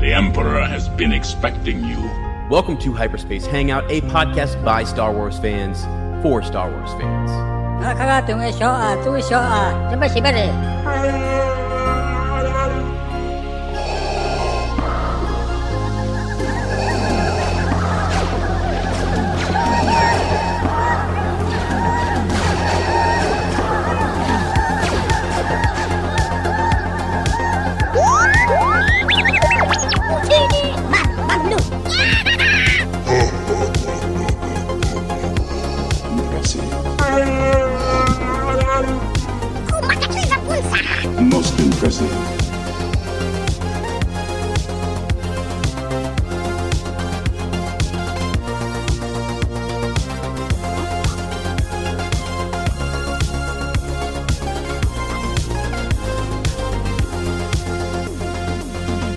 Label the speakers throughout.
Speaker 1: The Emperor has been expecting you.
Speaker 2: Welcome to Hyperspace Hangout, a podcast by Star Wars fans for Star Wars fans.
Speaker 1: Impressive.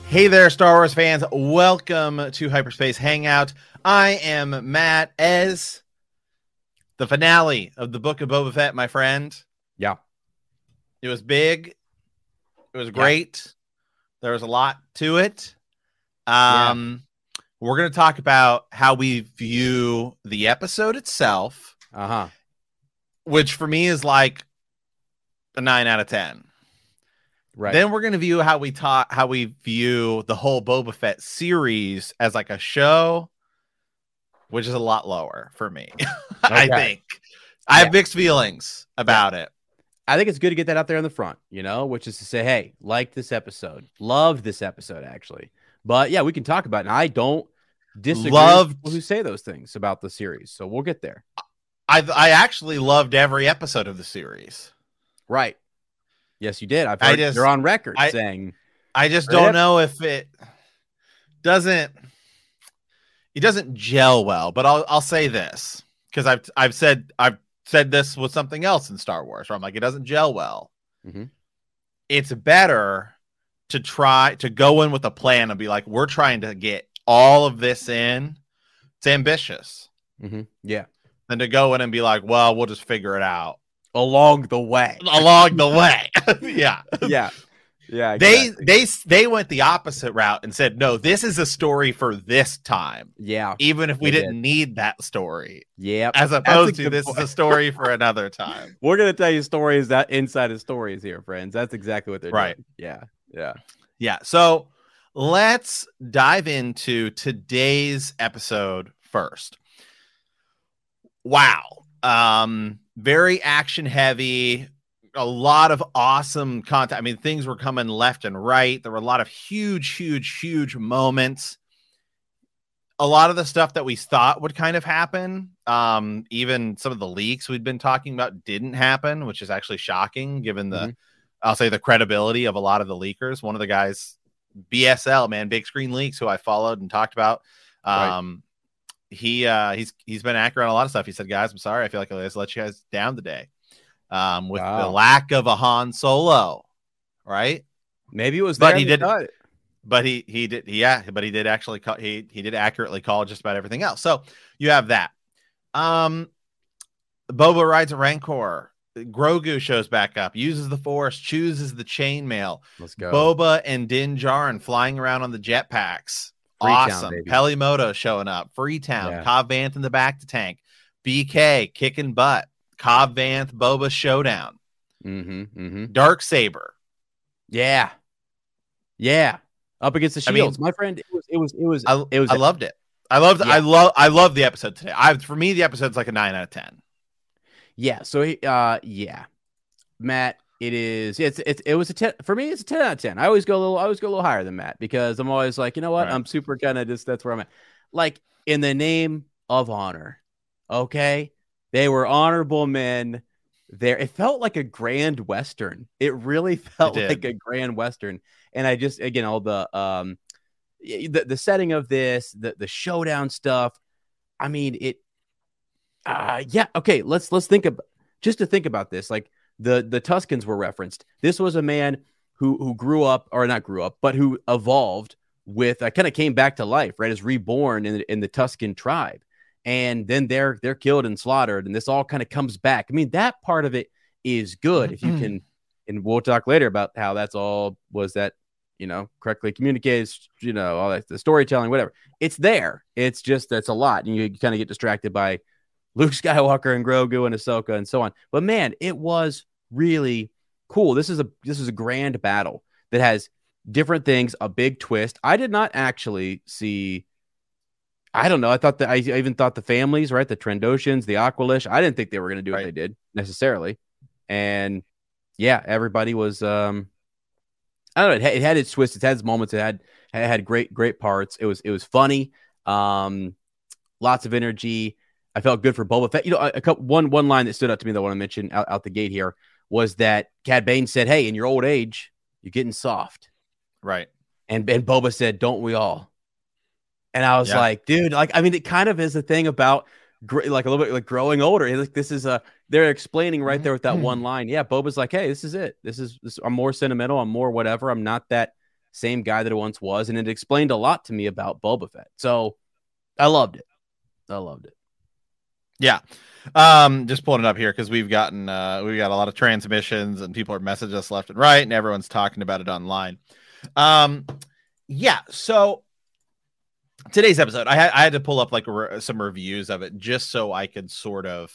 Speaker 3: Hey there, Star Wars fans. Welcome to Hyperspace Hangout. I am Matt as the finale of the Book of Boba Fett, my friend.
Speaker 2: Yeah.
Speaker 3: It was big. It was great. There was a lot to it. Um, We're going to talk about how we view the episode itself,
Speaker 2: Uh huh.
Speaker 3: which for me is like a nine out of 10.
Speaker 2: Right.
Speaker 3: Then we're going to view how we talk, how we view the whole Boba Fett series as like a show, which is a lot lower for me. I
Speaker 2: Okay.
Speaker 3: think I have mixed feelings about it.
Speaker 2: I think it's good to get that out there in the front, you know, which is to say, hey, like this episode, love this episode actually. But yeah, we can talk about it. And I don't disagree
Speaker 3: Loved-
Speaker 2: with people who say those things about the series. So we'll get there.
Speaker 3: I I actually loved every episode of the series.
Speaker 2: Right. Yes, you did. I've
Speaker 3: I just-
Speaker 2: you're on record
Speaker 3: I-
Speaker 2: saying
Speaker 3: I just don't know if it doesn't it doesn't gel well, but I'll I'll say this because I've I've said I've said this with something else in Star Wars where I'm like it doesn't gel well.
Speaker 2: Mhm.
Speaker 3: It's better to try to go in with a plan and be like we're trying to get all of this in. It's ambitious
Speaker 2: Mhm. yeah,
Speaker 3: than to go in and be like, well, we'll just figure it out
Speaker 2: along the way.
Speaker 3: along the way. yeah.
Speaker 2: yeah. Yeah.
Speaker 3: They
Speaker 2: exactly.
Speaker 3: they they went the opposite route and said, "No, this is a story for this time,
Speaker 2: yeah.
Speaker 3: even if we didn't need that story."
Speaker 2: Yeah,
Speaker 3: As opposed to this is a story for another time.
Speaker 2: We're gonna tell you stories that inside of stories here, friends. That's exactly what they're
Speaker 3: Right.
Speaker 2: doing. Yeah. Yeah.
Speaker 3: Yeah. So let's dive into today's episode first. Wow. Um, very action heavy, a lot of awesome content. I mean, things were coming left and right. There were a lot of huge, huge, huge moments. A lot of the stuff that we thought would kind of happen, um, even some of the leaks we'd been talking about didn't happen, which is actually shocking given the,
Speaker 2: Mhm.
Speaker 3: I'll say, the credibility of a lot of the leakers. One of the guys, BSL, man, Big Screen Leaks, who I followed and talked about,
Speaker 2: Right.
Speaker 3: um, he uh he's he's been accurate on a lot of stuff. He said, guys, I'm sorry, I feel like I just let you guys down today. Um, with the lack of a Han Solo, right?
Speaker 2: Maybe it was
Speaker 3: But he didn't-
Speaker 2: cut
Speaker 3: but he he did yeah, but he did actually call he he did accurately call just about everything else. So you have that. Um, Boba rides a Rancor. Grogu shows back up, uses the Force, chooses the chainmail.
Speaker 2: Let's go.
Speaker 3: Boba and Din Djarin flying around on the jetpacks. Awesome.
Speaker 2: baby.
Speaker 3: Peli Motto showing up. Freetown.
Speaker 2: Yeah.
Speaker 3: Cobb Vanth in the back to tank. BK kicking butt. Cobb Vanth Boba showdown.
Speaker 2: Mm-hmm. Mm-hmm.
Speaker 3: Dark Saber.
Speaker 2: Yeah. Yeah. Up against the
Speaker 3: I mean-
Speaker 2: shields. My friend, it was it was it was
Speaker 3: I,
Speaker 2: it was
Speaker 3: I loved it. I loved I love I love the episode today. I for me the episode's like a nine out of ten.
Speaker 2: Yeah. So he, uh, yeah, Matt, it is. It's it's it was a ten for me. It's a ten out of ten. I always go a little. I always go a little higher than Matt because I'm always like, you know what?
Speaker 3: Right.
Speaker 2: I'm super kind of just that's where I'm at. Like in the name of honor, okay? They were honorable men. There, it felt like a grand western. It really felt
Speaker 3: did.
Speaker 2: like a grand western. And I just again all the um, the the setting of this, the the showdown stuff. I mean, it uh yeah okay let's let's think about just to think about this like the the Tuskens were referenced this was a man who who grew up or not grew up but who evolved with uh, kind of came back to life right is reborn in the, in the Tusken tribe and then they're they're killed and slaughtered and this all kind of comes back i mean that part of it is good if you mm-hmm. can and we'll talk later about how that's all was that you know correctly communicated you know all that the storytelling whatever it's there it's just that's a lot and you kind of get distracted by Luke Skywalker and Grogu and Ahsoka and so on. But man, it was really cool. This is a this is a grand battle that has different things, a big twist. I did not actually see. I don't know. I thought that I even thought the families, right? The Trandoshans, the Aqualish. I didn't think they were going to do what they did necessarily. And yeah, everybody was. um I don't know. It had, it had its twists. It had its moments. It had it had great great parts. It was it was funny. Um, lots of energy. I felt good for Boba Fett. You know, a, a couple, one one line that stood out to me that I want to mention out, out the gate here was that Cad Bane said, "Hey, in your old age, you're getting soft,"
Speaker 3: Right.
Speaker 2: and and Boba said, "Don't we all?" And I was
Speaker 3: Yeah.
Speaker 2: like, "Dude, like, I mean, it kind of is a thing about." gr- Like a little bit like growing older. It's Like this is a they're explaining right there with that one line. Yeah, Boba's like, hey, this is it. This is this. I'm more sentimental. I'm more whatever. I'm not that same guy that I once was, and it explained a lot to me about Boba Fett. So I loved it. I loved it.
Speaker 3: Yeah. Um, just pulling it up here because we've gotten uh we've got a lot of transmissions and people are messaging us left and right, and everyone's talking about it online. Um, yeah, so today's episode, I had I had to pull up like re- some reviews of it just so I could sort of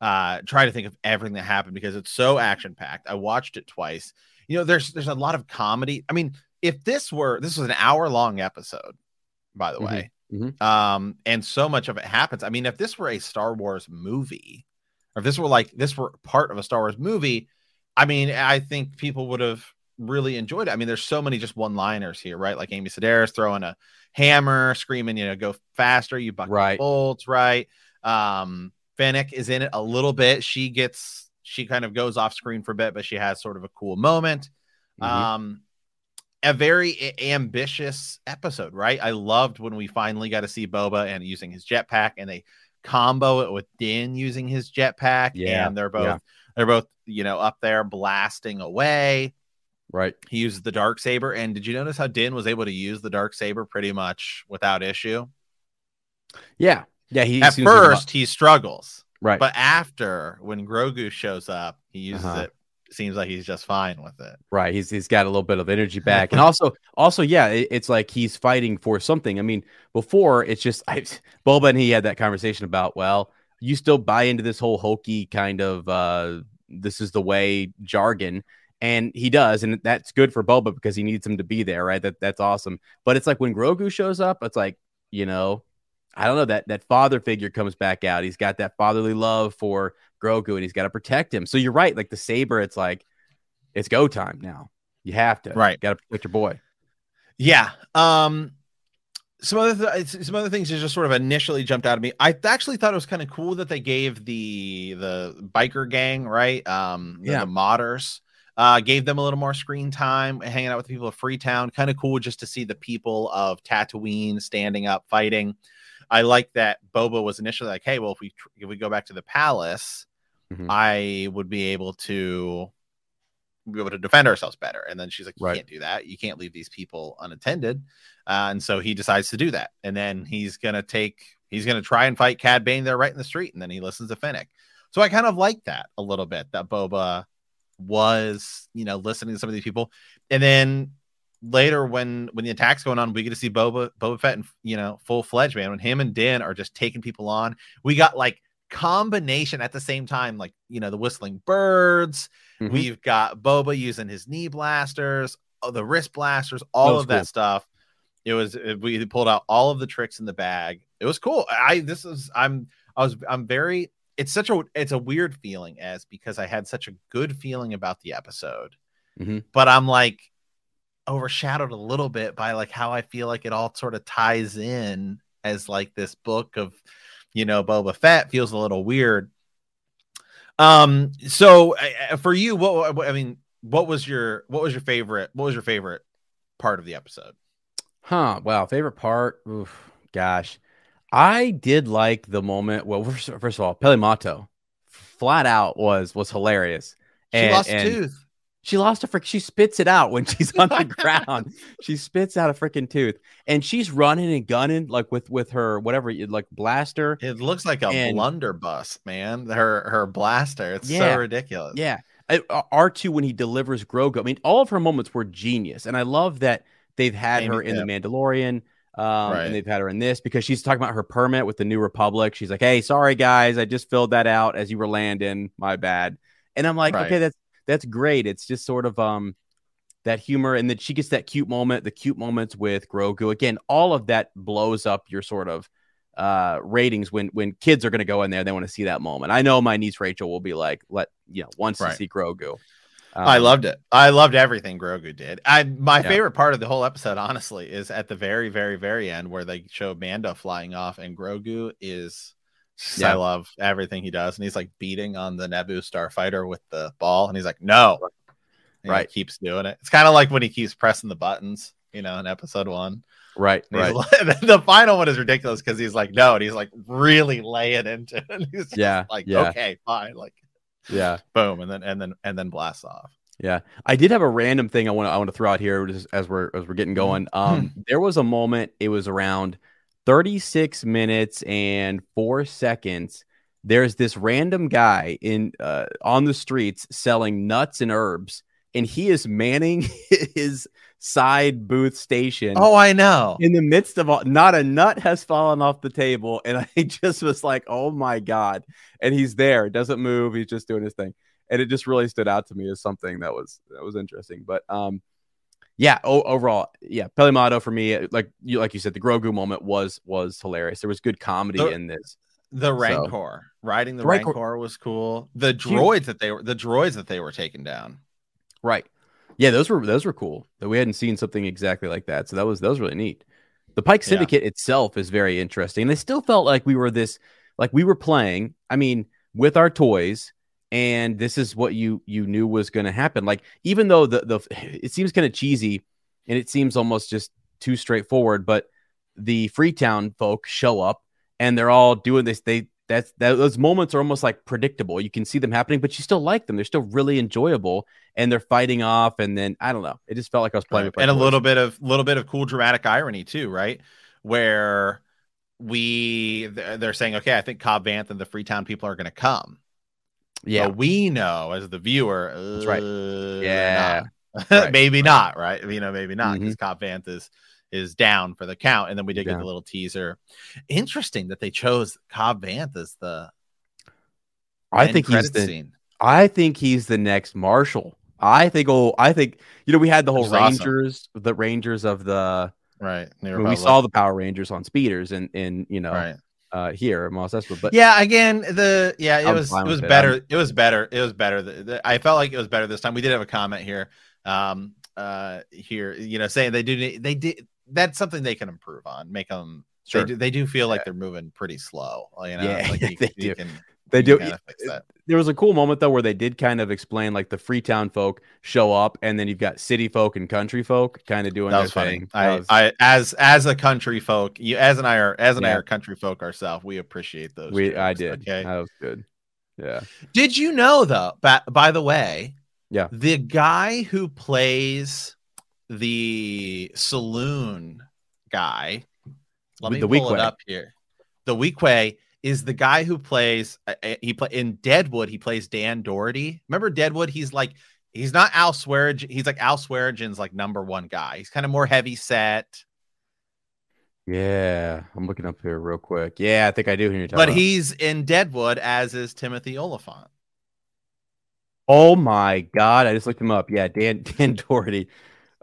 Speaker 3: uh try to think of everything that happened because it's so action packed. I watched it twice. You know, there's there's a lot of comedy. I mean, if this were this was an hour long episode, by the
Speaker 2: Mhm.
Speaker 3: way,
Speaker 2: Mhm.
Speaker 3: um, and so much of it happens. I mean, if this were a Star Wars movie, or if this were like this were part of a Star Wars movie, I mean, I think people would have really enjoyed it. I mean, there's so many just one-liners here, right? Like Amy Sedaris throwing a hammer, screaming, you know, go faster, you buck
Speaker 2: Right.
Speaker 3: bolts, right? Um, Fennec is in it a little bit. She gets she kind of goes off screen for a bit, but she has sort of a cool moment.
Speaker 2: Mhm.
Speaker 3: Um, a very ambitious episode, right? I loved when we finally got to see Boba and using his jetpack, and they combo it with Din using his jetpack,
Speaker 2: Yeah,
Speaker 3: and they're both
Speaker 2: yeah.
Speaker 3: they're both you know up there blasting away.
Speaker 2: Right.
Speaker 3: He uses the dark saber, and did you notice how Din was able to use the dark saber pretty much without issue?
Speaker 2: Yeah. Yeah. He
Speaker 3: At
Speaker 2: seems like a lot-
Speaker 3: first, he struggles,
Speaker 2: right.
Speaker 3: but after when Grogu shows up, he uses
Speaker 2: Uh-huh.
Speaker 3: it. Seems like he's just fine with it.
Speaker 2: Right. He's he's got a little bit of energy back, and also also yeah, it- it's like he's fighting for something. I mean, before it's just I, Boba and he had that conversation about well, you still buy into this whole hokey kind of uh this is the way jargon, and he does, and that's good for Boba because he needs him to be there, right? That that's awesome. But it's like when Grogu shows up, it's like you know. I don't know that that father figure comes back out. He's got that fatherly love for Grogu, and he's got to protect him. So you're right. Like the saber, it's like it's go time now. You have to.
Speaker 3: Right.
Speaker 2: Got to protect your boy.
Speaker 3: Yeah. Um some other th- some other things that just sort of initially jumped out at me. I actually thought it was kind of cool that they gave the the biker gang, right? Um the,
Speaker 2: Yeah.
Speaker 3: the modders uh gave them a little more screen time hanging out with the people of Freetown. Kind of cool just to see the people of Tatooine standing up fighting. I like that Boba was initially like, "Hey, well if we if we go back to the palace,
Speaker 2: Mhm.
Speaker 3: I would be able to be able to defend ourselves better. And then she's like, you
Speaker 2: Right.
Speaker 3: can't do that. You can't leave these people unattended. Uh, and so he decides to do that. And then he's gonna take he's gonna try and fight Cad Bane there right in the street. And then he listens to Fennec. So I kind of like that a little bit that Boba was, you know, listening to some of these people. And then later when when the attack's going on, we get to see Boba Boba Fett and you know full fledged man when him and Din are just taking people on. We got like combination at the same time, like you know the whistling birds.
Speaker 2: Mhm.
Speaker 3: We've got Boba using his knee blasters, oh, the wrist blasters, all
Speaker 2: was
Speaker 3: of that
Speaker 2: cool.
Speaker 3: stuff. It was it- we pulled out all of the tricks in the bag. It was cool. I this is I'm I was I'm very it's such a it's a weird feeling as because I had such a good feeling about the episode,
Speaker 2: Mhm.
Speaker 3: but I'm like overshadowed a little bit by like how I feel like it all sort of ties in as like this book of you know Boba Fett feels a little weird. Um, so uh, for you, what what- I mean, what was your what was your favorite what was your favorite part of the episode?
Speaker 2: Huh. Wow. Favorite part? Oof, gosh. I did like the moment. Well, first, first of all, Peli Motto flat out was was hilarious.
Speaker 3: She
Speaker 2: And-
Speaker 3: lost a tooth.
Speaker 2: She lost a frick. She spits it out when she's oh on the ground. She spits out a freaking tooth, and she's running and gunning like with with her whatever like blaster.
Speaker 3: It looks like a
Speaker 2: And-
Speaker 3: blunderbuss, man. Her her blaster. It's
Speaker 2: Yeah.
Speaker 3: so ridiculous.
Speaker 2: Yeah. Uh, R two when he delivers Grogu. I mean, all of her moments were genius, and I love that they've had
Speaker 3: Amy-
Speaker 2: her in the Mandalorian. Um,
Speaker 3: Right.
Speaker 2: and they've had her in this because she's talking about her permit with the New Republic. She's like, "Hey, sorry guys, I just filled that out as you were landing. My bad." And I'm like,
Speaker 3: Right.
Speaker 2: "Okay, that's that's great. It's just sort of um that humor, and then she gets that cute moment, the cute moments with Grogu. Again, all of that blows up your sort of uh ratings when when kids are going to go in there they want to see that moment i know my niece rachel will be like let you know wants
Speaker 3: Right.
Speaker 2: to see grogu
Speaker 3: I
Speaker 2: Um,
Speaker 3: loved it. I loved everything Grogu did. I my
Speaker 2: Yeah.
Speaker 3: favorite part of the whole episode, honestly, is at the very, very, very end where they show Mando flying off, and Grogu is. just- I love everything he does, and he's like beating on the Naboo starfighter with the ball, and he's like, "No," And he
Speaker 2: Right.
Speaker 3: keeps doing it. It's kind of like when he keeps pressing the buttons, you know, in episode one.
Speaker 2: right right
Speaker 3: like- the final one is ridiculous because he's like, "No," and he's like really laying into it. He's just
Speaker 2: Yeah,
Speaker 3: like,
Speaker 2: yeah.
Speaker 3: "Okay, fine," like
Speaker 2: yeah.
Speaker 3: Boom, and then and then and then blast off.
Speaker 2: yeah. I did have a random thing i want to i want to throw out here just as we're as we're getting going. Um there was a moment it was around 36 minutes and 4 seconds. There's this random guy in uh, on the streets selling nuts and herbs and he is manning his side booth station
Speaker 3: Oh, I know.
Speaker 2: in the midst of all not a nut has fallen off the table and i just was like oh my god and he's there doesn't move he's just doing his thing and it just really stood out to me as something that was that was interesting but um yeah o- overall yeah peli motto for me like you like you said the grogu moment was was hilarious there was good comedy
Speaker 3: The-
Speaker 2: in this
Speaker 3: The Rancor riding the,
Speaker 2: The Rancor-
Speaker 3: Rancor. was cool. The droids that they were the droids that they were taking down.
Speaker 2: Right. Yeah those were those were cool that we hadn't seen something exactly like that. So that was that was really neat. The pike
Speaker 3: Yeah.
Speaker 2: syndicate itself is very interesting. And it still felt like we were this like we were playing i mean with our toys and this is what you you knew was going to happen. Like even though the the it seems kind of cheesy and it seems almost just too straightforward but the freetown folk show up and they're all doing this they that's that those moments are almost like predictable you can see them happening but you still like them they're still really enjoyable and they're fighting off and then i don't know it just felt like i was playing
Speaker 3: Right.
Speaker 2: with
Speaker 3: and a little bit of little bit of cool dramatic irony too, right? Where we they're saying, okay, I think Cobb Vanth and the Freetown people are going to come.
Speaker 2: yeah
Speaker 3: But we know as the viewer,
Speaker 2: That's right.
Speaker 3: uh,
Speaker 2: Yeah.
Speaker 3: not.
Speaker 2: Right.
Speaker 3: maybe not, right? You know, maybe not
Speaker 2: Mm-hmm.
Speaker 3: because Cobb Vanth is is down for the count, and then we did get
Speaker 2: Down.
Speaker 3: the little teaser. Interesting that they chose Cobb Vanth as the
Speaker 2: i think he's the
Speaker 3: scene.
Speaker 2: I think he's the next Marshall. I think oh I think you know we had the whole
Speaker 3: is awesome.
Speaker 2: Rangers, the Rangers of the
Speaker 3: right.
Speaker 2: I mean, we saw the Power Rangers on speeders and in you know
Speaker 3: right.
Speaker 2: uh here at Mos Espa, but
Speaker 3: yeah, again, the yeah, it
Speaker 2: I'm
Speaker 3: was it was
Speaker 2: it.
Speaker 3: better. It was better. It was better. The- the- I felt like it was better this time. We did have a comment here, um, uh, here, you know, saying they do they did that's something they can improve on, make them.
Speaker 2: Sure.
Speaker 3: They do, they do feel like
Speaker 2: Yeah.
Speaker 3: they're moving pretty slow. You know,
Speaker 2: Yeah,
Speaker 3: like you,
Speaker 2: they
Speaker 3: you
Speaker 2: do.
Speaker 3: can
Speaker 2: they do.
Speaker 3: can kinda fix that.
Speaker 2: There was a cool moment though where they did kind of explain like the Freetown folk show up, and then you've got city folk and country folk kind of doing
Speaker 3: That
Speaker 2: their
Speaker 3: was funny.
Speaker 2: thing.
Speaker 3: I,
Speaker 2: was-
Speaker 3: I, as as a country folk, you as and I are as and I are country folk ourselves. We appreciate those.
Speaker 2: we I did.
Speaker 3: Okay.
Speaker 2: That was good. Yeah.
Speaker 3: Did you know though? By, by the way,
Speaker 2: Yeah.
Speaker 3: The guy who plays the saloon guy, let me
Speaker 2: the
Speaker 3: pull it up here. The Weequay is the guy who plays uh, uh, he play in Deadwood, he plays Dan Dority. Remember Deadwood? He's like he's not Al Swearingen, he's like Al Swearingen's like number one guy. He's kind of more heavy set,
Speaker 2: Yeah, I'm looking up here real quick. Yeah, I think I do hear you
Speaker 3: but
Speaker 2: about.
Speaker 3: he's in Deadwood as is Timothy Olyphant.
Speaker 2: Oh my god, I just looked him up. Yeah, Dan Dan Dority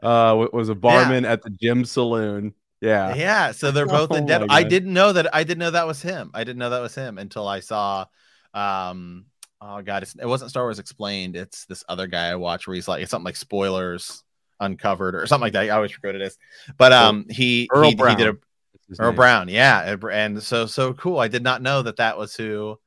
Speaker 2: uh was a barman at the Gem saloon. Yeah.
Speaker 3: Yeah, so they're both
Speaker 2: Oh
Speaker 3: in Deadwood. I didn't know that. I didn't know that was him. I didn't know that was him until I saw. Um, oh god, it's, it wasn't Star Wars Explained. It's this other guy I watch where he's like it's something like spoilers uncovered or something like that. I always forget what it is. But um, he
Speaker 2: Earl
Speaker 3: he, he
Speaker 2: Brown.
Speaker 3: did a Earl
Speaker 2: name.
Speaker 3: Brown, yeah, and so so cool. I did not know that that was who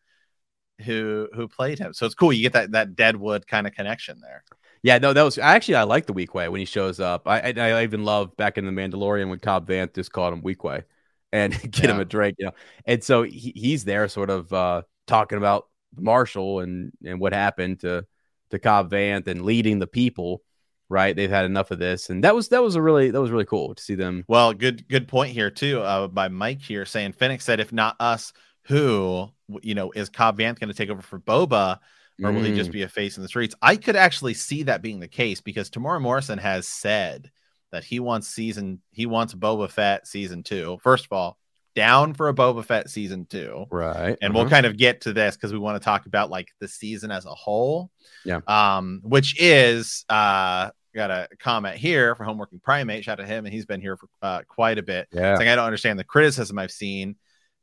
Speaker 3: who who played him. So it's cool. You get that that Deadwood kind of connection there.
Speaker 2: Yeah, no, that was actually I like the Weequay when he shows up. I, I I even love back in the Mandalorian when Cobb Vanth just called him Weequay and get him a drink, you know. And so he, he's there, sort of uh, talking about Marshall and and what happened to to Cobb Vanth and leading the people. Right, they've had enough of this, and that was that was a really that was really cool to see them.
Speaker 3: Well, good good point here too uh, by Mike here saying Phoenix said if not us, who you know is Cobb Vanth going to take over for Boba, or will he just
Speaker 2: Mm.
Speaker 3: be a face in the streets? I could actually see that being the case because Temuera Morrison has said that he wants season he wants Boba Fett season two. First of all, down for a Boba Fett season two.
Speaker 2: right,
Speaker 3: And
Speaker 2: uh-huh.
Speaker 3: we'll kind of get to this because we want to talk about like the season as a whole.
Speaker 2: Yeah.
Speaker 3: Um, which is uh got a comment here for homeworking primate. Shout out to him, and he's been here for uh, quite a bit.
Speaker 2: yeah,
Speaker 3: It's like I don't understand the criticism I've seen.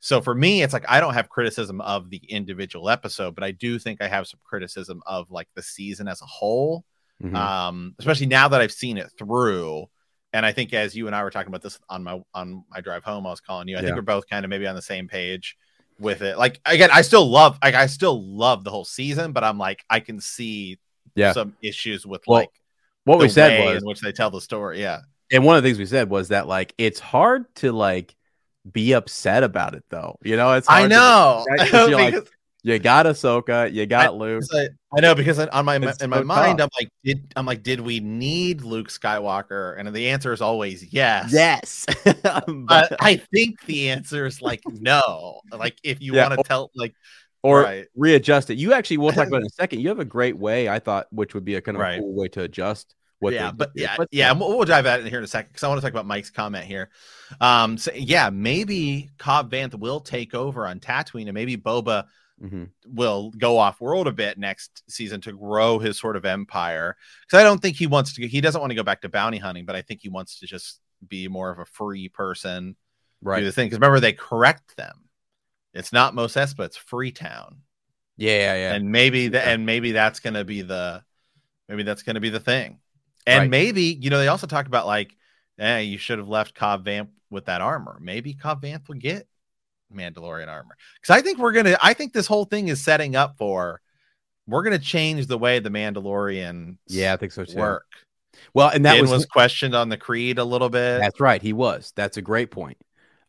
Speaker 3: So for me, it's like I don't have criticism of the individual episode, but I do think I have some criticism of like the season as a whole.
Speaker 2: Mhm.
Speaker 3: Um, especially now that I've seen it through. And I think as you and I were talking about this on my on my drive home, I was calling you. I
Speaker 2: Yeah.
Speaker 3: think we're both kind of maybe on the same page with it. Like again, I still love like I still love the whole season, but I'm like I can see
Speaker 2: Yeah.
Speaker 3: some issues with
Speaker 2: Well,
Speaker 3: like
Speaker 2: what we said was
Speaker 3: in which they tell the story. Yeah.
Speaker 2: and one of the things we said was that like it's hard to like be upset about it though. You know, it's
Speaker 3: I
Speaker 2: to-
Speaker 3: know.
Speaker 2: right? 'Cause you're like,
Speaker 3: Because-
Speaker 2: you got Ahsoka, you got Luke.
Speaker 3: because I, I know because on my
Speaker 2: It's
Speaker 3: in my
Speaker 2: so
Speaker 3: mind
Speaker 2: tough.
Speaker 3: I'm like did I'm like did we need Luke Skywalker and the answer is always yes.
Speaker 2: Yes,
Speaker 3: But I think the answer is like no. Like if you
Speaker 2: Yeah,
Speaker 3: want to tell like
Speaker 2: or
Speaker 3: right.
Speaker 2: readjust it. You actually, we'll talk about it in a second. You have a great way, I thought, which would be a kind of
Speaker 3: Right.
Speaker 2: cool way to adjust what.
Speaker 3: yeah, but
Speaker 2: did here.
Speaker 3: yeah, yeah, we'll, we'll dive at it here in a second because I want to talk about Mike's comment here. Um, so yeah, maybe Cobb Vanth will take over on Tatooine, and maybe Boba
Speaker 2: Mhm.
Speaker 3: will go off world a bit next season to grow his sort of empire. Because I don't think he wants to. He doesn't want to go back to bounty hunting, but I think he wants to just be more of a free person. Do
Speaker 2: right.
Speaker 3: the thing because remember they correct them. It's not Mos Espa, it's Freetown,
Speaker 2: Yeah, yeah, yeah.
Speaker 3: and maybe that,
Speaker 2: Yeah.
Speaker 3: and maybe that's gonna be the, maybe that's gonna be the thing, and
Speaker 2: Right.
Speaker 3: maybe you know they also talk about like, eh, you should have left Cobb Vanth with that armor. Maybe Cobb Vanth will get Mandalorian armor because I think we're gonna. I think this whole thing is setting up for. We're gonna change the way the Mandalorian
Speaker 2: yeah, I think so too.
Speaker 3: work.
Speaker 2: Well, and that was,
Speaker 3: was questioned on the creed a little bit.
Speaker 2: that's right. He was. That's a great point.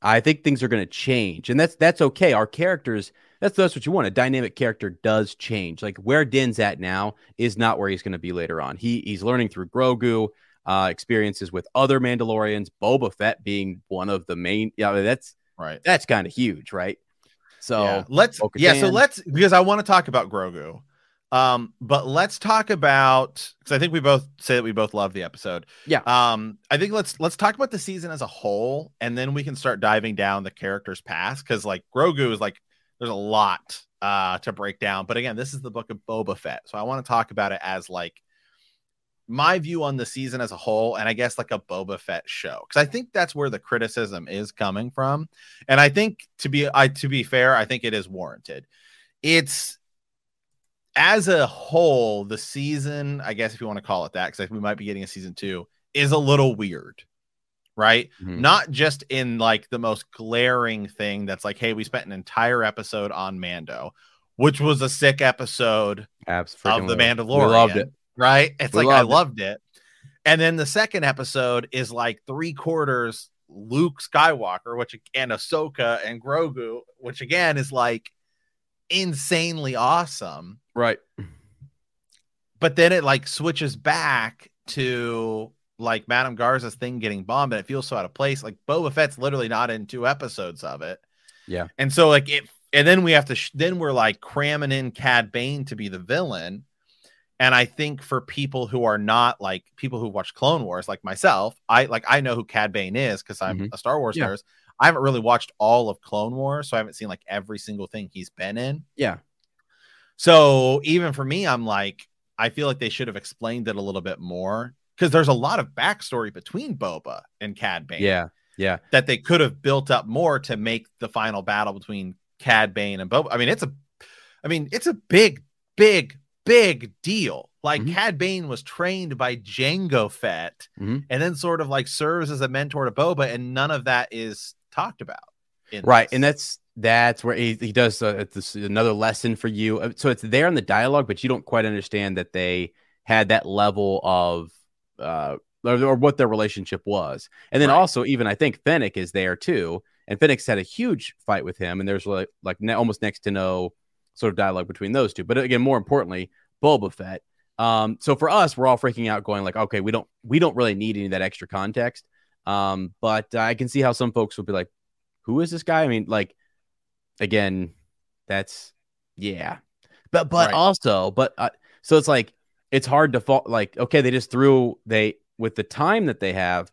Speaker 2: I think things are going to change, and that's that's okay. Our characters. That's that's what you want. A dynamic character does change. Like where Din's at now is not where he's going to be later on. He he's learning through Grogu, uh, experiences with other Mandalorians. Boba Fett being one of the main. Yeah, I mean, that's
Speaker 3: right.
Speaker 2: that's kind of huge, right? So
Speaker 3: yeah. let's
Speaker 2: Bo-Katan.
Speaker 3: yeah so let's because i want to talk about grogu um but let's talk about because i think we both say that we both love the episode
Speaker 2: Yeah.
Speaker 3: um i think let's let's talk about the season as a whole and then we can start diving down the characters past because like grogu is like there's a lot uh to break down but again this is the book of boba fett so i want to talk about it as like my view on the season as a whole and i guess like a boba fett show because i think that's where the criticism is coming from and I think to be I to be fair, I think it is warranted. It's as a whole, the season, I guess if you want to call it that, because we might be getting a season two, is a little weird, right?
Speaker 2: Mhm.
Speaker 3: Not just in like the most glaring thing that's like, hey, we spent an entire episode on Mando, which was a sick episode
Speaker 2: abs
Speaker 3: of the. Mandalorian.
Speaker 2: We loved it.
Speaker 3: Right? It's
Speaker 2: We
Speaker 3: like I
Speaker 2: loved it.
Speaker 3: loved it. And then the second episode is like three quarters Luke Skywalker, which and Ahsoka and Grogu, which again is like insanely awesome.
Speaker 2: Right.
Speaker 3: but then it like switches back to like Madame Garsa's thing getting bombed, and it feels so out of place. Like Boba Fett's literally not in two episodes of it.
Speaker 2: Yeah.
Speaker 3: And so like it, and then we have to, sh- then we're like cramming in Cad Bane to be the villain. And I think for people who are not like people who watch Clone Wars, like myself, I like I know who Cad Bane is because I'm
Speaker 2: Mhm.
Speaker 3: a Star Wars
Speaker 2: Yeah.
Speaker 3: nerd. I haven't really watched all of Clone Wars, so I haven't seen like every single thing he's been in.
Speaker 2: Yeah.
Speaker 3: So even for me, I'm like, I feel like they should have explained it a little bit more because there's a lot of backstory between Boba and Cad Bane
Speaker 2: Yeah. Yeah.
Speaker 3: that they could have built up more to make the final battle between Cad Bane and Boba. I mean, it's a, I mean, it's a big, big, big deal. Like
Speaker 2: Mhm.
Speaker 3: Cad Bane was trained by Jango Fett,
Speaker 2: Mhm.
Speaker 3: and then sort of like serves as a mentor to Boba, and none of that is talked about.
Speaker 2: Right.
Speaker 3: this.
Speaker 2: And that's that's where he, he does uh, this, another lesson for you. Uh, So it's there in the dialogue, but you don't quite understand that they had that level of uh or, or what their relationship was. And then
Speaker 3: Right.
Speaker 2: also even I think Fennec is there too. And Fennec's had a huge fight with him, and there's like like ne- almost next to no sort of dialogue between those two. But again, more importantly, Boba Fett. Um, so for us, we're all freaking out, going like, okay, we don't we don't really need any of that extra context. Um, but I can see how some folks would be like, who is this guy? I mean, like, again, that's yeah, but but
Speaker 3: Right.
Speaker 2: also, but uh, so it's like it's hard to fall. Like, okay, they just threw they with the time that they have.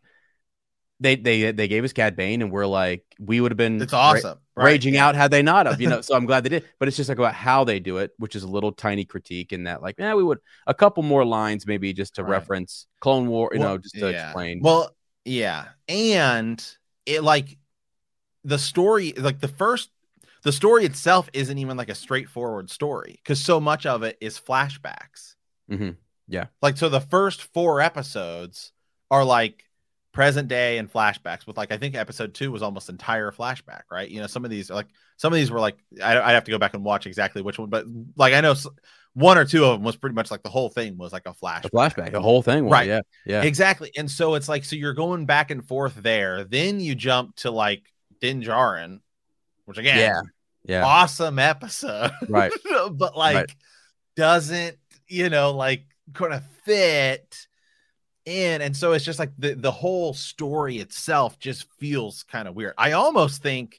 Speaker 2: They they they gave us Cad Bane, and we're like, we would have been
Speaker 3: it's
Speaker 2: ra-
Speaker 3: awesome. right?
Speaker 2: raging
Speaker 3: Yeah.
Speaker 2: out had they not have, you know. so I'm glad they did, but it's just like about how they do it, which is a little tiny critique in that, like, yeah, we would a couple more lines maybe just to
Speaker 3: Right.
Speaker 2: reference Clone War, you
Speaker 3: Well,
Speaker 2: know, just to
Speaker 3: yeah.
Speaker 2: explain.
Speaker 3: Well, yeah, and it like the story, like the first, the story itself isn't even like a straightforward story because so much of it is flashbacks.
Speaker 2: Mhm. Yeah.
Speaker 3: Like, so the first four episodes are like present day and flashbacks. With like, I think episode two was almost entire flashback, right? You know, some of these are like some of these were like I I have to go back and watch exactly which one, but like I know one or two of them was pretty much like the whole thing was like a flashback.
Speaker 2: a flashback, the whole thing, was,
Speaker 3: Right.
Speaker 2: Yeah, yeah,
Speaker 3: Exactly. And so it's like, so you're going back and forth there. Then you jump to like Din Djarin, which again,
Speaker 2: yeah, yeah.
Speaker 3: awesome episode.
Speaker 2: Right.
Speaker 3: but like
Speaker 2: Right.
Speaker 3: doesn't, you know, like kind of fit in. And so it's just like the, the whole story itself just feels kind of weird. I almost think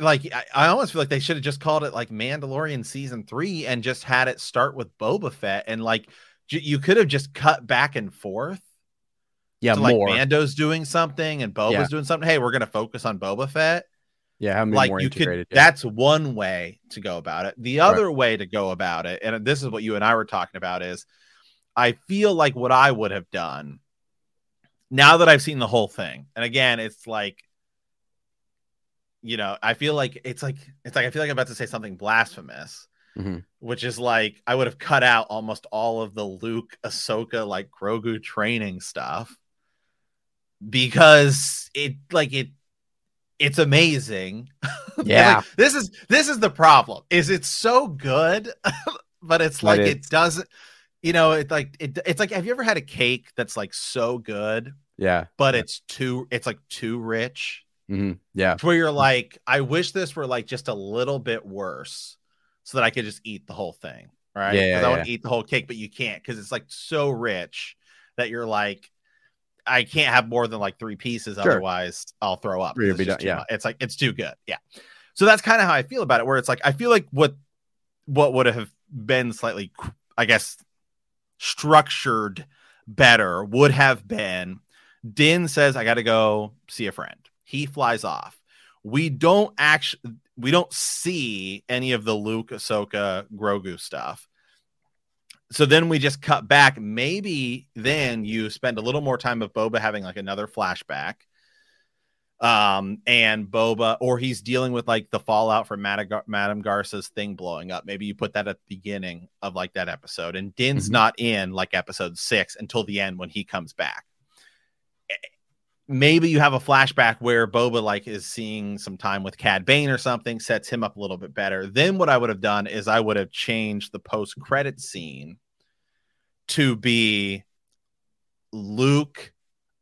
Speaker 3: like I, I almost feel like they should have just called it like Mandalorian season three and just had it start with Boba Fett and like j- you could have just cut back and forth
Speaker 2: Yeah,
Speaker 3: to like
Speaker 2: more.
Speaker 3: Mando's doing something and Boba's
Speaker 2: Yeah.
Speaker 3: doing something. Hey, we're gonna focus on Boba Fett.
Speaker 2: yeah, how many
Speaker 3: Like
Speaker 2: more
Speaker 3: you could.
Speaker 2: yeah.
Speaker 3: That's one way to go about it. The other way to go about it, and this is what you and I were talking about, is I feel like what I would have done now that I've seen the whole thing, and again, it's like. You know, I feel like it's like it's like I feel like I'm about to say something blasphemous,
Speaker 2: Mhm.
Speaker 3: which is like I would have cut out almost all of the Luke, Ahsoka, like Grogu training stuff because it like it it's amazing.
Speaker 2: Yeah.
Speaker 3: like, this is this is the problem. Is it's so good, but it's like it
Speaker 2: it's-
Speaker 3: doesn't you know, it like it it's like have you ever had a cake that's like so good,
Speaker 2: yeah,
Speaker 3: but it's too it's like too rich?
Speaker 2: Hmm yeah,
Speaker 3: Where you're like, I wish this were like just a little bit worse so that I could just eat the whole thing. Right.
Speaker 2: Yeah, yeah,
Speaker 3: I want to eat the whole cake, but you can't because it's like so rich that you're like, I can't have more than like three pieces,
Speaker 2: Sure.
Speaker 3: otherwise I'll throw up. It's
Speaker 2: done, yeah.
Speaker 3: much. It's like it's too good. Yeah. So that's kind of how I feel about it, where it's like I feel like what what would have been slightly, I guess, structured better would have been Din says, I gotta go see a friend. He flies off. We don't actually we don't see any of the Luke, Ahsoka, Grogu stuff. So then we just cut back. Maybe then you spend a little more time of Boba having like another flashback. Um, and Boba, or he's dealing with like the fallout from Madagar- Madame Garsa's thing blowing up. Maybe you put that at the beginning of like that episode, and Din's
Speaker 2: Mhm.
Speaker 3: not in like episode six until the end when he comes back. Maybe you have a flashback where Boba like is seeing some time with Cad Bane or something, sets him up a little bit better. Then what I would have done is I would have changed the post credit scene to be Luke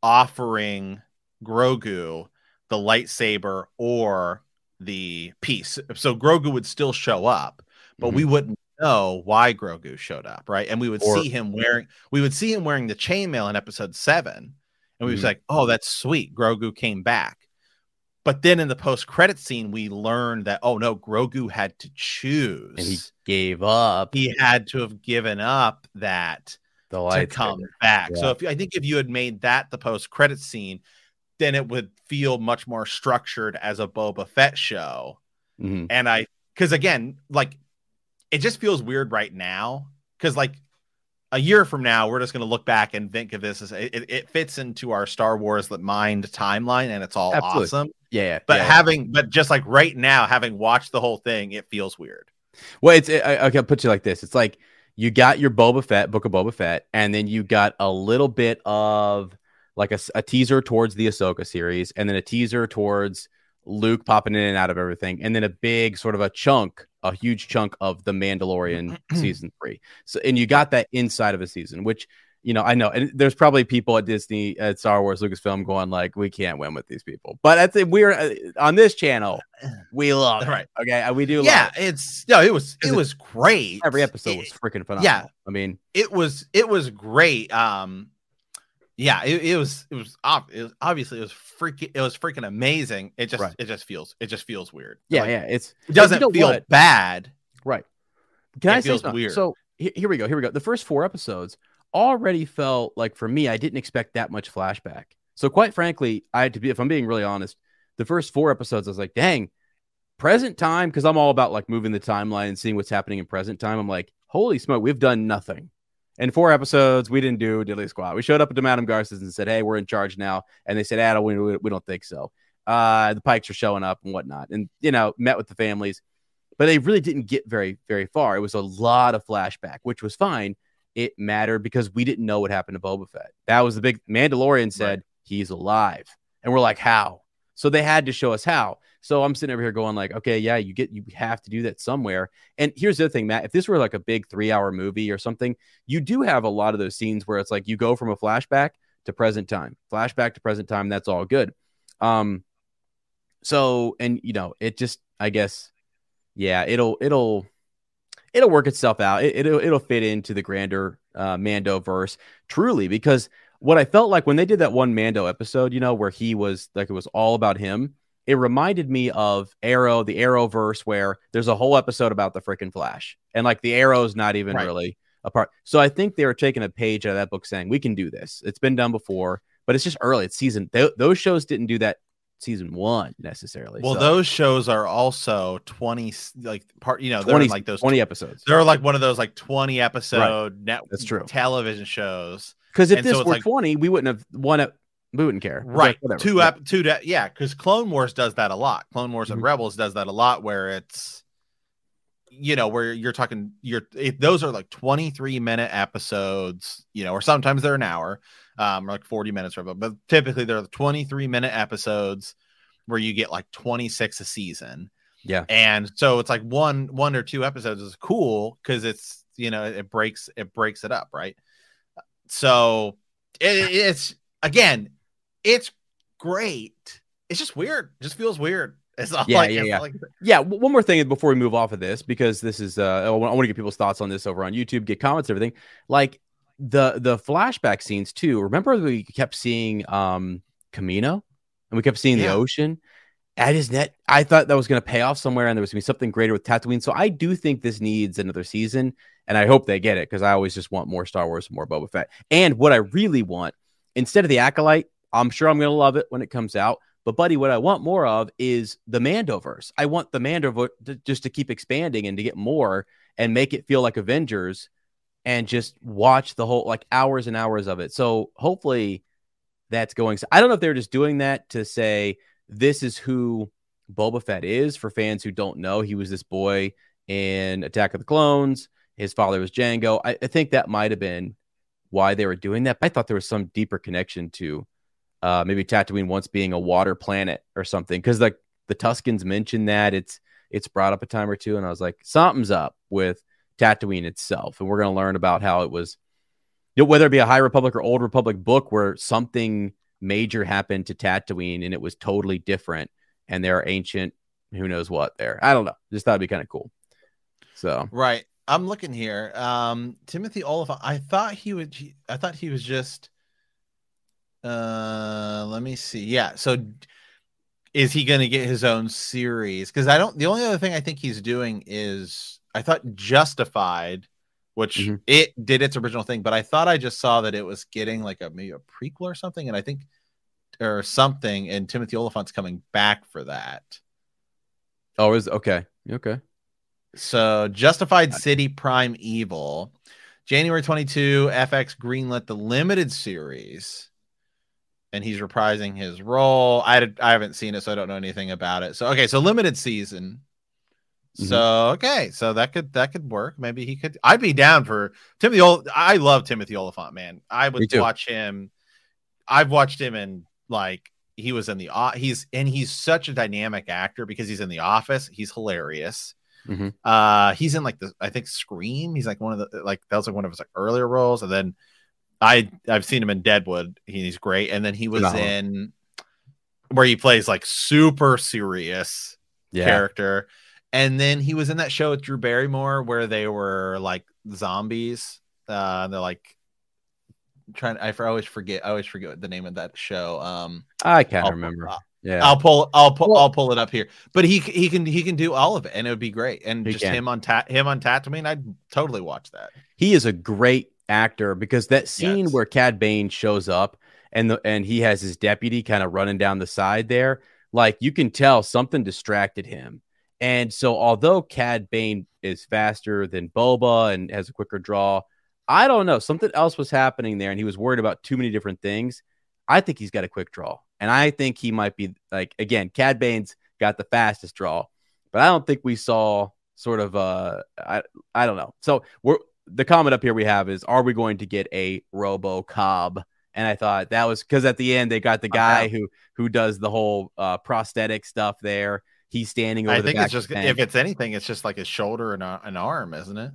Speaker 3: offering Grogu the lightsaber or the piece. So Grogu would still show up, but we mm-hmm. wouldn't know why Grogu showed up, right? And we would
Speaker 2: Or-
Speaker 3: see him wearing we would see him wearing the chainmail in episode seven, and we was
Speaker 2: Mhm.
Speaker 3: like, "Oh, that's sweet. Grogu came back." But then in the post credit scene, we learned that oh no, Grogu had to choose.
Speaker 2: and he gave up
Speaker 3: he had to have given up that
Speaker 2: the
Speaker 3: to come back. So if I think if you had made that the post credit scene, then it would feel much more structured as a Boba Fett show.
Speaker 2: Mhm.
Speaker 3: And I, because again, like it just feels weird right now. Because like a year from now, we're just going to look back and think of this as it, it- it fits into our Star Wars mind timeline, and it's all
Speaker 2: Absolutely.
Speaker 3: awesome.
Speaker 2: Yeah.
Speaker 3: But
Speaker 2: yeah, yeah.
Speaker 3: having, but just like right now, having watched the whole thing, it feels weird.
Speaker 2: Well, it's I, I, will put you like this. It's like you got your Boba Fett book of Boba Fett, and then you got a little bit of like a teaser towards the Ahsoka series, and then a teaser towards Luke popping in and out of everything, and then a big sort of a chunk, a huge chunk of the Mandalorian season three. So, and you got that inside of a season, which you know I know, and there's probably people at Disney, at Star Wars, Lucasfilm going like, we can't win with these people, but I think we're uh, on this channel, we love it.
Speaker 3: Right.
Speaker 2: Okay, we do. love
Speaker 3: Yeah,
Speaker 2: it.
Speaker 3: it's no, it was it- was great.
Speaker 2: every episode
Speaker 3: It-
Speaker 2: was freaking phenomenal.
Speaker 3: yeah.
Speaker 2: I mean,
Speaker 3: it was it was great. Um, yeah, it, it was it was, ob- it was obviously it was freaking it was freaking amazing. It just
Speaker 2: Right.
Speaker 3: it just feels it just feels weird.
Speaker 2: yeah,
Speaker 3: Like,
Speaker 2: yeah, it's
Speaker 3: It doesn't
Speaker 2: you know
Speaker 3: feel
Speaker 2: what?
Speaker 3: bad.
Speaker 2: right. Can
Speaker 3: It
Speaker 2: I say
Speaker 3: feels
Speaker 2: something?
Speaker 3: weird.
Speaker 2: So here we go. Here we go. The first four episodes already felt like for me, I didn't expect that much flashback. So quite frankly, I had to be, if I'm being really honest, the first four episodes, I was like, dang, present time, because I'm all about like moving the timeline and seeing what's happening in present time. I'm like, holy smoke, we've done nothing. In four episodes, we didn't do diddly squat. We showed up at Madame Garsa's and said, hey, we're in charge now. And they said, Adam, we, we, don't think so. Uh, the Pikes are showing up and whatnot. And, you know, met with the families but they really didn't get very very far. It was a lot of flashback, which was fine. It mattered because we didn't know what happened to Boba Fett. That was the big Mandalorian said
Speaker 3: Right.
Speaker 2: he's alive, and we're like, how? So they had to show us how. So I'm sitting over here going like, okay, yeah, you get you have to do that somewhere. And here's the other thing, Matt. If this were like a big three hour movie or something, you do have a lot of those scenes where it's like you go from a flashback to present time, flashback to present time. That's all good. Um, so and you know, it just I guess yeah, it'll it'll it'll work itself out. It, it'll it'll fit into the grander uh, Mando verse truly because what I felt like when they did that one Mando episode, you know, where he was like it was all about him. It reminded me of Arrow, the Arrowverse, where there's a whole episode about the freaking Flash, and like the Arrow's not even
Speaker 3: Right.
Speaker 2: really a part. So I think they were taking a page out of that book, saying we can do this. It's been done before, but it's just early. It's season. Th- those shows didn't do that season one necessarily.
Speaker 3: Well,
Speaker 2: So,
Speaker 3: those shows are also twenty like part. You know, they're
Speaker 2: 20,
Speaker 3: like those
Speaker 2: 20 episodes.
Speaker 3: They're like one of those like twenty episode net
Speaker 2: That's true.
Speaker 3: television shows.
Speaker 2: Because if
Speaker 3: And
Speaker 2: this
Speaker 3: so
Speaker 2: were
Speaker 3: like-
Speaker 2: 20, we wouldn't have won it. We wouldn't care.
Speaker 3: Right.
Speaker 2: like,
Speaker 3: two
Speaker 2: Yeah.
Speaker 3: ep- two de- yeah, because Clone Wars does that a lot. Clone Wars and
Speaker 2: Mhm.
Speaker 3: Rebels does that a lot where it's you know, where you're talking you're it, those are like 23 minute episodes, you know, or sometimes they're an hour, um, or like 40 minutes or but but typically they're 23 minute episodes where you get like 26 a season.
Speaker 2: Yeah.
Speaker 3: And so it's like one one or two episodes is cool because it's you know it breaks it breaks it up, right? So it, it's again, it's great. It's just weird. It just feels weird. It's all
Speaker 2: Yeah,
Speaker 3: like,
Speaker 2: yeah, yeah.
Speaker 3: like-
Speaker 2: Yeah. One more thing before we move off of this, because this is, uh, I want to get people's thoughts on this over on YouTube, get comments, everything. Like the the flashback scenes too. Remember we kept seeing um Kamino and we kept seeing the ocean. At his net. I thought that was going to pay off somewhere, and there was going to be something greater with Tatooine. So I do think this needs another season, and I hope they get it because I always just want more Star Wars and more Boba Fett. And what I really want, instead of the acolyte, I'm sure I'm going to love it when it comes out. But buddy, what I want more of is the Mandoverse. I want the Mandoverse to, just to keep expanding and to get more and make it feel like Avengers, and just watch the whole like hours and hours of it. So hopefully that's going. So I don't know if they're just doing that to say this is who Boba Fett is for fans who don't know. He was this boy in Attack of the Clones. His father was Jango. I, I think that might have been why they were doing that. But I thought there was some deeper connection to uh, maybe Tatooine once being a water planet or something. Because like the Tuskens mentioned that it's it's brought up a time or two, and I was like, something's up with Tatooine itself, and we're gonna learn about how it was. You know, whether it be a High Republic or Old Republic book where something major happened to Tatooine and it was totally different, and there are ancient who knows what there. I don't know. Just thought it'd be kind of cool. So
Speaker 3: right. I'm looking here. Um, Timothy Olyphant. I thought he would. I thought he was just. Uh, let me see. Yeah. So, is he going to get his own series? Because I don't. The only other thing I think he's doing is I thought Justified, which
Speaker 2: Mhm.
Speaker 3: it did its original thing, but I thought I just saw that it was getting like a maybe a prequel or something, and I think or something, and Timothy Olyphant's coming back for that.
Speaker 2: Oh, is okay. Okay.
Speaker 3: So Justified City Primeval, January 22, FX greenlit the limited series. And he's reprising his role. I I haven't seen it, so I don't know anything about it. So okay, so limited season. So okay, so that could that could work. Maybe he could. I'd be down for Timothy. Ol- I love Timothy Olyphant, man. I would watch him. I've watched him in like he was in the he's and he's such a dynamic actor because he's in the office. He's hilarious.
Speaker 2: Mhm.
Speaker 3: Uh, he's in like the I think Scream. He's like one of the like that was like one of his like earlier roles, and then I I've seen him in Deadwood. He's great, and then he was
Speaker 2: Phenomenal.
Speaker 3: in where he plays like super serious
Speaker 2: Yeah.
Speaker 3: character. And then he was in that show with Drew Barrymore where they were like zombies. Uh, and they're like trying. I always forget. I always forget the name of that show. Um,
Speaker 2: I can't
Speaker 3: I'll-
Speaker 2: remember.
Speaker 3: I'll-
Speaker 2: Yeah.
Speaker 3: I'll pull. I'll pull.
Speaker 2: Well-
Speaker 3: I'll pull it up here. But he he can he can do all of it, and it would be great. And just
Speaker 2: can.
Speaker 3: him on ta- him on Tatooine, I'd totally watch that.
Speaker 2: he is a great actor because that scene
Speaker 3: Yes.
Speaker 2: where Cad Bane shows up and the and he has his deputy kind of running down the side there, like you can tell something distracted him. And so although Cad Bane is faster than Boba and has a quicker draw, I don't know, something else was happening there and he was worried about too many different things. I think he's got a quick draw. And I think he might be like again, Cad Bane's got the fastest draw, but I don't think we saw sort of uh I I don't know. So we're the comment up here we have is are we going to get a robo cob and i thought that was because at the end they got the guy who who does the whole uh prosthetic stuff there he's standing over
Speaker 3: I think it's just if it's anything, it's just like his shoulder and a, an arm, isn't it?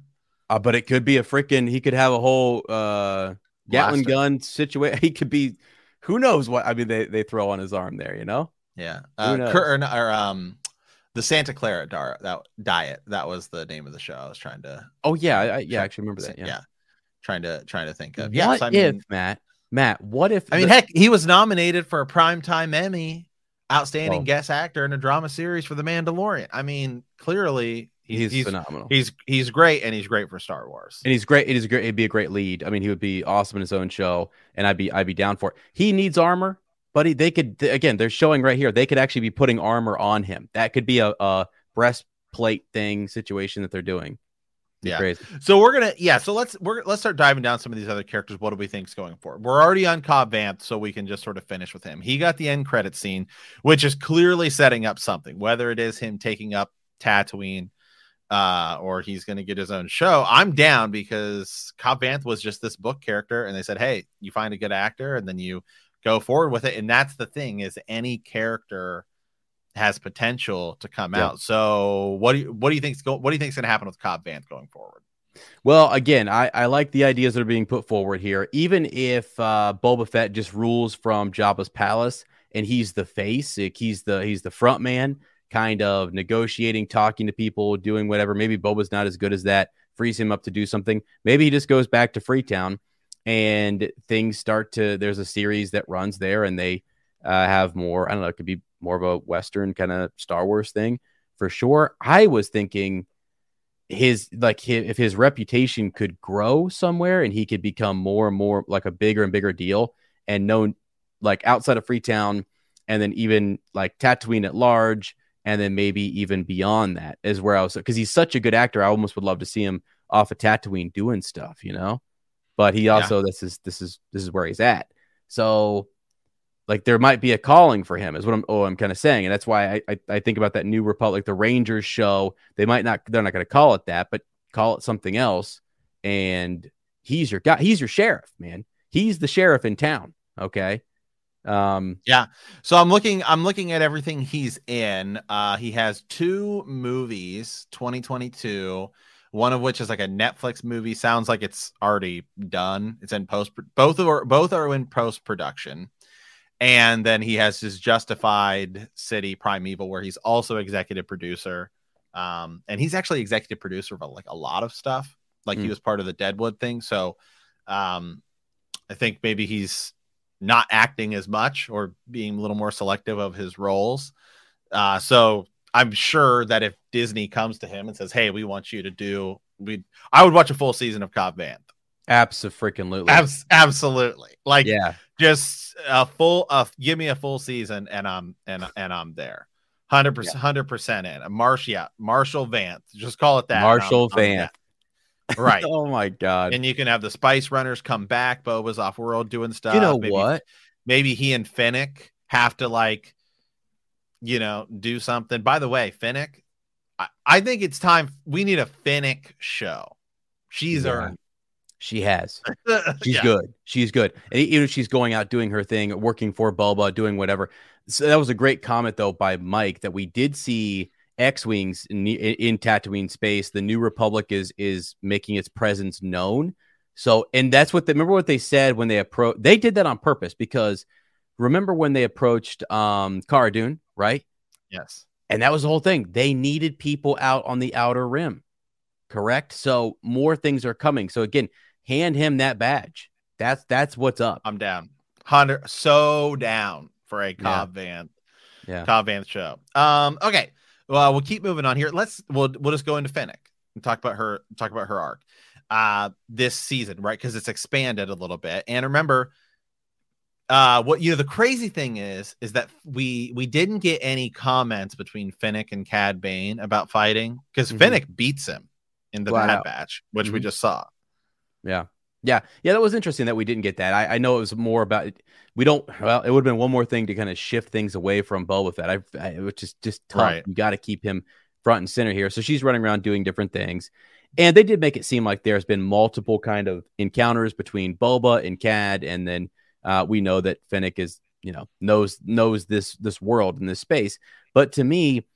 Speaker 2: uh, but it could be a freaking he could have a whole uh gatling
Speaker 3: Blaster.
Speaker 2: gun situation he could be who knows what i mean they, they throw on his arm there you know
Speaker 3: Yeah. Uh? Cur- or, or, um, the Santa Clara dar- that diet. That was the name of the show. I was trying to.
Speaker 2: oh yeah I, yeah i actually remember that yeah,
Speaker 3: Trying to trying to think of. Yeah.
Speaker 2: what
Speaker 3: so I
Speaker 2: if
Speaker 3: mean,
Speaker 2: matt matt what if
Speaker 3: I mean,
Speaker 2: the-
Speaker 3: heck, he was nominated for a primetime Emmy, outstanding
Speaker 2: Oh.
Speaker 3: guest actor in a drama series for The Mandalorian. I mean, clearly
Speaker 2: he's,
Speaker 3: he's he's
Speaker 2: phenomenal
Speaker 3: he's, he's great, and he's great for Star Wars.
Speaker 2: and he's great. It is great. It'd be a great lead. I mean, he would be awesome in his own show, and I'd be I'd be down for it. He needs armor, he, they could again. They're showing right here. They could actually be putting armor on him. That could be a, a breastplate thing situation that they're doing.
Speaker 3: Yeah.
Speaker 2: crazy.
Speaker 3: So we're gonna yeah. So let's we're let's start diving down some of these other characters. What do we think's going forward? We're already on Cobb Vanth, so we can just sort of finish with him. He got the end credit scene, which is clearly setting up something. Whether it is him taking up Tatooine, uh, or he's going to get his own show. I'm down because Cobb Vanth was just this book character, and they said, "Hey, you find a good actor, and then you go forward with it." And that's the thing is any character has potential to come
Speaker 2: Yeah.
Speaker 3: out. So what do you what do you think's go what do you think's going to happen with Cobb Vanth going forward?
Speaker 2: Well, again, I, I like the ideas that are being put forward here. Even if uh, Boba Fett just rules from Jabba's palace and he's the face, like he's the he's the front man, kind of negotiating, talking to people, doing whatever. Maybe Boba's not as good as that. Frees him up to do something. Maybe he just goes back to Freetown, and things start to. There's a series that runs there, and they uh, have more. I don't know. It could be more of a Western kind of Star Wars thing for sure. I was thinking his like his, if his reputation could grow somewhere and he could become more and more like a bigger and bigger deal and known like outside of Freetown and then even like Tatooine at large and then maybe even beyond that is where I was because he's such a good actor I almost would love to see him off of Tatooine doing stuff you know but he also this is this is this is where he's at. So like there might be a calling for him is what I'm oh I'm kind of saying. And that's why I, I I think about that new Republic the Rangers show. They might not they're not going to call it that but call it something else. And he's your guy he's your sheriff man. He's the sheriff in town okay? Um Yeah.
Speaker 3: So I'm looking I'm looking at everything he's in. Uh he has two movies 2022, one of which is like a Netflix movie. Sounds like it's already done. It's in post both are both are in post production. And then he has his Justified City Primeval where he's also executive producer Um, and he's actually executive producer of like a lot of stuff. Like he
Speaker 2: Mm.
Speaker 3: was part of the Deadwood thing. So um, I think maybe he's not acting as much or being a little more selective of his roles. Uh, so I'm sure that if Disney comes to him and says, "Hey, we want you to do," we I would watch a full season of Cobb Vanth.
Speaker 2: Absolutely.
Speaker 3: Abs- absolutely, like
Speaker 2: yeah.
Speaker 3: just a full. Uh, give me a full season, and I'm and and I'm there. Hundred percent, hundred percent in. Marsh, yeah, Marshall Vanth. Just call it that. and I'm-
Speaker 2: Marshall
Speaker 3: I'm Vanth. Right.
Speaker 2: Oh my god.
Speaker 3: and you can have the Spice Runners come back. Boba's off world doing stuff.
Speaker 2: you know
Speaker 3: maybe,
Speaker 2: what?
Speaker 3: Maybe he and Fennec have to like, you know, do something. By the way, Fennec, I, I think it's time. We need a Fennec show. She's
Speaker 2: Yeah.
Speaker 3: earned.
Speaker 2: She has. She's
Speaker 3: Yeah.
Speaker 2: good. She's good. And even if she's going out doing her thing, working for Boba, doing whatever. So that was a great comment though by Mike that we did see X-wings in, in, in Tatooine space. The New Republic is is making its presence known. So, and that's what they remember what they said when they approached. They did that on purpose because remember when they approached um Cara Dune, right?
Speaker 3: Yes.
Speaker 2: And that was the whole thing. They needed people out on the outer rim. Correct? So more things are coming. So again, hand him that badge. That's that's what's up.
Speaker 3: I'm down. Hundred so down for a Cobb Vanth
Speaker 2: Yeah.
Speaker 3: Cobb Vanth show. Um, okay. Well, we'll keep moving on here. Let's we'll we'll just go into Fennec and talk about her talk about her arc uh this season, right? Because it's expanded a little bit. And remember, uh what you know the crazy thing is is that we we didn't get any comments between Fennec and Cad Bane about fighting because
Speaker 2: Mhm.
Speaker 3: Fennec beats him in the Bad
Speaker 2: out.
Speaker 3: Batch, which we
Speaker 2: Mhm.
Speaker 3: just saw.
Speaker 2: Yeah. Yeah. Yeah. That was interesting that we didn't get that. I, I know it was more about we don't well, it would have been one more thing to kind of shift things away from Boba Fett. I, I which is just tough.
Speaker 3: Right.
Speaker 2: You got to keep him front and center here. So she's running around doing different things. And they did make it seem like there's been multiple kind of encounters between Boba and Cad, and then uh, we know that Fennec is, you know, knows knows this this world and this space. But to me,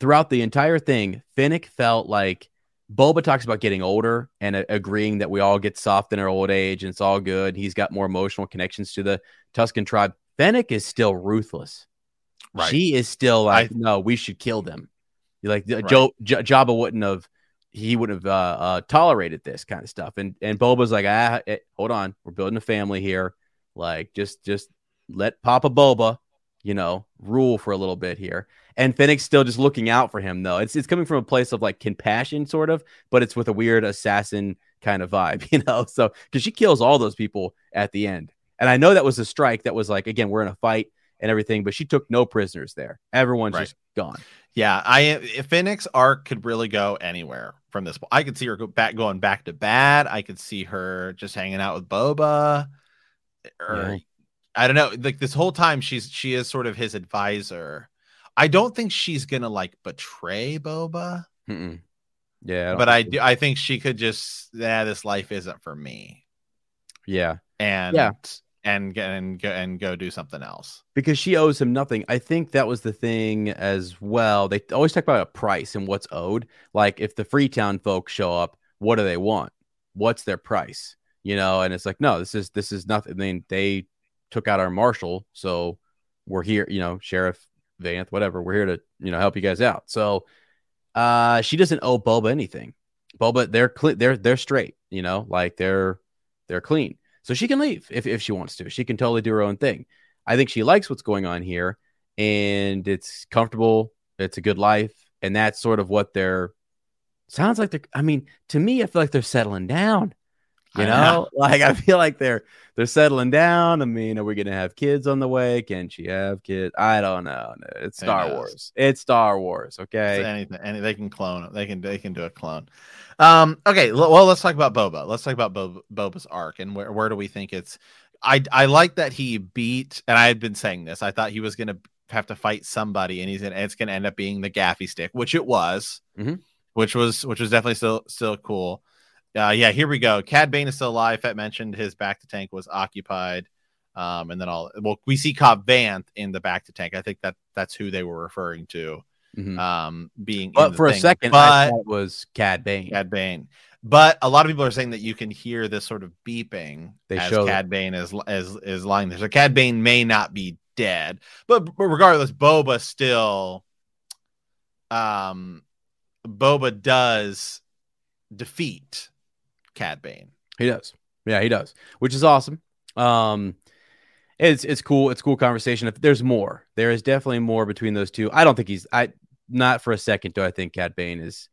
Speaker 2: throughout the entire thing, Fennec felt like Boba talks about getting older and uh, agreeing that we all get soft in our old age and it's all good. He's got more emotional connections to the Tusken tribe. Fennec is still ruthless.
Speaker 3: Right.
Speaker 2: She is still like,
Speaker 3: I-
Speaker 2: no, we should kill them. Like
Speaker 3: Right.
Speaker 2: Joe J- Jabba wouldn't have, he would have uh, uh, tolerated this kind of stuff. And and Boba's like, ah, eh, hold on, we're building a family here. Like, just just let Papa Boba, you know, rule for a little bit here. And Fennec's still just looking out for him, though. It's it's coming from a place of like compassion, sort of, but it's with a weird assassin kind of vibe, you know. So because she kills all those people at the end, and I know that was a strike that was like, again, we're in a fight and everything, but she took no prisoners there. Everyone's
Speaker 3: Right.
Speaker 2: just gone.
Speaker 3: Yeah, I if Fennec's arc could really go anywhere from this. I could see her go back going back to bad. I could see her just hanging out with Boba, or
Speaker 2: Yeah.
Speaker 3: I don't know. Like this whole time, she's she is sort of his advisor. I don't think she's gonna like betray Boba,
Speaker 2: Mm-mm. Yeah, don't
Speaker 3: but I do. I think she could just yeah, this life isn't for me,
Speaker 2: yeah.
Speaker 3: and
Speaker 2: Yeah.
Speaker 3: and and go and go do something else.
Speaker 2: because she owes him nothing. I think that was the thing as well. They always talk about a price and what's owed. Like if the Freetown folks show up, what do they want? What's their price? You know, and it's like, no, this is this is nothing. I mean, they took out our marshal, so we're here. You know, Sheriff Vanth, whatever. We're here to you know help you guys out. So, uh, she doesn't owe Boba anything. Boba, they're they're they're straight. You know, like they're they're clean. So she can leave if if she wants to. She can totally do her own thing. I think she likes what's going on here and it's comfortable. It's a good life. And that's sort of what they're sounds like they're I mean, to me, I feel like they're settling down. You know, like I feel like they're they're settling down. I mean, are we gonna have kids on the way? Can she have kids? I don't know. No, It's Star? Wars. It's Star Wars. Okay.
Speaker 3: anything, any they can clone it. They can they can do a clone. Um. Okay. Well, let's talk about Boba. Let's talk about Boba, Boba's arc and where where do we think it's. I I like that he beat, and I had been saying this. I thought he was gonna have to fight somebody, and he's gonna it's gonna end up being the gaffi stick, which it was,
Speaker 2: Mhm.
Speaker 3: which was which was definitely still still cool. Uh, yeah, here we go. Cad Bane is still alive. Fett mentioned his bacta tank was occupied. Um, and then all well, we see Cobb Vanth in the bacta tank. I think that that's who they were referring to
Speaker 2: Mhm.
Speaker 3: um being in
Speaker 2: But
Speaker 3: the
Speaker 2: for a second,
Speaker 3: but
Speaker 2: it was Cad Bane.
Speaker 3: Cad Bane. But a lot of people are saying that you can hear this sort of beeping
Speaker 2: They
Speaker 3: as
Speaker 2: show.
Speaker 3: Cad Bane is is is lying there. So Cad Bane may not be dead, but, but regardless, Boba still um Boba does defeat Cad Bane.
Speaker 2: He does. Yeah, he does, which is awesome. Um, it's it's cool. It's cool conversation. If there's more, there is definitely more between those two. I don't think he's. I not for a second do I think Cad Bane is.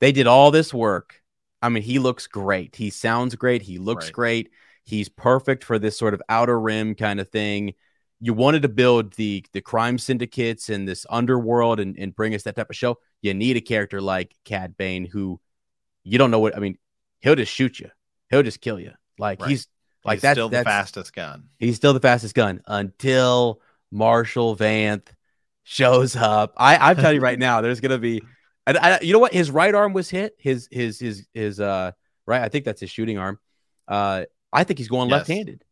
Speaker 2: They did all this work. I mean, he looks great. He sounds great. He looks
Speaker 3: Right.
Speaker 2: great. He's perfect for this sort of outer rim kind of thing. You wanted to build the the crime syndicates and this underworld and, and bring us that type of show. You need a character like Cad Bane who you don't know what I mean. He'll just shoot you. He'll just kill you. Like
Speaker 3: Right.
Speaker 2: he's like
Speaker 3: He's
Speaker 2: that's
Speaker 3: still the
Speaker 2: that's,
Speaker 3: fastest gun.
Speaker 2: He's still the fastest gun until Marshall Vanth shows up. I, I'm telling you right now, there's gonna be, and I, you know what? His right arm was hit. His his his his uh right. I think that's his shooting arm. Uh, I think he's going
Speaker 3: Yes.
Speaker 2: left-handed.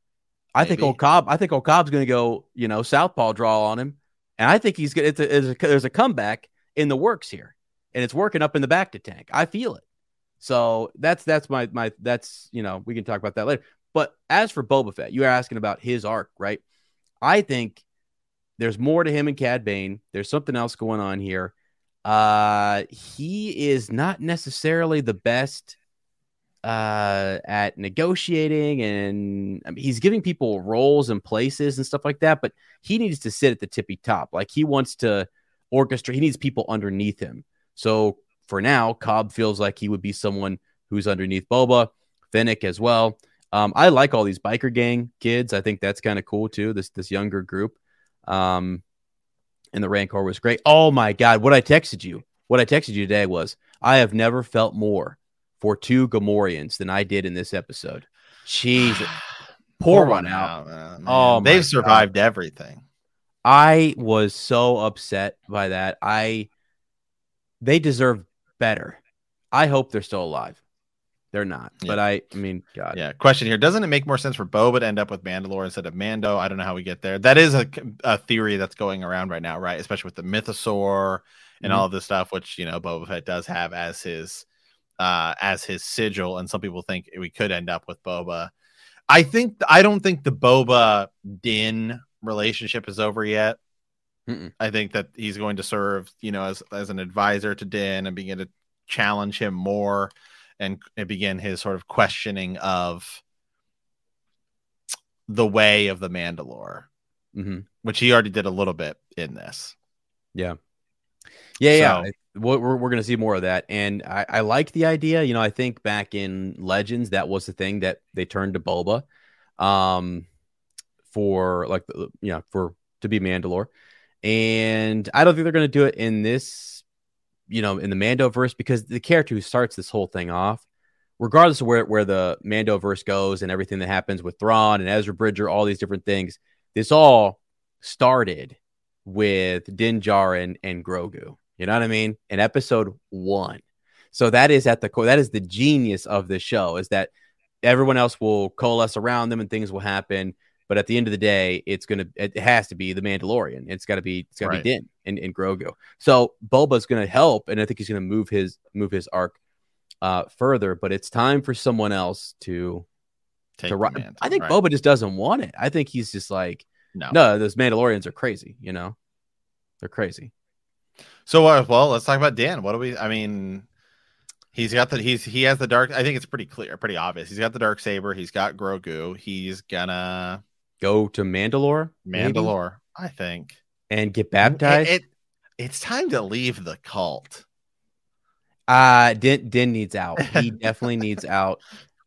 Speaker 2: I think old Cobb. I think old Cobb's gonna go, you know, southpaw draw on him, and I think he's gonna. It's a, it's a, there's a comeback in the works here, and it's working up in the bacta tank. I feel it. So that's that's my my that's you know we can talk about that later. But as for Boba Fett, you are asking about his arc, right? I think there's more to him and Cad Bane. There's something else going on here. Uh, he is not necessarily the best uh at negotiating and I mean, he's giving people roles and places and stuff like that but he needs to sit at the tippy top like he wants to orchestrate he needs people underneath him so for now cobb feels like he would be someone who's underneath boba Fennec as well um i like all these biker gang kids i think that's kind of cool too this this younger group um and the rancor was great oh my god what i texted you what i texted you today was i have never felt more for two Gamorreans than I did in this episode. Jesus. Pour one out.
Speaker 3: man.
Speaker 2: Oh,
Speaker 3: they've
Speaker 2: God.
Speaker 3: survived everything.
Speaker 2: I was so upset by that. I they deserve better. I hope they're still alive. They're not. But I I mean, God.
Speaker 3: Yeah. Question here: Doesn't it make more sense for Boba to end up with Mandalore instead of Mando? I don't know how we get there. That is a, a theory that's going around right now, right? Especially with the Mythosaur and
Speaker 2: Mhm.
Speaker 3: all of this stuff, which you know Boba Fett does have as his uh as his sigil, and some people think we could end up with Boba. I think I don't think the Boba Din relationship is over yet.
Speaker 2: Mm-mm.
Speaker 3: I think that he's going to serve, you know, as as an advisor to Din and begin to challenge him more and, and begin his sort of questioning of the way of the Mandalore,
Speaker 2: Mhm.
Speaker 3: which he already did a little bit in this.
Speaker 2: Yeah. Yeah, yeah.
Speaker 3: So-
Speaker 2: We're, we're, we're going to see more of that. And I, I like the idea. You know, I think back in Legends, that was the thing that they turned to Boba um, for, like, you know, for to be Mandalore. And I don't think they're going to do it in this, you know, in the Mando verse because the character who starts this whole thing off, regardless of where, where the Mando verse goes and everything that happens with Thrawn and Ezra Bridger, all these different things, this all started with Din Djarin and Grogu. You know what I mean? In episode one. So that is at the core. That is the genius of the show is that everyone else will coalesce around them and things will happen. But at the end of the day, it's gonna it has to be the Mandalorian. It's gotta be it's gotta
Speaker 3: Right.
Speaker 2: be Din and, and Grogu. So Boba's gonna help, and I think he's gonna move his move his arc uh further. But it's time for someone else to
Speaker 3: Take
Speaker 2: to
Speaker 3: the
Speaker 2: run. I think
Speaker 3: right.
Speaker 2: Boba just doesn't want it. I think he's just like,
Speaker 3: No.
Speaker 2: no, those Mandalorians are crazy. You know, they're crazy.
Speaker 3: So uh, well, let's talk about Dan. What do we? I mean, he's got the he's he has the dark. I think it's pretty clear, pretty obvious. He's got the dark saber. He's got Grogu. He's gonna
Speaker 2: Go to Mandalore, maybe,
Speaker 3: Mandalore. I think
Speaker 2: and get baptized.
Speaker 3: It, it- it's time to leave the cult.
Speaker 2: Uh Din Din needs out. He definitely needs out.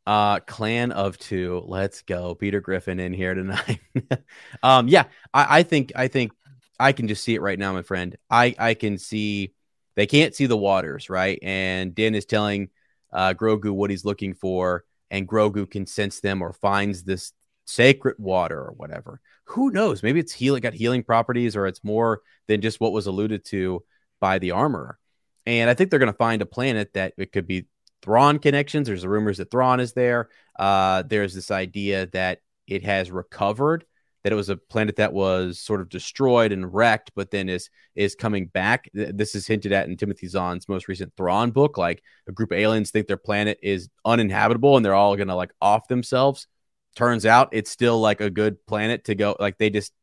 Speaker 2: Uh clan of two. Let's go. Peter Griffin in here tonight. um yeah, I, I think I think I can just see it right now, my friend. I I can see they can't see the waters, right? And Din is telling uh Grogu what he's looking for, and Grogu can sense them or finds this sacred water or whatever. Who knows? Maybe it's healing got healing properties, or it's more than just what was alluded to by the armorer. And I think they're going to find a planet that it could be Thrawn connections. There's the rumors that Thrawn is there. Uh, there's this idea that it has recovered, that it was a planet that was sort of destroyed and wrecked, but then is is coming back. This is hinted at in Timothy Zahn's most recent Thrawn book. Like a group of aliens think their planet is uninhabitable and they're all going to like off themselves. Turns out it's still like a good planet to go. Like they just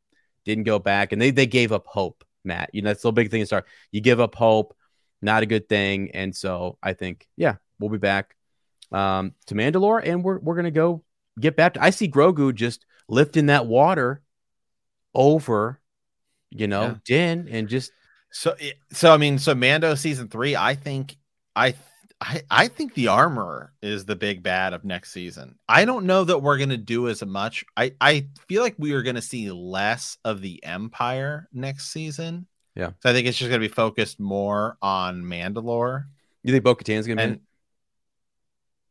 Speaker 2: didn't go back and they they gave up hope, Matt. You know, that's the big thing to start. You give up hope not a good thing. And so I think, yeah, we'll be back um, to Mandalore, and we're we're gonna go get back. To, I see Grogu just lifting that water over, you know,
Speaker 3: Yeah.
Speaker 2: Din, and just
Speaker 3: So, so I mean, so Mando season three, I think, I, I, I think the armor is the big bad of next season. I don't know that we're gonna do as much. I, I feel like we are gonna see less of the Empire next season.
Speaker 2: Yeah.
Speaker 3: So I think it's just gonna be focused more on Mandalore.
Speaker 2: you think Bo Katan's gonna be. in
Speaker 3: And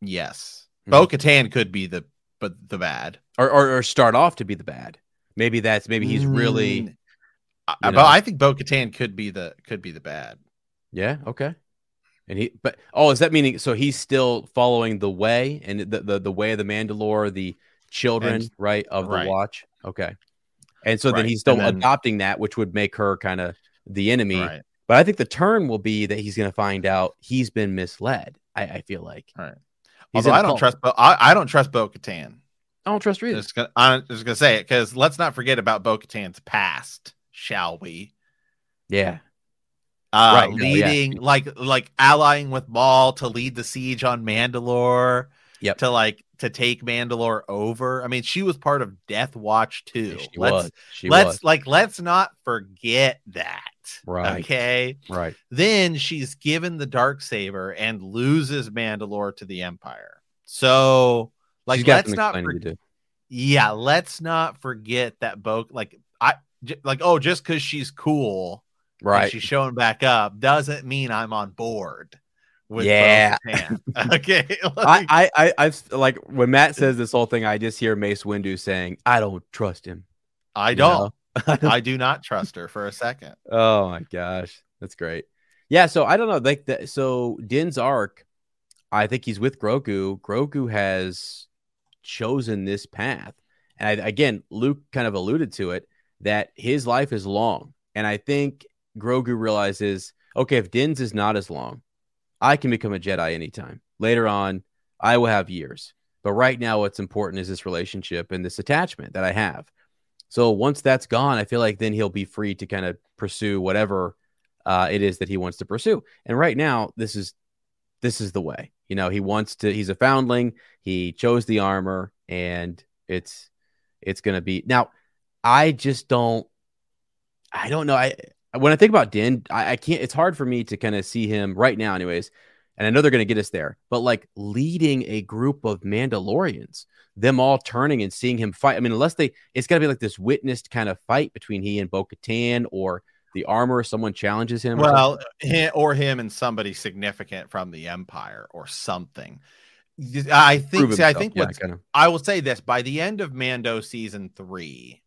Speaker 2: it?
Speaker 3: yes,
Speaker 2: Mhm.
Speaker 3: Bo Katan could be the, but the bad.
Speaker 2: Or, or or start off to be the bad. Maybe that's maybe he's really
Speaker 3: Mm, I-
Speaker 2: you know.
Speaker 3: I think Bo Katan could be the could be the bad.
Speaker 2: yeah okay. And he, but oh, is that meaning? So he's still following the way and the the, the way of the Mandalore, the children,
Speaker 3: And-
Speaker 2: right, of the. Watch. Okay, and so then he's still
Speaker 3: then-
Speaker 2: adopting that, which would make her kind of the enemy.
Speaker 3: Right.
Speaker 2: But I think the turn will be that he's going to find out he's been misled. I, I feel like.
Speaker 3: Right.
Speaker 2: He's
Speaker 3: Although I don't
Speaker 2: cult.
Speaker 3: trust, Bo, I, I don't trust Bo Katan.
Speaker 2: I don't trust her either.
Speaker 3: Just gonna, I'm just gonna say it because let's not forget about Bo Katan's past, shall we?
Speaker 2: Yeah.
Speaker 3: Uh,
Speaker 2: Right, no, yeah.
Speaker 3: leading like like allying with Maul to lead the siege on Mandalore.
Speaker 2: Yep.
Speaker 3: To like to take Mandalore over. I mean, she was part of Death Watch too.
Speaker 2: She
Speaker 3: let's
Speaker 2: was. She
Speaker 3: let's
Speaker 2: was.
Speaker 3: like let's not forget that.
Speaker 2: Right.
Speaker 3: Okay.
Speaker 2: Right.
Speaker 3: Then she's given the dark saber and loses Mandalore to the Empire. So like let's not for- yeah, let's not forget that Bo like I j- like oh just because she's cool
Speaker 2: Right.
Speaker 3: she's showing back up doesn't mean I'm on board with
Speaker 2: Yeah.
Speaker 3: Okay
Speaker 2: I,
Speaker 3: like,
Speaker 2: I, I, I've like when Matt says this whole thing, I just hear Mace Windu saying, "I don't trust him."
Speaker 3: I
Speaker 2: you
Speaker 3: don't
Speaker 2: know?
Speaker 3: I do not trust her for a second
Speaker 2: Oh my gosh, that's great. Yeah, so I don't know, like the, so Din's arc, I think he's with Grogu. Grogu has chosen this path, and I, again, Luke kind of alluded to it that his life is long, and I think Grogu realizes, okay, if Din's is not as long, I can become a Jedi anytime. Later on, I will have years, but right now, what's important is this relationship and this attachment that I have. So once that's gone, I feel like then he'll be free to kind of pursue whatever uh, it is that he wants to pursue. And right now, this is this is the way. You know, he wants to. He's a foundling. He chose the armor, and it's it's going to be now. I just don't. I don't know. I when I think about Din, I, I can't. It's hard for me to kind of see him right now, anyways. And I know they're going to get us there, but like leading a group of Mandalorians, them all turning and seeing him fight. I mean, unless they, it's got to be like this witnessed kind of fight between he and Bo Katan or the armor, someone challenges him. or
Speaker 3: well hi- or him and somebody significant from the Empire or something I think see, I think
Speaker 2: Yeah,
Speaker 3: what's
Speaker 2: kind of.
Speaker 3: I will say this by the end of Mando season three,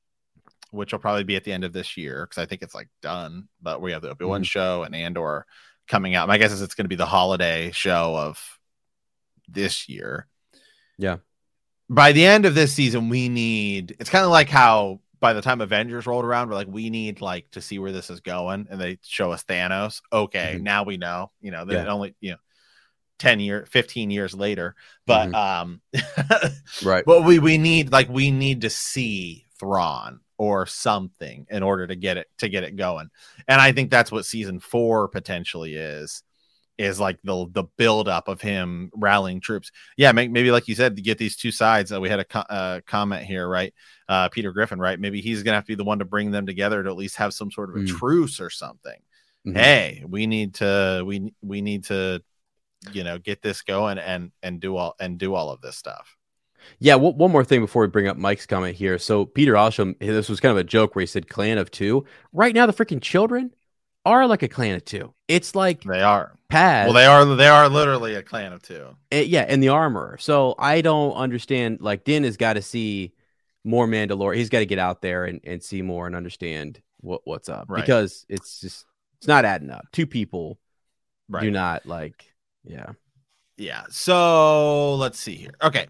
Speaker 3: which will probably be at the end of this year, because I think it's like done. But we have the Obi Wan
Speaker 2: Mhm.
Speaker 3: show and Andor coming out. My guess is it's going to be the holiday show of this year.
Speaker 2: Yeah.
Speaker 3: By the end of this season, we need. It's kind of like how by the time Avengers rolled around, we're like, we need like to see where this is going, and they show us Thanos. Okay,
Speaker 2: Mhm.
Speaker 3: now we know. You know, that
Speaker 2: Yeah.
Speaker 3: only you know. 10 year 15 years later but
Speaker 2: Mhm.
Speaker 3: um
Speaker 2: Right.
Speaker 3: but we we need like we need to see Thrawn or something in order to get it to get it going. And I think that's what season 4 potentially is is like the the build up of him rallying troops. Yeah, may- maybe like you said to get these two sides. Uh, we had a co- uh, comment here, right? Uh Peter Griffin, right? Maybe he's going to have to be the one to bring them together to at least have some sort of a
Speaker 2: Mm.
Speaker 3: truce or something.
Speaker 2: Mhm.
Speaker 3: Hey, we need to we we need to you know get this going and and do all and do all of this stuff.
Speaker 2: Yeah, one one more thing before we bring up Mike's comment here. So Peter Alsham, this was kind of a joke where he said clan of two. Right now, the freaking children are like a clan of two. It's like
Speaker 3: They are.
Speaker 2: Paz.
Speaker 3: Well, they are. They are literally a clan of two.
Speaker 2: eh, yeah, and the armor. So I don't understand. Like Din has got to see more Mandalore. He's got to get out there and, and see more and understand what what's up
Speaker 3: Right.
Speaker 2: because it's just it's not adding up. Two people
Speaker 3: Right.
Speaker 2: do not like. Yeah.
Speaker 3: Yeah. So let's see here. Okay.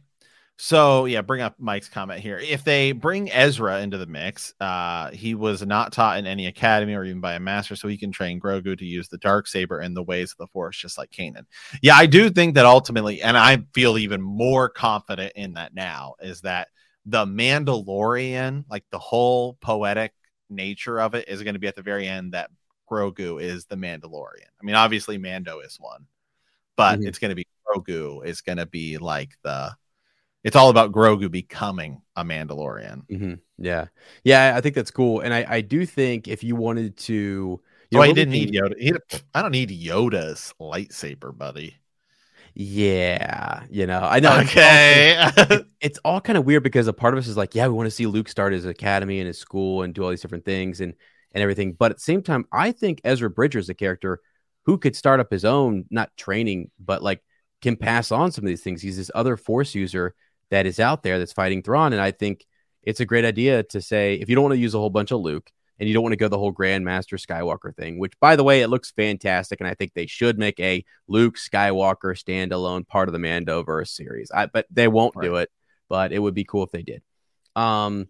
Speaker 3: So yeah, bring up Mike's comment here. If they bring Ezra into the mix, uh, he was not taught in any academy or even by a master, so he can train Grogu to use the dark saber and the ways of the Force, just like Kanan. Yeah, I do think that ultimately, and I feel even more confident in that now, is that the Mandalorian, like the whole poetic nature of it, is going to be at the very end that Grogu is the Mandalorian. I mean, obviously Mando is one, but
Speaker 2: Mhm.
Speaker 3: it's going to be Grogu is going to be like the. It's all about Grogu becoming a Mandalorian.
Speaker 2: Mhm. Yeah, yeah, I think that's cool, and I I do think if you wanted to, you
Speaker 3: Oh,
Speaker 2: know,
Speaker 3: he didn't need Yoda. He, I don't need Yoda's lightsaber, buddy.
Speaker 2: Yeah, you know, I know. it's all-
Speaker 3: Okay.
Speaker 2: it- it's all kind of weird because a part of us is like, yeah, we want to see Luke start his academy and his school and do all these different things and and everything. But at the same time, I think Ezra Bridger is a character who could start up his own, not training, but like can pass on some of these things. He's this other Force user that is out there that's fighting Thrawn, and I think it's a great idea to say if you don't want to use a whole bunch of Luke and you don't want to go the whole Grandmaster Skywalker thing, which by the way, it looks fantastic, and I think they should make a Luke Skywalker standalone part of the Mandoverse series. I but they won't do it, but it would be cool if they did. Um,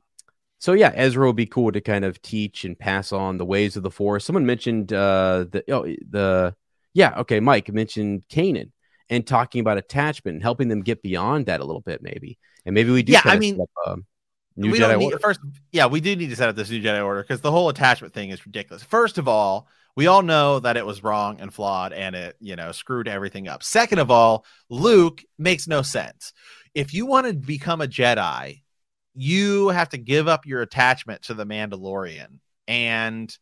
Speaker 2: so yeah, Ezra would be cool to kind of teach and pass on the ways of the Force. Someone mentioned uh the oh the yeah okay Mike mentioned Kanan and talking about attachment and helping them get beyond that a little bit maybe, and maybe we do.
Speaker 3: Yeah, I mean,
Speaker 2: up, um, new
Speaker 3: we
Speaker 2: Jedi
Speaker 3: don't need,
Speaker 2: Order.
Speaker 3: first yeah we do need to set up this new jedi order because the whole attachment thing is ridiculous first of all we all know that it was wrong and flawed and it you know screwed everything up second of all luke makes no sense if you want to become a jedi you have to give up your attachment to the mandalorian and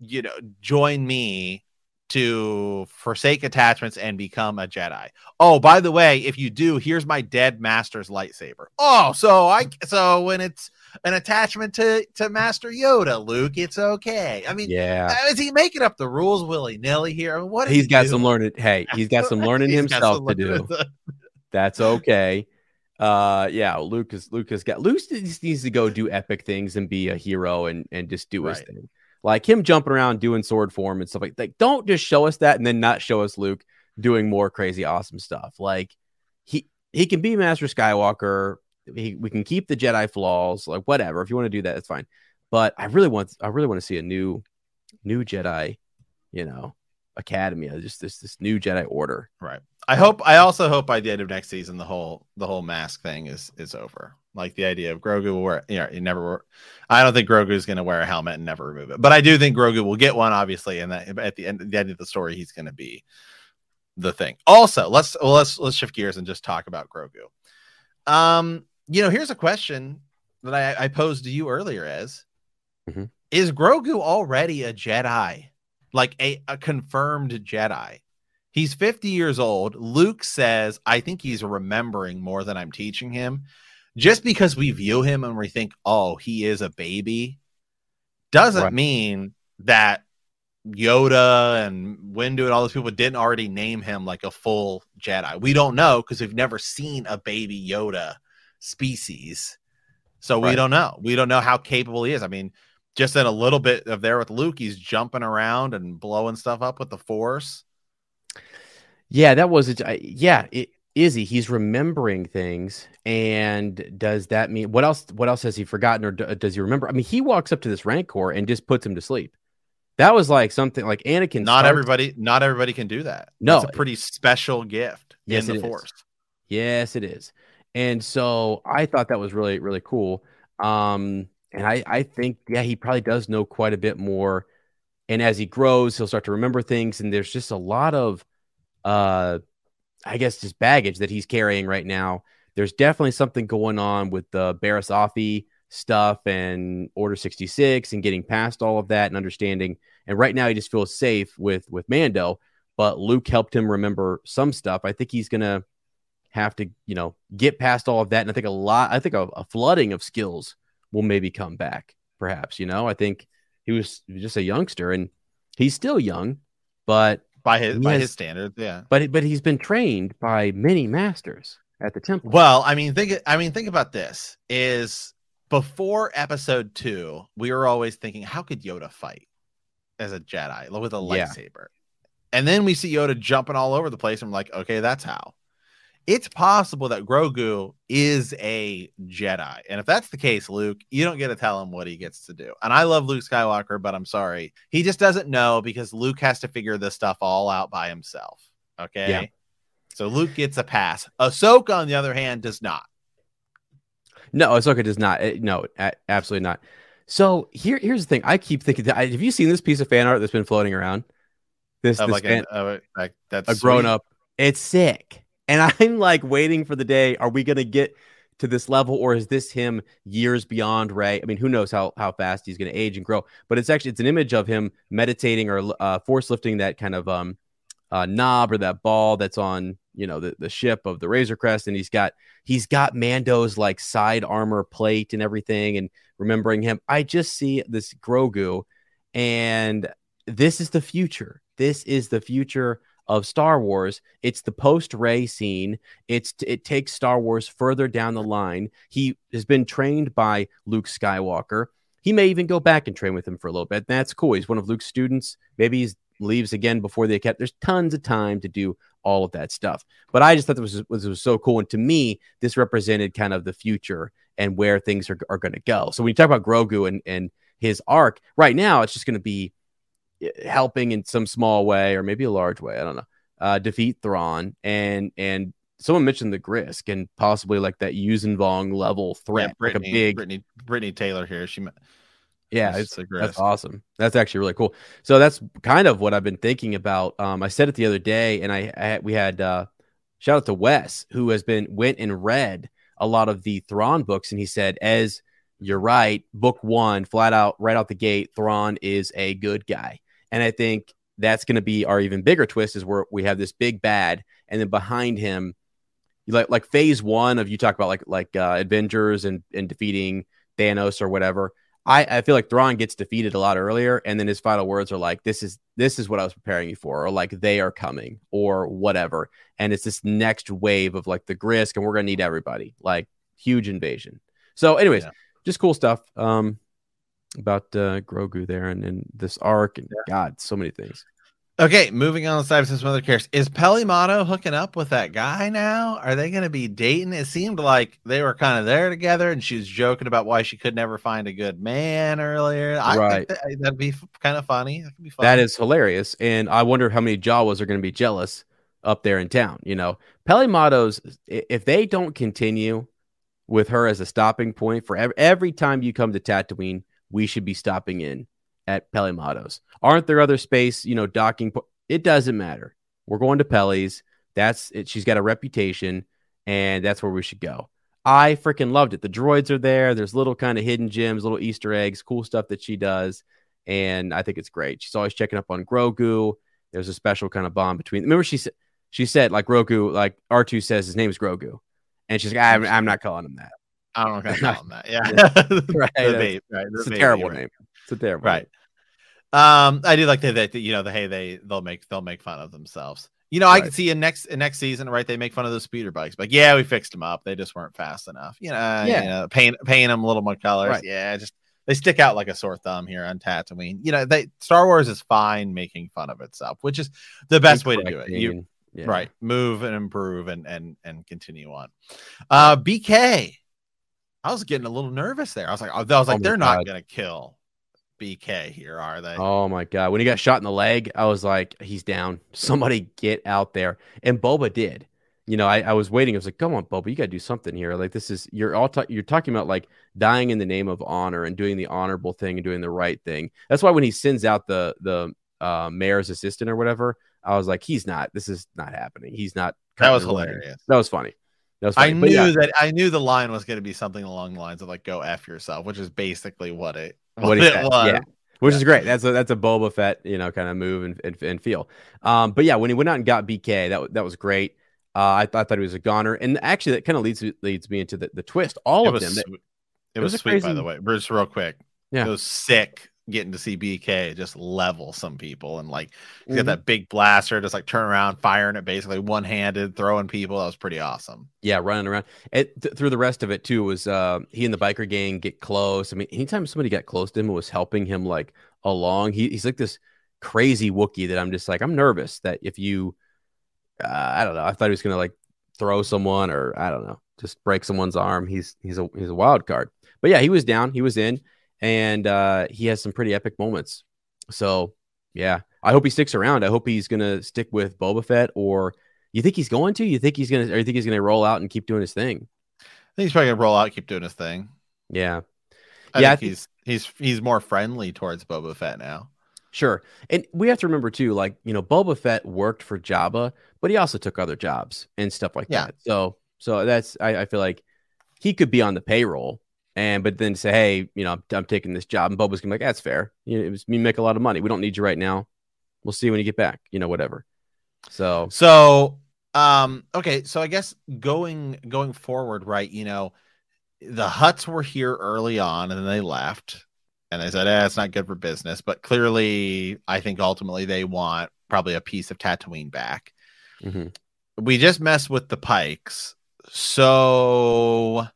Speaker 3: you know join me to forsake attachments and become a Jedi. Oh, by the way, if you do, here's my dead master's lightsaber. Oh, so I so when it's an attachment to to Master Yoda, Luke, it's okay. I mean,
Speaker 2: Yeah,
Speaker 3: is he making up the rules willy nilly here? I mean, what
Speaker 2: he's
Speaker 3: he
Speaker 2: got
Speaker 3: doing?
Speaker 2: some learning. Hey, he's got some learning himself
Speaker 3: some
Speaker 2: to do. That's okay. Uh, yeah, Lucas. Lucas got Lucas just needs to go do epic things and be a hero and and just do his thing. Like him jumping around doing sword form and stuff like that. Don't just show us that and then not show us Luke doing more crazy awesome stuff. Like he he can be Master Skywalker. He, we can keep the Jedi flaws, like whatever. If you want to do that, it's fine. But I really want I really want to see a new new Jedi, you know, academy. uh, Just this this new Jedi order.
Speaker 3: Right. I hope. I also hope by the end of next season, the whole the whole mask thing is is over. Like the idea of Grogu will wear. You know, he never. Wear, I don't think Grogu is going to wear a helmet and never remove it. But I do think Grogu will get one, obviously, and that at the end, the end of the story, he's going to be the thing. Also, let's well, let's let's shift gears and just talk about Grogu. Um, you know, here's a question that I, I posed to you earlier: As
Speaker 2: Mhm.
Speaker 3: is Grogu already a Jedi, like a, a confirmed Jedi? He's 50 years old. Luke says, I think he's remembering more than I'm teaching him. Just because we view him and we think, oh, he is a baby, doesn't
Speaker 2: Right.
Speaker 3: mean that Yoda and Windu and all those people didn't already name him like a full Jedi. We don't know because we've never seen a baby Yoda species. So we don't know. We don't know how capable he is. I mean, just in a little bit of there with Luke, he's jumping around and blowing stuff up with the force.
Speaker 2: Yeah, that was it. I- Yeah, it, is he? He's remembering things, and does that mean what else? What else has he forgotten, or d- does he remember? I mean, he walks up to this Rancor and just puts him to sleep. That was like something like Anakin.
Speaker 3: not
Speaker 2: starts-
Speaker 3: everybody, not everybody can do that.
Speaker 2: No.
Speaker 3: it's a pretty special gift
Speaker 2: Yes,
Speaker 3: in the
Speaker 2: is. Yes, it is. And so I thought that was really, really cool. Um, and I, I think, yeah, he probably does know quite a bit more. And as he grows, he'll start to remember things. And there's just a lot of, uh, I guess, just baggage that he's carrying right now. There's definitely something going on with the Barasafi stuff and Order 66 and getting past all of that and understanding. And right now, he just feels safe with with Mando. But Luke helped him remember some stuff. I think he's gonna have to, you know, get past all of that. And I think a lot, I think a, a flooding of skills will maybe come back, perhaps. You know, I think he was just a youngster and he's still young, but
Speaker 3: By his by
Speaker 2: Yes.
Speaker 3: his standards, yeah.
Speaker 2: but but he's been trained by many masters at the temple.
Speaker 3: Well, I mean, think I mean, think about this is before episode two, we were always thinking, how could Yoda fight as a Jedi with a
Speaker 2: Yeah.
Speaker 3: lightsaber? And then we see Yoda jumping all over the place. And I'm like, okay, that's how. It's possible that Grogu is a Jedi. And if that's the case, Luke, you don't get to tell him what he gets to do. And I love Luke Skywalker, but I'm sorry. He just doesn't know because Luke has to figure this stuff all out by himself. Okay.
Speaker 2: Yeah.
Speaker 3: So Luke gets a pass. Ahsoka, on the other hand, does not.
Speaker 2: No, Ahsoka does not. No, absolutely not. So here, here's the thing. I keep thinking that. Have you seen this piece of fan art that's been floating around? This, this
Speaker 3: like,
Speaker 2: fan,
Speaker 3: an, of a- like that's
Speaker 2: a grown up. It's sick, and I'm like waiting for the day. Are we gonna get to this level, or is this him years beyond Rey? I mean, who knows how how fast he's gonna age and grow? But it's actually it's an image of him meditating or uh, force lifting that kind of um uh, knob or that ball that's on you know the, the ship of the Razor Crest, and he's got he's got Mando's like side armor plate and everything, and remembering him. I just see this Grogu, and this is the future. This is the future of Star Wars. It's the post Rey scene. It's it takes Star Wars further down the line. He has been trained by Luke Skywalker. He may even go back and train with him for a little bit. That's cool. He's one of Luke's students. Maybe he leaves again before they kept. There's tons of time to do all of that stuff. But I just thought this was, was, was so cool. And to me, this represented kind of the future and where things are, are going to go. So when you talk about Grogu and, and his arc, right now, it's just going to be helping in some small way or maybe a large way. I don't know. Uh, defeat Thrawn and and someone mentioned the Grysk and possibly like that Yuuzhan level threat,
Speaker 3: Yeah, Brittany,
Speaker 2: like a big
Speaker 3: Brittany, Brittany Taylor here. She,
Speaker 2: yeah, it's, that's awesome. That's actually really cool. So that's kind of what I've been thinking about. Um, I said it the other day, and I, I we had uh, shout out to Wes who has been went and read a lot of the Thrawn books, and he said, "As you're right, book one, flat out, right out the gate, Thrawn is a good guy." And I think that's going to be our even bigger twist is where we have this big bad, and then behind him, like like phase one of you talk about like like uh, Avengers and and defeating Thanos or whatever. I, I feel like Thrawn gets defeated a lot earlier, and then his final words are like, "This is this is what I was preparing you for," or like "They are coming," or whatever. And it's this next wave of like the Grysk, and we're gonna need everybody, like huge invasion. So, anyways,
Speaker 3: Yeah.
Speaker 2: just cool stuff um, about uh, Grogu there, and, and this arc, and God, so many things.
Speaker 3: Okay, moving on aside from some other characters. Is Peli Motto hooking up with that guy now? Are they going to be dating? It seemed like they were kind of there together, and she was joking about why she could never find a good man earlier. I
Speaker 2: Right.
Speaker 3: think that, that'd be kind of funny. That could be fun.
Speaker 2: That is hilarious. And I wonder how many Jawas are going to be jealous up there in town. You know, Peli Motto's, i- if they don't continue with her as a stopping point for every, every time you come to Tatooine, we should be stopping in at Peli Motto's. Aren't there other space, you know, docking? Po- it doesn't matter. We're going to Pelly's. That's it. She's got a reputation, and that's where we should go. I freaking loved it. The droids are there. There's little kind of hidden gems, little Easter eggs, cool stuff that she does and I think it's great. She's always checking up on Grogu. There's a special kind of bond between. Remember, she said she said like Grogu, like R two says his name is Grogu, and she's like, I'm, I'm not calling him that.
Speaker 3: I don't know I him that. Yeah,
Speaker 2: Right,
Speaker 3: The
Speaker 2: that's-
Speaker 3: babe, right,
Speaker 2: It's a terrible
Speaker 3: right.
Speaker 2: name. It's a terrible
Speaker 3: right um i do like that that you know the hey they they'll make they'll make fun of themselves you know i
Speaker 2: Right.
Speaker 3: could see in next in next season right they make fun of those speeder bikes but yeah we fixed them up they just weren't fast enough you know
Speaker 2: Yeah.
Speaker 3: you know paint paint them a little more colors
Speaker 2: Right.
Speaker 3: yeah just they stick out like a sore thumb here on Tatooine. You know, they Star Wars is fine making fun of itself, which is the best way to do it. You
Speaker 2: yeah.
Speaker 3: right, move and improve and and and continue on. Uh BK, I was getting a little nervous there. I was like, I was like,
Speaker 2: Oh
Speaker 3: they're not gonna kill BK here, are they?
Speaker 2: Oh my god! When he got shot in the leg, I was like, "He's down. Somebody get out there!" And Boba did. You know, I, I was waiting. I was like, "Come on, Boba, you got to do something here. Like this is you're all ta- you're talking about like dying in the name of honor and doing the honorable thing and doing the right thing. That's why when he sends out the the uh, mayor's assistant or whatever, I was like, "He's not. This is not happening. He's not."
Speaker 3: that was hilarious.
Speaker 2: That was funny.
Speaker 3: I knew
Speaker 2: yeah,
Speaker 3: that I knew the line was going to be something along the lines of like "go f yourself," which is basically what it
Speaker 2: what he
Speaker 3: it
Speaker 2: said.
Speaker 3: was.
Speaker 2: Yeah. Which is great. That's a that's a Boba Fett, you know, kind of move and, and, and feel. Um, but yeah, when he went out and got BK, that that was great. Uh, I thought that he was a goner, and actually, that kind of leads leads me into the, the twist. All
Speaker 3: It
Speaker 2: of them, that-
Speaker 3: swe- it,
Speaker 2: was
Speaker 3: was,
Speaker 2: a
Speaker 3: sweet by the way. Bruce, real quick,
Speaker 2: Yeah.
Speaker 3: it was sick getting to see BK just level some people and like he's got
Speaker 2: Mhm.
Speaker 3: that big blaster, just like turn around, firing it basically one handed, throwing people. That was pretty awesome.
Speaker 2: yeah, running around. It th- through the rest of it too was uh, he and the biker gang get close. I mean, anytime somebody got close to him and was helping him like along, he, he's like this crazy Wookie that I'm just like I'm nervous that if you, uh, I don't know, I thought he was gonna like throw someone or I don't know, just break someone's arm. He's he's a he's a wild card. But yeah, he was down, he was in, and uh, he has some pretty epic moments. So yeah, I hope he sticks around. I hope he's gonna stick with Boba Fett or. You think he's going to? You think he's gonna? Or you think he's gonna roll out and keep doing his thing?
Speaker 3: I think he's probably gonna roll out, keep doing his thing.
Speaker 2: Yeah,
Speaker 3: I
Speaker 2: Yeah,
Speaker 3: think- he's he's he's more friendly towards Boba Fett now.
Speaker 2: Sure. And we have to remember too, like, you know, Boba Fett worked for Jabba, but he also took other jobs and stuff like
Speaker 3: Yeah.
Speaker 2: that. So so that's I, I feel like he could be on the payroll and but then say, Hey, you know, I'm, I'm taking this job. And Boba's gonna be like, That's fair. You know, it was, you make a lot of money. We don't need you right now. We'll see you when you get back, you know, whatever. So
Speaker 3: So, um, okay, so I guess going going forward, right? You know, the Hutts were here early on, and then they left, and they said, "Eh, it's not good for business." But clearly, I think ultimately they want probably a piece of Tatooine back.
Speaker 2: mhm.
Speaker 3: We just messed with the Pikes, so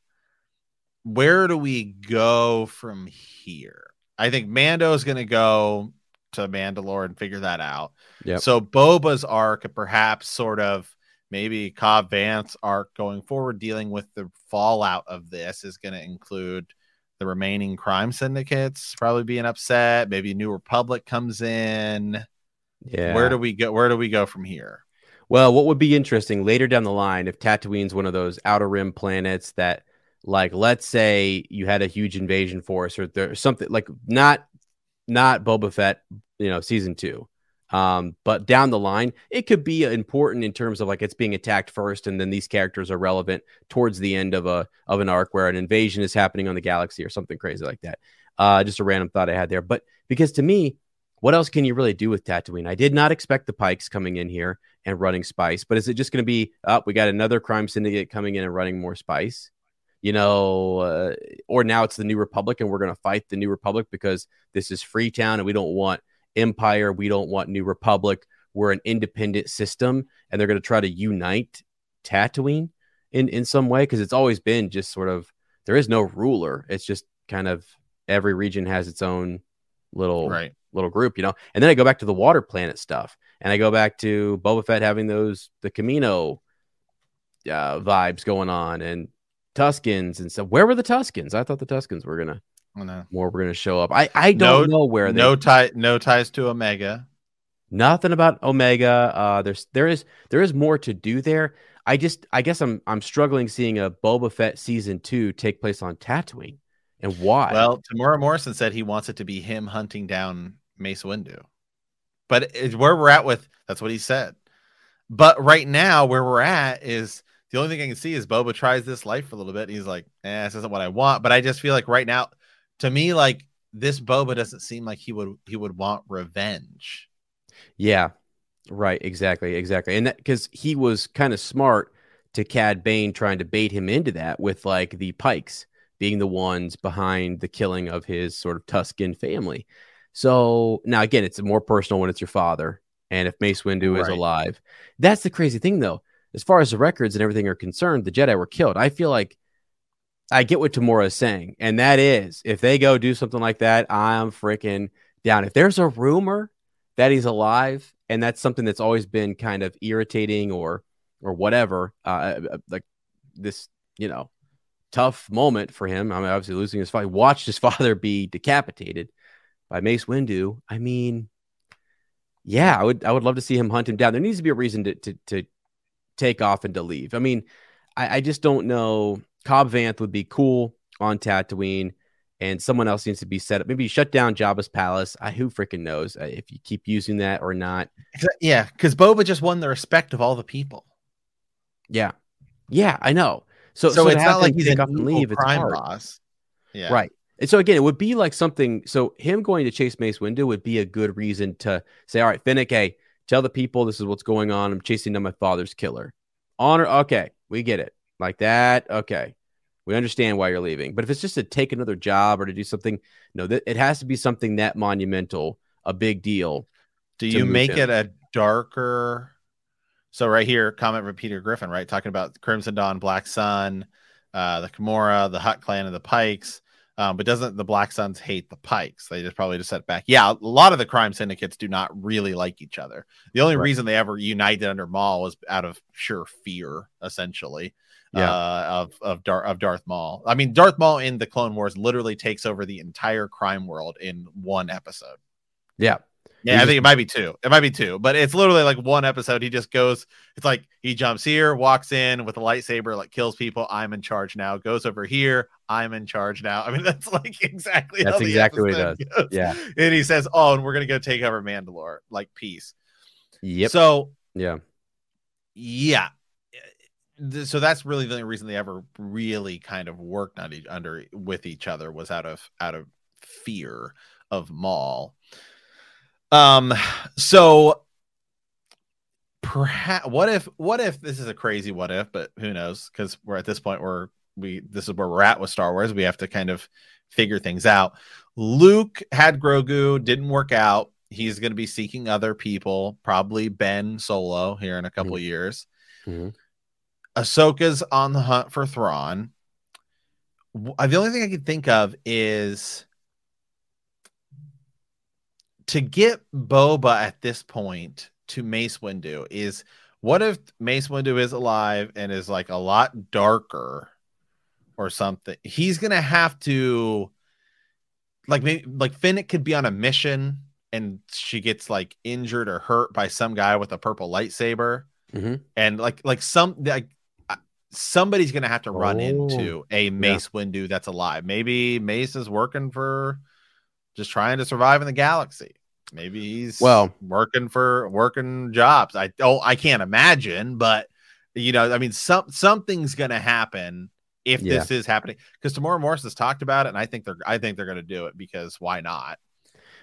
Speaker 3: where do we go from here? I think Mando is going to go to Mandalore and figure that out.
Speaker 2: Yeah.
Speaker 3: So Boba's arc, and perhaps sort of maybe Cobb Vanth arc going forward, dealing with the fallout of this, is going to include the remaining crime syndicates probably being upset. Maybe New Republic comes in.
Speaker 2: yeah.
Speaker 3: Where do we go? Where do we go from here?
Speaker 2: Well, what would be interesting later down the line if Tatooine's one of those outer rim planets that, like, let's say you had a huge invasion force or there's something like not not Boba Fett, you know, season two. Um, but down the line, it could be important in terms of like it's being attacked first, and then these characters are relevant towards the end of a of an arc where an invasion is happening on the galaxy or something crazy like that. Uh, just a random thought I had there. But because to me, what else can you really do with Tatooine? I did not expect the Pikes coming in here and running spice, but is it just going to be up? we got another crime syndicate coming in and running more spice, you know, uh, or now it's the New Republic and we're going to fight the New Republic because this is Freetown and we don't want Empire, we don't want New Republic. We're an independent system, and they're going to try to unite Tatooine in in some way because it's always been just sort of there is no ruler. It's just kind of every region has its own little
Speaker 3: Right.
Speaker 2: little group, you know. And then I go back to the water planet stuff, and I go back to Boba Fett having those the Kamino uh, vibes going on, and Tuskens and stuff. Where were the Tuskens? I thought the Tuskens were gonna
Speaker 3: Oh, no.
Speaker 2: more were gonna show up. I I don't know where they.
Speaker 3: no tie no ties to Omega.
Speaker 2: Nothing about Omega. Uh, there's there is there is more to do there. I just I guess I'm I'm struggling seeing a Boba Fett season two take place on Tatooine, and why?
Speaker 3: Well, Temuera Morrison said he wants it to be him hunting down Mace Windu. But where we're at with that's what he said. But right now, where we're at is the only thing I can see is Boba tries this life for a little bit. And he's like, eh, this isn't what I want. But I just feel like right now, to me, like this Boba doesn't seem like he would he would want revenge.
Speaker 2: Yeah, right. Exactly. Exactly. And that because he was kind of smart to Cad Bane trying to bait him into that with like the Pikes being the ones behind the killing of his sort of Tusken family. So now again, it's more personal when it's your father. And if Mace Windu is alive, that's the crazy thing though. As far as the records and everything are concerned, the Jedi were killed. I feel like I get what Temuera is saying, and that is if they go do something like that, I'm freaking down. If there's a rumor that he's alive, and that's something that's always been kind of irritating or or whatever, uh, uh, like this, you know, tough moment for him. I mean, obviously losing his father, watched his father be decapitated by Mace Windu. I mean, yeah, I would I would love to see him hunt him down. There needs to be a reason to to, to take off and to leave. I mean, I, I just don't know. Cobb Vanth would be cool on Tatooine, and someone else needs to be set up. Maybe shut down Jabba's palace. I who freaking knows uh, if you keep using that or not.
Speaker 3: Yeah, because Boba just won the respect of all the people.
Speaker 2: Yeah, yeah, I know. So,
Speaker 3: So,
Speaker 2: so,
Speaker 3: it's not like he's
Speaker 2: take
Speaker 3: an
Speaker 2: off and leave. It's
Speaker 3: crime
Speaker 2: hard.
Speaker 3: boss. Yeah.
Speaker 2: Right. And so again, it would be like something. So him going to chase Mace Windu would be a good reason to say, "All right, Fennec, hey, tell the people this is what's going on. I'm chasing down my father's killer." Honor, okay, we get it. Like that, okay, we understand why you're leaving. But if it's just to take another job or to do something, no, that it has to be something that monumental, a big deal.
Speaker 3: Do you make
Speaker 2: him.
Speaker 3: it a darker? So right here, comment from Peter Griffin, right, talking about Crimson Dawn, Black Sun, uh, the Kimura, the Hutt Clan, and the Pikes. Um, but doesn't the Black Suns hate the Pikes? They just probably just set back. Yeah, a lot of the crime syndicates do not really like each other. The only
Speaker 2: Right.
Speaker 3: reason they ever united under Maul was out of sheer fear, essentially.
Speaker 2: Yeah.
Speaker 3: Uh, of of Dar- of Darth Maul. I mean, Darth Maul in the Clone Wars literally takes over the entire crime world in one episode.
Speaker 2: Yeah.
Speaker 3: Yeah, I think it might be two. It might be two, but it's literally like one episode. He just goes. It's like he jumps here, walks in with a lightsaber, like kills people. I'm in charge now. Goes over here. I'm in charge now. I mean, that's like exactly.
Speaker 2: That's exactly what he
Speaker 3: episode goes.
Speaker 2: Yeah.
Speaker 3: and he says, "Oh, and we're gonna go take over Mandalore, like peace."
Speaker 2: Yep.
Speaker 3: So
Speaker 2: yeah.
Speaker 3: yeah, so that's really the only reason they ever really kind of worked on each under with each other was out of out of fear of Maul. Um, so perhaps what if what if this is a crazy what if, but who knows? Because we're at this point where we this is where we're at with Star Wars. We have to kind of figure things out. Luke had Grogu, didn't work out. He's going to be seeking other people, probably Ben Solo here in a couple years.
Speaker 2: Mhm.
Speaker 3: Ahsoka's on the hunt for Thrawn. The only thing I can think of is to get Boba at this point to Mace Windu is what if Mace Windu is alive and is like a lot darker or something? He's gonna have to like maybe like Fennec could be on a mission and she gets like injured or hurt by some guy with a purple lightsaber
Speaker 2: Mhm.
Speaker 3: and like like some like uh, somebody's gonna have to run
Speaker 2: Oh,
Speaker 3: into a Mace Windu that's alive. Maybe Mace is working for just trying to survive in the galaxy. Maybe he's
Speaker 2: Well-
Speaker 3: working for working jobs. I don't I can't imagine, but you know, I mean, some something's gonna happen if
Speaker 2: Yeah.
Speaker 3: this is happening because Temuera Morris has talked about it, and I think they're I think they're gonna do it because why not?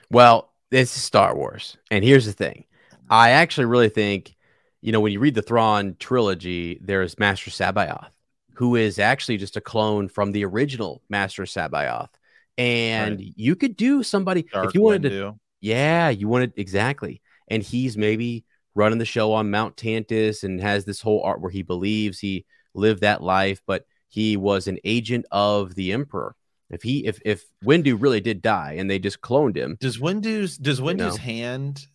Speaker 2: Well, this is Star Wars. And here's the thing. I actually really think, you know, when you read the Thrawn trilogy, there's Master C'baoth, who is actually just a clone from the original Master C'baoth. And you could do somebody
Speaker 3: Dark
Speaker 2: if you wanted to Yeah, you wanted exactly. And he's maybe running the show on Mount Tantiss and has this whole art where he believes he lived that life, but he was an agent of the Emperor. If he if if Windu really did die and they just cloned him,
Speaker 3: Does Windu's does Windu's
Speaker 2: know.
Speaker 3: hand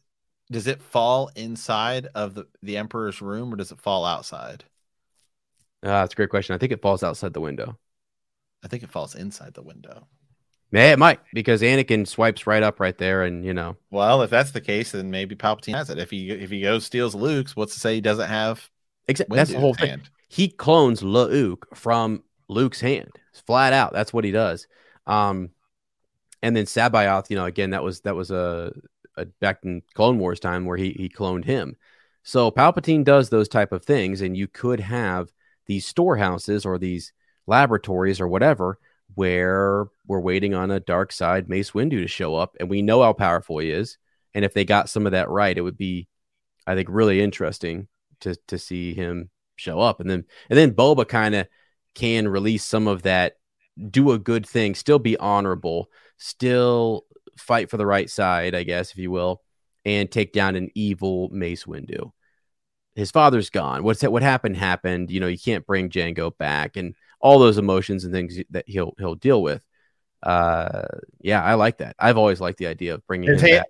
Speaker 3: does it fall inside of the, the Emperor's room or does it fall outside?
Speaker 2: uh, that's a great question. I think it falls outside the window.
Speaker 3: I think it falls inside the window.
Speaker 2: Yeah, it might because Anakin swipes right up right there, and you know,
Speaker 3: Well, if that's the case, then maybe Palpatine has it. If he if he goes steals Luke's, what's to say he doesn't have
Speaker 2: Exactly. that's the whole thing.
Speaker 3: hand?
Speaker 2: he clones Luke from Luke's hand. Flat out, that's what he does. Um, and then C'baoth, you know, again, that was that was a, a back in Clone Wars time where he he cloned him. So Palpatine does those type of things, and you could have these storehouses or these laboratories or whatever where we're waiting on a dark side Mace Windu to show up, and we know how powerful he is. And if they got some of that right, it would be, I think, really interesting to to see him show up, and then and then Boba kind of can release some of that, do a good thing, still be honorable, still fight for the right side, I guess, if you will, and take down an evil Mace Windu. His father's gone. What's that? What happened happened. You know, you can't bring Jango back, and all those emotions and things that he'll he'll deal with. Uh, yeah, I like that. I've always liked the idea of bringing
Speaker 3: His hand-.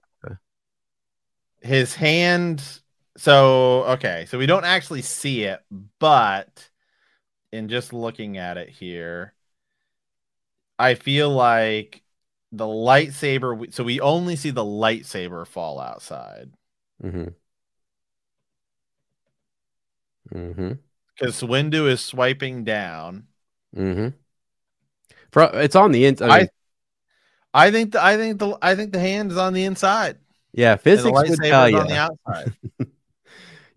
Speaker 3: His hand. So okay, so we don't actually see it, but in just looking at it here, I feel like the lightsaber. So we only see the lightsaber fall outside
Speaker 2: Mm-hmm. Mm-hmm.
Speaker 3: because Windu is swiping down.
Speaker 2: Mm-hmm. For, it's on the inside.
Speaker 3: I, I think the I think the I think the hand is on the inside.
Speaker 2: yeah, physics would tell you.
Speaker 3: on the outside.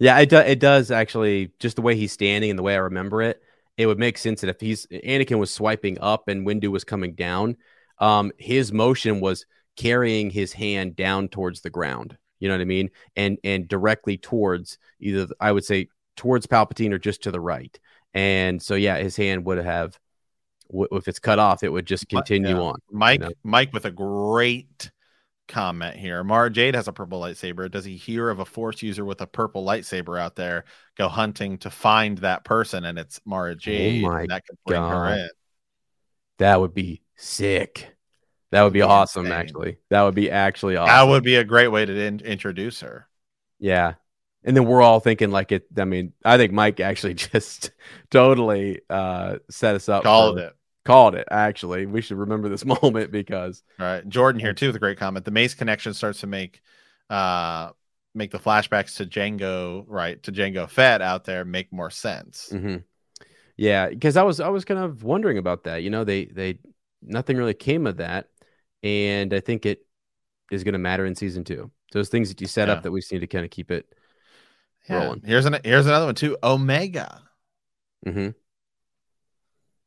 Speaker 2: Yeah, it, do, it does actually. Just the way he's standing and the way I remember it, it would make sense that if he's Anakin was swiping up and Windu was coming down, um, his motion was carrying his hand down towards the ground. You know what I mean? And and directly towards either I would say towards Palpatine or just to the right. And so yeah, his hand would have, w- if it's cut off, it would just continue
Speaker 3: yeah.
Speaker 2: on.
Speaker 3: Mike,
Speaker 2: know?
Speaker 3: Mike with a great comment here. Mara Jade has a purple lightsaber. Does he hear of a force user with a purple lightsaber out there go hunting to find that person? And it's Mara oh Jade.
Speaker 2: Oh my
Speaker 3: that could bring her
Speaker 2: God.
Speaker 3: in.
Speaker 2: That would be sick. That would be
Speaker 3: Be
Speaker 2: awesome. Actually, that would be actually awesome.
Speaker 3: That would be a great way to in- introduce her.
Speaker 2: Yeah. And then we're all thinking like it. I mean, I think Mike actually just totally uh set us up.
Speaker 3: Called
Speaker 2: for-
Speaker 3: it.
Speaker 2: Called it. Actually, we should remember this moment because
Speaker 3: All right. Jordan here too with a great comment. The Mace connection starts to make uh make the flashbacks to Jango, right, to Jango Fett out there make more sense.
Speaker 2: hmm Yeah, because I was I was kind of wondering about that. You know, they they nothing really came of that, and I think it is going to matter in season two. Those things that you set
Speaker 3: Yeah.
Speaker 2: up that we just need to kind of keep it.
Speaker 3: Yeah.
Speaker 2: Rolling.
Speaker 3: Here's an here's another one too. Omega.
Speaker 2: hmm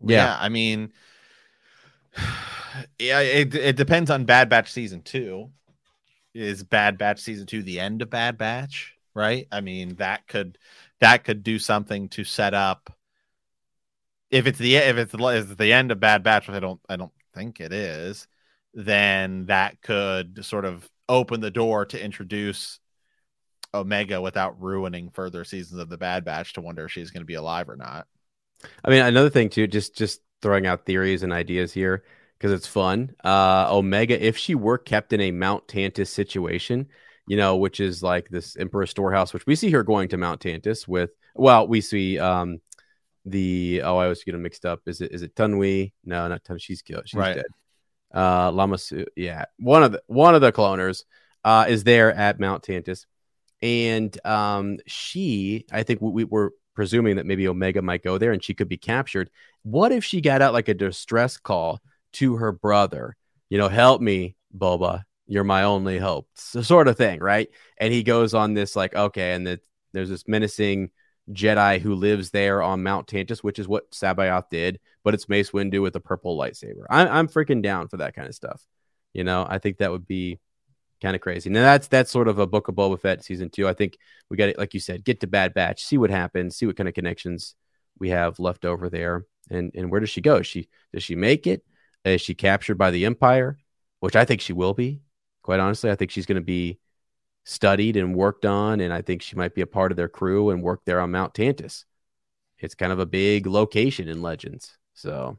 Speaker 3: Yeah,
Speaker 2: Yeah.
Speaker 3: I mean, yeah, it it depends on Bad Batch season two. Is Bad Batch season two the end of Bad Batch? Right. I mean, that could that could do something to set up. If it's the if it's the, if it's the end of Bad Batch, which I don't I don't think it is, then that could sort of open the door to introduce Omega without ruining further seasons of the Bad Batch to wonder if she's going to be alive or not.
Speaker 2: I mean, another thing too, just just throwing out theories and ideas here because it's fun. Uh, Omega, if she were kept in a Mount Tantiss situation, you know, which is like this Emperor storehouse, which we see her going to Mount Tantiss with. Well, we see um the oh, I was getting mixed up. Is it is it Taun We? No, not Taun. She's killed. She's
Speaker 3: Right.
Speaker 2: dead. Uh, Lama Su. Yeah, one of the one of the cloners uh is there at Mount Tantiss, and um she, I think we, we were presuming that maybe Omega might go there and she could be captured. What if she got out like a distress call to her brother? You know, help me, Boba. You're my only hope, so, sort of thing, right? And he goes on this like, okay, and that there's this menacing Jedi who lives there on Mount Tantiss, which is what C'baoth did, but it's Mace Windu with a purple lightsaber. I'm I'm freaking down for that kind of stuff. You know, I think that would be kind of crazy. Now that's that's sort of a Book of Boba Fett season two. I think we got it, like you said, get to Bad Batch, see what happens, see what kind of connections we have left over there, and and where does she go? She does she make it? Is she captured by the Empire? Which I think she will be. Quite honestly, I think she's going to be studied and worked on, and I think she might be a part of their crew and work there on Mount Tantiss. It's kind of a big location in Legends, so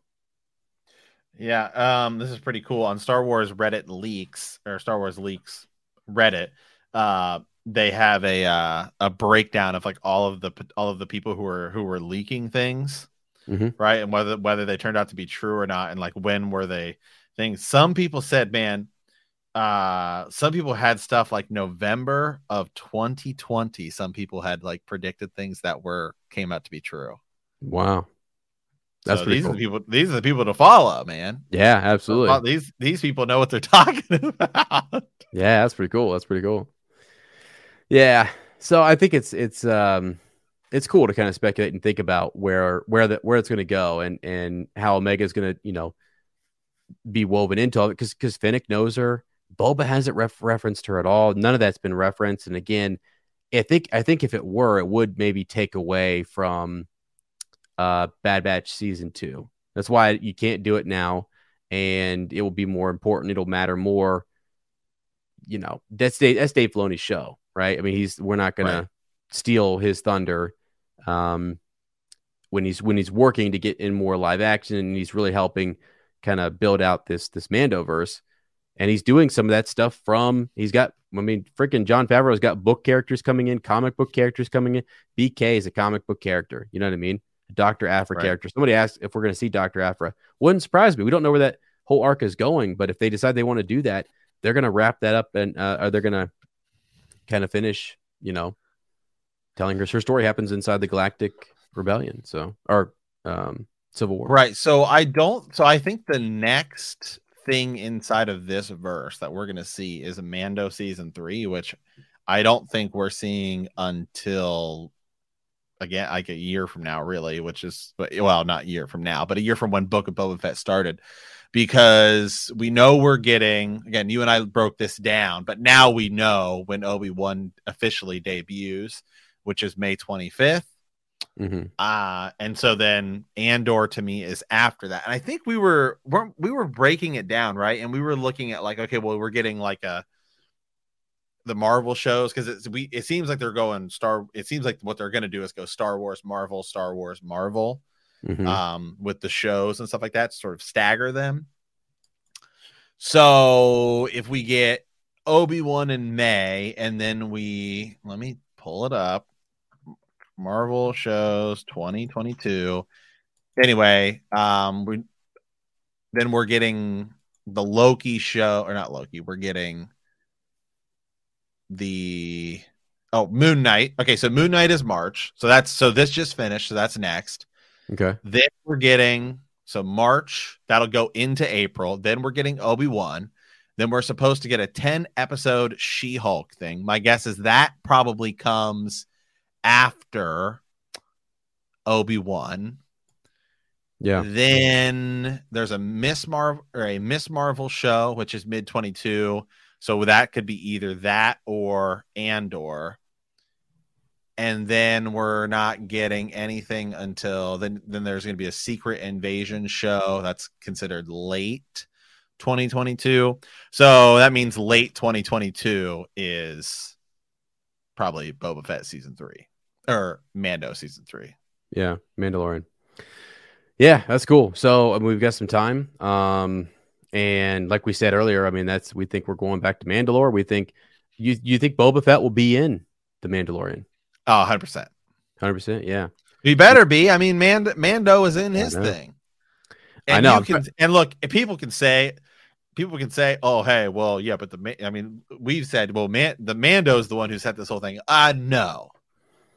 Speaker 3: Yeah, um, this is pretty cool. On Star Wars Reddit leaks or Star Wars leaks Reddit, uh, they have a uh, a breakdown of like all of the all of the people who are who were leaking things,
Speaker 2: Mhm.
Speaker 3: right, and whether whether they turned out to be true or not, and like when were they things. Some people said, man, uh, some people had stuff like November of 2020. Some people had like predicted things that were came out to be true.
Speaker 2: wow, that's
Speaker 3: so these
Speaker 2: cool.
Speaker 3: are the people. These are the people to follow, man.
Speaker 2: yeah, absolutely.
Speaker 3: These these people know what they're talking about.
Speaker 2: Yeah, that's pretty cool. That's pretty cool. Yeah. So I think it's it's um it's cool to kind of speculate and think about where where the where it's going to go and and how Omega is going to you know be woven into all it because because Fennec knows her. Boba hasn't ref- referenced her at all. None of that's been referenced. And again, I think I think if it were, it would maybe take away from uh Bad Batch season two. That's why you can't do it now, and it will be more important. It'll matter more you know, that's Dave, that's Dave Filoni's show, right? I mean, he's we're not gonna
Speaker 3: Right.
Speaker 2: steal his thunder um, when he's when he's working to get in more live action and he's really helping kind of build out this this Mandoverse, and he's doing some of that stuff from he's got. I mean, freaking Jon Favreau's got book characters coming in, comic book characters coming in. BK is a comic book character. You know what I mean? Doctor Aphra
Speaker 3: Right.
Speaker 2: character. Somebody asked if we're going to see Doctor Aphra. Wouldn't surprise me. We don't know where that whole arc is going, but if they decide they want to do that, they're going to wrap that up and uh, or they're going to kind of finish, you know, telling her her story happens inside the Galactic Rebellion. So, or um, Civil War.
Speaker 3: Right. So I don't. So I think the next thing inside of this verse that we're going to see is Mando season three, which I don't think we're seeing until again like a year from now, really. Which is but well, not a year from now, but a year from when Book of Boba Fett started. Because we know we're getting again, you and I broke this down, but now we know when Obi Wan officially debuts, which is May 25th.
Speaker 2: Mhm.
Speaker 3: Uh and so then Andor to me is after that. And I think we were we're, we were breaking it down, right? And we were looking at like, okay, well, we're getting like a the Marvel shows because it's we it seems like they're going Star it seems like what they're gonna do is go Star Wars, Marvel, Star Wars, Marvel
Speaker 2: Mhm.
Speaker 3: um with the shows and stuff like that, sort of stagger them. So if we get Obi-Wan in May and then we let me pull it up. Marvel shows 2022. Anyway, um we then we're getting the Loki show or not Loki, we're getting the oh Moon Knight. Okay, so Moon Knight is March. So that's so this just finished. So that's next.
Speaker 2: Okay.
Speaker 3: Then we're getting so March that'll go into April. Then we're getting Obi Wan. Then we're supposed to get a 10 episode She Hulk thing. My guess is that probably comes after Obi Wan.
Speaker 2: Yeah.
Speaker 3: Then there's a Miss Marvel or a Miss Marvel show, which is mid 22. So that could be either that or Andor. And then we're not getting anything until then. Then there's going to be a Secret Invasion show that's considered late 2022. So that means late 2022 is probably Boba Fett season three or Mando season three.
Speaker 2: Yeah. Mandalorian. Yeah, that's cool. So I mean, we've got some time. Um, and like we said earlier, I mean, that's we think we're going back to Mandalore. We think you you think Boba Fett will be in the Mandalorian?
Speaker 3: Oh, 100 percent.
Speaker 2: Hundred percent. Yeah.
Speaker 3: He better be. I mean, Mando, Mando is in his
Speaker 2: know.
Speaker 3: thing.
Speaker 2: I
Speaker 3: And
Speaker 2: know.
Speaker 3: You can, and look, if people can say, people can say, "Oh, hey, well, yeah," but the I mean, we've said, well, man, the Mando's the one who set this whole thing. I know.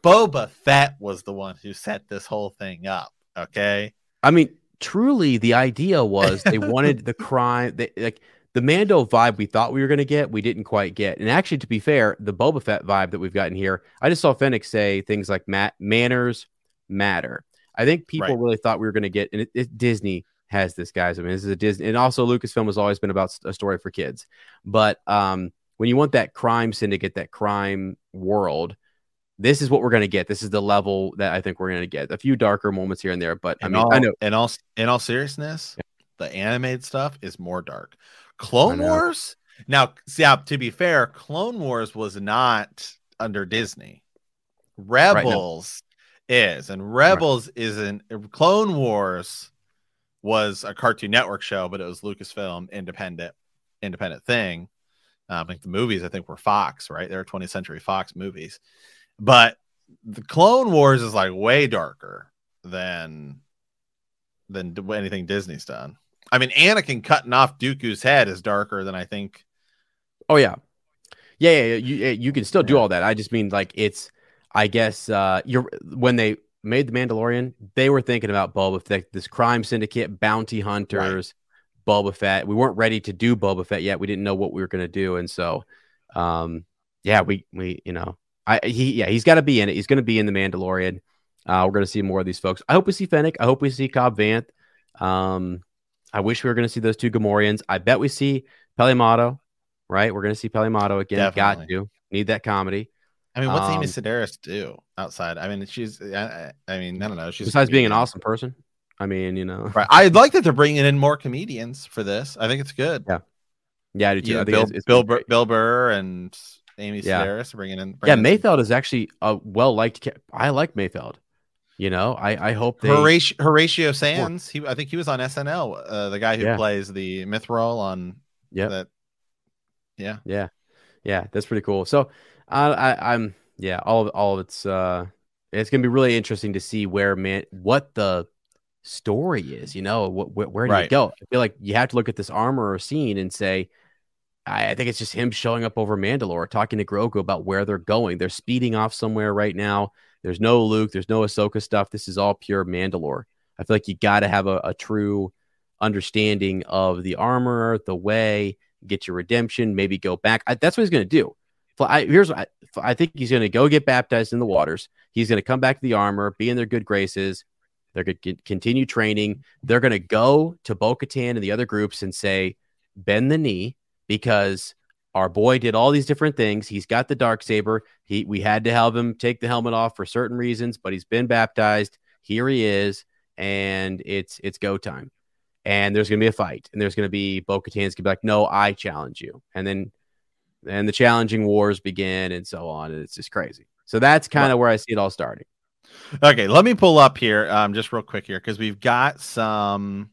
Speaker 3: Boba Fett was the one who set this whole thing up. Okay.
Speaker 2: I mean, truly, the idea was they wanted the crime. They, like the Mando vibe we thought we were going to get, we didn't quite get. And actually, to be fair, the Boba Fett vibe that we've gotten here, I just saw Fennec say things like "Ma- manners matter." I think people
Speaker 3: Right.
Speaker 2: really thought we were going to get, and it, it, Disney has this, guys. I mean, this is a Disney, and also Lucasfilm has always been about a story for kids. But um, when you want that crime syndicate, that crime world, this is what we're going to get. This is the level that I think we're going to get. A few darker moments here and there, but I
Speaker 3: In
Speaker 2: mean,
Speaker 3: all,
Speaker 2: I know
Speaker 3: In all, in all seriousness, the animated stuff is more dark. Clone Wars. Now, see, now, to be fair, Clone Wars was not under Disney. Rebels is, and Rebels isn't. Clone Wars was a Cartoon Network show, but it was Lucasfilm independent, independent thing. Um, like the movies, I think were Fox, right? They're 20th Century Fox movies, but the Clone Wars is like way darker than than anything Disney's done. I mean, Anakin cutting off Dooku's head is darker than I think.
Speaker 2: Oh yeah, yeah, yeah. yeah, You you can still do all that. I just mean like it's. I guess uh, you're when they made the Mandalorian, they were thinking about Boba Fett, this crime syndicate, bounty hunters, Boba Fett. We weren't ready to do Boba Fett yet. We didn't know what we were going to do, and so, um, yeah, we we you know, I he yeah he's got to be in it. He's going to be in the Mandalorian. Uh, we're going to see more of these folks. I hope we see Fennec. I hope we see Cobb Vanth. Um, I wish we were going to see those two Gamorreans. I bet we see Peli Motto, right? We're going to see Peli Motto again. Got to need that comedy.
Speaker 3: I mean, what's
Speaker 2: Um,
Speaker 3: Amy Sedaris do outside? I mean, she's. I, I mean, I don't know. She's
Speaker 2: Besides being an awesome person, I mean, you know,
Speaker 3: Right. I'd like that they're bringing in more comedians for this. I think it's good.
Speaker 2: Yeah, yeah, I do too.
Speaker 3: Yeah,
Speaker 2: I think
Speaker 3: Bill,
Speaker 2: it's, it's
Speaker 3: Bill, Burr. Bill Burr and Amy
Speaker 2: Yeah.
Speaker 3: Sedaris bringing in.
Speaker 2: yeah,
Speaker 3: bringing in
Speaker 2: Mayfeld is actually a well liked. Ca- I like Mayfeld. You know, I I hope they.
Speaker 3: Horatio, Horatio Sanz. He, I think he was on SNL. Uh, the guy who
Speaker 2: Yeah.
Speaker 3: plays the Mythrol on
Speaker 2: Yep.
Speaker 3: that. Yeah.
Speaker 2: Yeah, yeah, that's pretty cool. So, I, I I'm yeah, all of all of it's uh, it's gonna be really interesting to see where man what the story is. You know, what where, where do you go? I feel like you have to look at this armor or scene and say. I I think it's just him showing up over Mandalore, talking to Grogu about where they're going. They're speeding off somewhere right now. There's no Luke. There's no Ahsoka stuff. This is all pure Mandalore. I feel like you got to have a, a true understanding of the armor, the way, get your redemption, maybe go back. I, that's what he's going to do. I, here's I, I think he's going to go get baptized in the waters. He's going to come back to the armor, be in their good graces. They're going to continue training. They're going to go to Bo Katan and the other groups and say, bend the knee because our boy did all these different things. He's got the dark saber. He we had to have him take the helmet off for certain reasons, but he's been baptized. Here he is, and it's it's go time. And there's gonna be a fight, and there's gonna be Bo Katan's gonna be like, "No, I challenge you," and then and the challenging wars begin, and so on. And it's just crazy. So that's kind of where I see it all starting.
Speaker 3: Okay, let me pull up here, um, just real quick here, because we've got some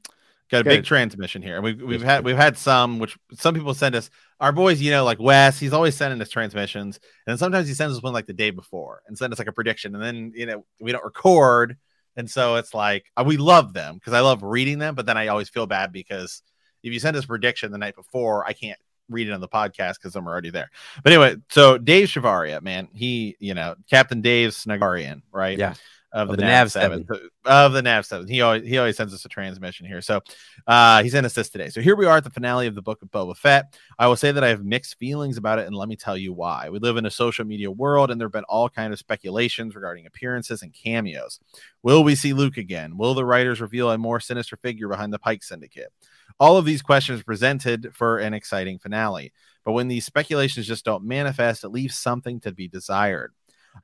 Speaker 3: got a
Speaker 2: Good.
Speaker 3: big transmission here. And we've we've had we've had some which some people send us our boys, you know, like Wes, he's always sending us transmissions, and sometimes he sends us one like the day before and send us like a prediction, and then you know we don't record, and so it's like uh, we love them because I love reading them, but then I always feel bad because if you send us a prediction the night before, I can't read it on the podcast because I'm already there. But anyway, so Dave Shavaria, man, he, you know, Captain Dave Snagarian, right?
Speaker 2: Yeah.
Speaker 3: Of,
Speaker 2: Of
Speaker 3: the,
Speaker 2: the
Speaker 3: Nav,
Speaker 2: Nav
Speaker 3: 7. Of the Nav 7. He always he always sends us a transmission here. So uh he sent us this today. So here we are at the finale of the book of Boba Fett. I will say that I have mixed feelings about it, and let me tell you why. We live in a social media world, and there have been all kind of speculations regarding appearances and cameos. Will we see Luke again? Will the writers reveal a more sinister figure behind the Pike Syndicate? All of these questions presented for an exciting finale. But when these speculations just don't manifest, it leaves something to be desired.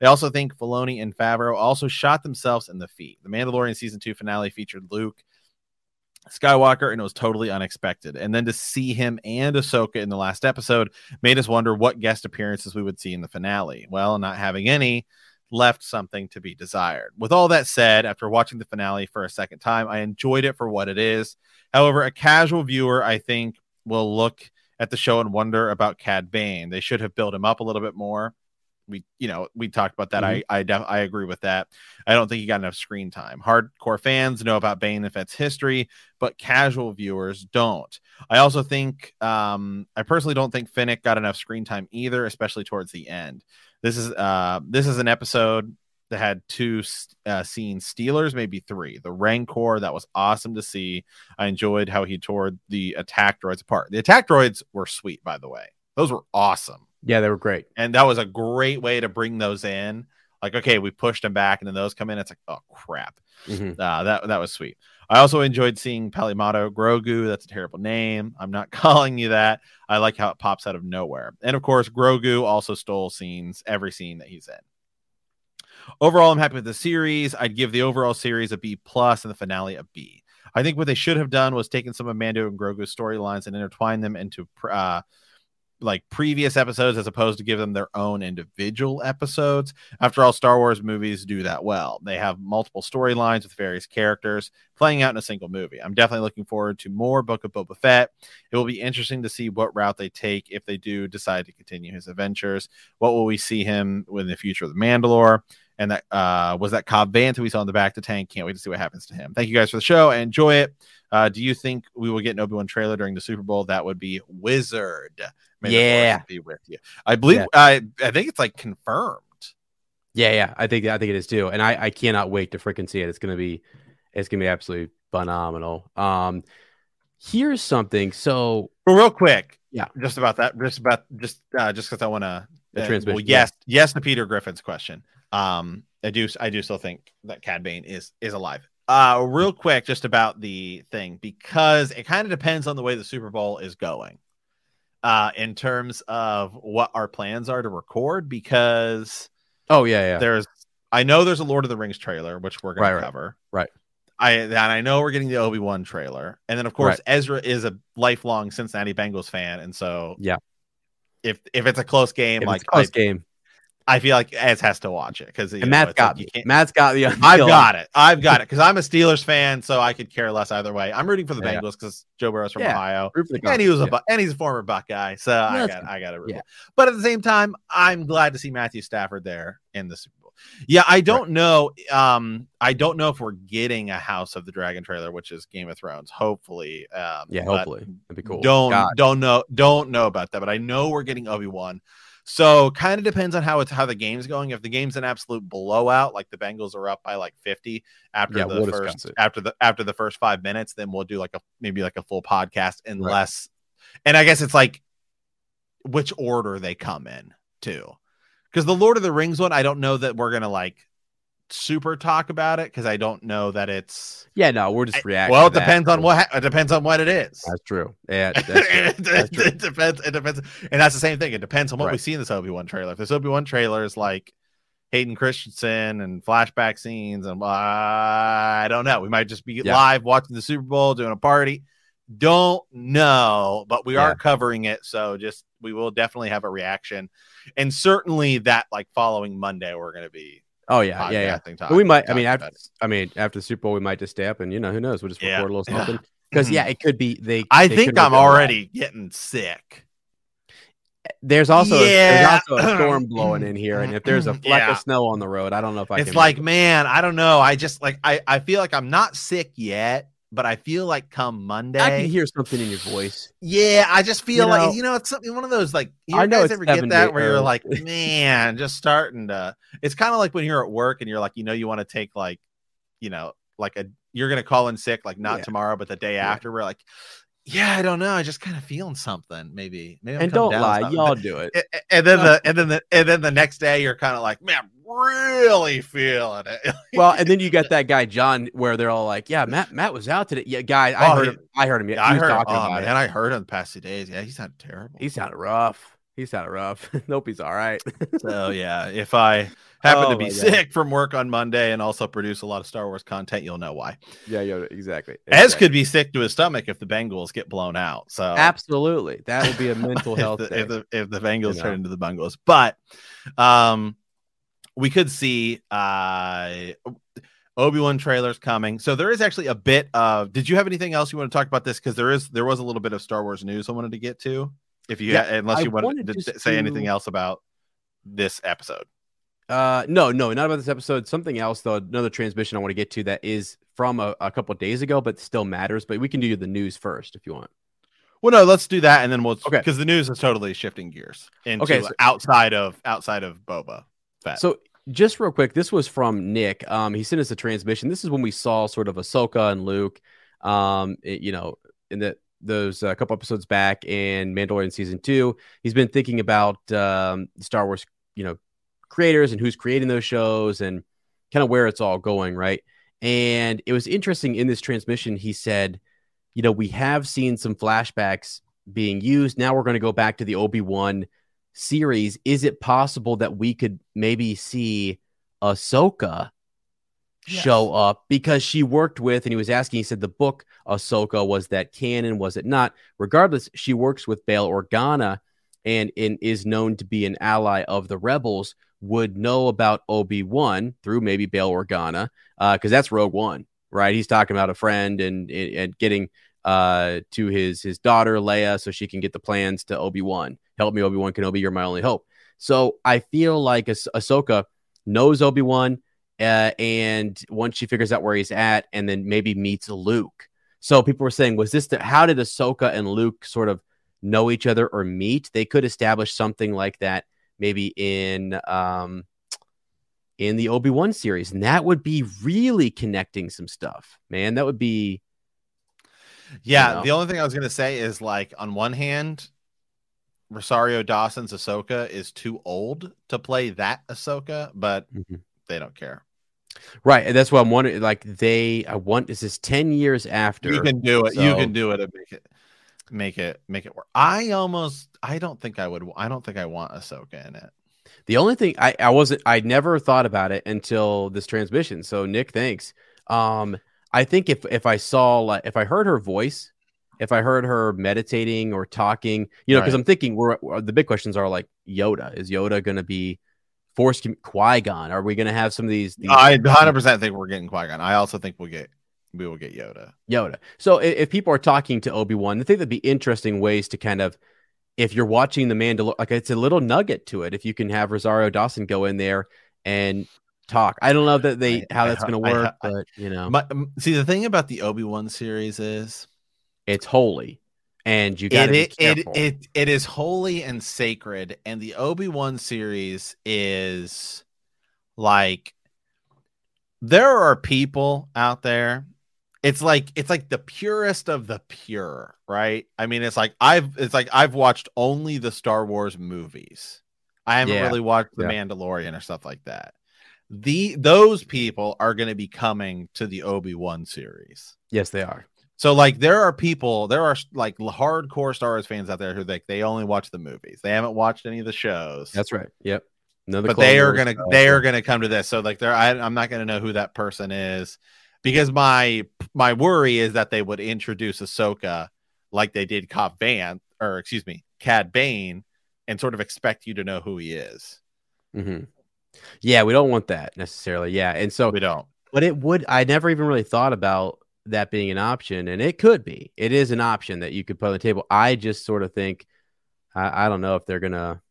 Speaker 3: I also think Filoni and Favreau also shot themselves in the feet. The Mandalorian season two finale featured Luke Skywalker, and it was totally unexpected. And then to see him and Ahsoka in the last episode made us wonder what guest appearances we would see in the finale. Well, not having any left something to be desired. With all that said, after watching the finale for a second time, I enjoyed it for what it is. However, a casual viewer, I think, will look at the show and wonder about Cad Bane. They should have built him up a little bit more. We, you know, we talked about that. I, I, def- I agree with that. I don't think he got enough screen time. Hardcore fans know about Bane and Fett's history, but casual viewers don't. I also think, um, I personally don't think Fennec got enough screen time either, especially towards the end. This is, uh, this is an episode that had two uh, scenes stealers, maybe three. The Rancor, that was awesome to see. I enjoyed how he tore the attack droids apart. The attack droids were sweet, by the way. Those were awesome.
Speaker 2: Yeah, they were great.
Speaker 3: And that was a great way to bring those in. Like, okay, we pushed them back, and then those come in. It's like, oh crap.
Speaker 2: Mhm.
Speaker 3: Uh, that that was sweet. I also enjoyed seeing Peli Motto Grogu. That's a terrible name. I'm not calling you that. I like how it pops out of nowhere. And of course, Grogu also stole scenes, every scene that he's in. Overall, I'm happy with the series. I'd give the overall series a B plus and the finale a B. I think what they should have done was taken some of Mando and Grogu's storylines and intertwine them into uh, like previous episodes as opposed to give them their own individual episodes. After all, Star Wars movies do that well. They have multiple storylines with various characters playing out in a single movie. I'm definitely looking forward to more Book of Boba Fett. It will be interesting to see what route they take if they do decide to continue his adventures. What will we see him in the future of the Mandalore? And that uh, was that Cobb Vanth who we saw in the back of the tank. Can't wait to see what happens to him. Thank you guys for the show. Enjoy it. Uh, do you think we will get an Obi Wan trailer during the Super Bowl? That would be wizard. May
Speaker 2: Yeah.
Speaker 3: be with you. I believe.
Speaker 2: Yeah.
Speaker 3: I I think it's like confirmed.
Speaker 2: Yeah, yeah, I think I think it is too, and I I cannot wait to freaking see it. It's gonna be it's gonna be absolutely phenomenal. Um, here's something. So
Speaker 3: Well, real quick,
Speaker 2: Yeah.
Speaker 3: just about that. Just about just uh, just because I want to.
Speaker 2: The transmission,
Speaker 3: Well, yes, yes, to Peter Griffin's question. Um, I do I do still think that Cad Bane is is alive. Uh, real quick, just about the thing because it kind of depends on the way the Super Bowl is going. Uh, in terms of what our plans are to record, because
Speaker 2: oh yeah, yeah,
Speaker 3: there's I know there's a Lord of the Rings trailer which we're gonna
Speaker 2: Right,
Speaker 3: cover.
Speaker 2: right.
Speaker 3: I and I know we're getting the Obi Wan trailer, and then of course
Speaker 2: Right.
Speaker 3: Ezra is a lifelong Cincinnati Bengals fan, and so
Speaker 2: Yeah.
Speaker 3: If if it's a close game,
Speaker 2: If
Speaker 3: like
Speaker 2: it's a close
Speaker 3: I,
Speaker 2: game.
Speaker 3: I feel like Ez has to watch it because
Speaker 2: Matt's got
Speaker 3: you
Speaker 2: me. Matt's got the.
Speaker 3: I've got it. I've got it because I'm a Steelers fan, so I could care less either way. I'm rooting for the
Speaker 2: Yeah.
Speaker 3: Bengals because Joe Burrow's from
Speaker 2: Yeah.
Speaker 3: Ohio
Speaker 2: Root for the
Speaker 3: and he was a
Speaker 2: yeah.
Speaker 3: And he's a former Buckeye, so I got I got to root. But at the same time, I'm glad to see Matthew Stafford there in the Super Bowl. Yeah, I don't know. Um, I don't know if we're getting a House of the Dragon trailer, which is Game of Thrones. Hopefully, um,
Speaker 2: Yeah, hopefully that'd be cool.
Speaker 3: Don't
Speaker 2: God.
Speaker 3: don't know don't know about that, but I know we're getting Obi Wan. So kind of depends on how it's how the game's going. If the game's an absolute blowout, like the Bengals are up by like 50 after
Speaker 2: Yeah,
Speaker 3: the
Speaker 2: we'll
Speaker 3: first after the after the first five minutes, then we'll do like a maybe like a full podcast unless and I guess it's like which order they come in too. Because the Lord of the Rings one, I don't know that we're gonna like super talk about it because I don't know that it's
Speaker 2: Yeah, no, we're just
Speaker 3: I-
Speaker 2: reacting.
Speaker 3: well, it
Speaker 2: to that.
Speaker 3: depends on what it depends on what it is.
Speaker 2: That's true. Yeah, that's true.
Speaker 3: it,
Speaker 2: That's true.
Speaker 3: it depends. It depends, and that's the same thing. It depends on what we see in this Obi Wan trailer. If this Obi Wan trailer is like Hayden Christensen and flashback scenes, and uh, I don't know, we might just be
Speaker 2: Yeah.
Speaker 3: live watching the Super Bowl, doing a party. Don't know, but we
Speaker 2: Yeah.
Speaker 3: are covering it, so just we will definitely have a reaction, and certainly that like following Monday, we're going to be
Speaker 2: Oh yeah, yeah, yeah.
Speaker 3: podcasting,
Speaker 2: But we might. I mean, after. I mean, after the Super Bowl, we might just stay up and you know who knows? We'll just
Speaker 3: Yeah.
Speaker 2: record a little something. Because yeah, mm-hmm. it could be they.
Speaker 3: I
Speaker 2: they
Speaker 3: think I'm already getting sick.
Speaker 2: There's also
Speaker 3: Yeah.
Speaker 2: there's also a storm blowing in here, and if there's a fleck
Speaker 3: Yeah.
Speaker 2: of snow on the road, I don't know if I.
Speaker 3: it's
Speaker 2: can
Speaker 3: like man i don't know i just like i i feel like i'm not sick yet but I feel like come Monday,
Speaker 2: I can hear something in your voice.
Speaker 3: yeah, I just feel
Speaker 2: You
Speaker 3: like
Speaker 2: know-
Speaker 3: you know it's something one of those like you
Speaker 2: I know
Speaker 3: guys ever get that where you're like, man, just starting to. It's kind of like when you're at work and you're like, you know, you want to take like, you know, like a you're gonna call in sick like not
Speaker 2: Yeah.
Speaker 3: tomorrow but the day
Speaker 2: Yeah.
Speaker 3: after. We're like, yeah, I don't know, I just kind of feeling something. Maybe, maybe. I'm
Speaker 2: And don't
Speaker 3: down
Speaker 2: lie, y'all do it.
Speaker 3: A- a- and then the and then the and then the next day you're kind of like, man, really feeling it.
Speaker 2: Well, and then you got that guy John, where they're all like, "Yeah, Matt, Matt was out today." Yeah, guy, I
Speaker 3: Oh,
Speaker 2: heard
Speaker 3: he-
Speaker 2: him. I heard him. Yeah,
Speaker 3: I heard,
Speaker 2: talking
Speaker 3: oh
Speaker 2: about
Speaker 3: man. I heard him the past two days. Yeah, he sounded terrible.
Speaker 2: He sounded rough. He sounded rough. nope, he's all right.
Speaker 3: so yeah, if I happen
Speaker 2: Oh
Speaker 3: to be
Speaker 2: my God.
Speaker 3: sick from work on Monday and also produce a lot of Star Wars content, you'll know why.
Speaker 2: yeah, yeah, exactly. Exactly.
Speaker 3: could be sick to his stomach if the Bengals get blown out. So
Speaker 2: absolutely that would be a mental
Speaker 3: if
Speaker 2: health
Speaker 3: the, if the if the Bengals
Speaker 2: You
Speaker 3: turn into the Bengals. But um we could see uh Obi-Wan trailers coming. So there is actually a bit of did you have anything else you want to talk about this? Because there is there was a little bit of Star Wars news I wanted to get to. If you
Speaker 2: Yeah,
Speaker 3: unless
Speaker 2: I
Speaker 3: you wanted,
Speaker 2: wanted
Speaker 3: to say anything else about this episode.
Speaker 2: Uh, no, no, not about this episode. Something else though. Another transmission I want to get to that is from a, a couple days ago, but still matters. But we can do the news first if you want.
Speaker 3: Well, no, let's do that, and then we'll
Speaker 2: Okay.
Speaker 3: because the news is totally shifting gears into
Speaker 2: Okay, so-
Speaker 3: outside of outside of Boba
Speaker 2: So just real quick, this was from Nick. Um, he sent us a transmission. This is when we saw sort of Ahsoka and Luke. Um, it- you know, in the those a couple episodes back in Mandalorian season two. He's been thinking about um, Star Wars, you know, creators and who's creating those shows and kind of where it's all going, right? And it was interesting in this transmission. He said, you know, we have seen some flashbacks being used. Now we're going to go back to the Obi Wan series. Is it possible that we could maybe see Ahsoka show up because she worked with, and he was asking, he said the book Ahsoka was that canon, was it not? Regardless, she works with Bail Organa and, and is known to be an ally of the rebels, would know about Obi Wan through maybe Bail Organa, because that's Rogue One, right? He's talking about a friend and and, and getting uh to his his daughter Leia so she can get the plans to Obi Wan. Help me, Obi Wan Kenobi. You're my only hope. So I feel like ah- Ahsoka knows Obi Wan, uh, and once she figures out where he's at, and then maybe meets Luke. So people were saying, was this the, how did Ahsoka and Luke sort of know each other or meet? They could establish something like that maybe in um in the Obi Wan series, and that would be really connecting some stuff, man. That would be
Speaker 3: Yeah,
Speaker 2: you know?
Speaker 3: the only thing I was gonna say is like on one hand, Rosario Dawson's Ahsoka is too old to play that Ahsoka, but
Speaker 2: Mhm.
Speaker 3: they don't care.
Speaker 2: right. And that's what I'm wondering. Like they, I want is this ten years after?
Speaker 3: You can do it. you can do it and make it make it make it work. I almost I don't think I would I don't think I want Ahsoka in it.
Speaker 2: The only thing I, I wasn't I never thought about it until this transmission. So Nick, thanks. Um, I think if if I saw like if I heard her voice, if I heard her meditating or talking, you know, because
Speaker 3: Right.
Speaker 2: I'm thinking we're uh, the big questions are like Yoda. Is Yoda going to be forced Qui Gon? Are we going to have some of these? these
Speaker 3: I 100% think we're getting Qui-Gon. I also think we'll get we will get Yoda.
Speaker 2: Yoda. So if, if people are talking to Obi Wan, I think that'd be interesting ways to kind of, if you're watching the Mandalorian, like it's a little nugget to it. If you can have Rosario Dawson go in there and talk, I don't know that they
Speaker 3: I-
Speaker 2: how that's going to work,
Speaker 3: I-
Speaker 2: but you know,
Speaker 3: My, see the thing about the Obi-Wan series is
Speaker 2: it's holy, and you got
Speaker 3: it,
Speaker 2: to be
Speaker 3: it, it, it it is holy and sacred and the obi-wan series is like there are people out there it's like it's like the purest of the pure right i mean it's like i've it's like i've watched only the star wars movies i haven't
Speaker 2: Yeah.
Speaker 3: really watched the
Speaker 2: Yeah.
Speaker 3: mandalorian or stuff like that the those people are going to be coming to the obi-wan series
Speaker 2: yes, they are.
Speaker 3: So like there are people, there are like hardcore Star Wars fans out there who like they only watch the movies. They haven't watched any of the shows.
Speaker 2: That's right. Yep. Another
Speaker 3: but
Speaker 2: Clone
Speaker 3: they are
Speaker 2: Wars
Speaker 3: gonna they are gonna come to this. So like they're I, I'm not gonna know who that person is because my my worry is that they would introduce Ahsoka like they did Cobb Vanth or excuse me Cad Bane and sort of expect you to know who he is.
Speaker 2: Mhm. Yeah, we don't want that necessarily. Yeah, and so
Speaker 3: We don't.
Speaker 2: But it would. I never even really thought about that being an option, and it could be. It is an option that you could put on the table. I just sort of think, I, I don't know if they're gonna,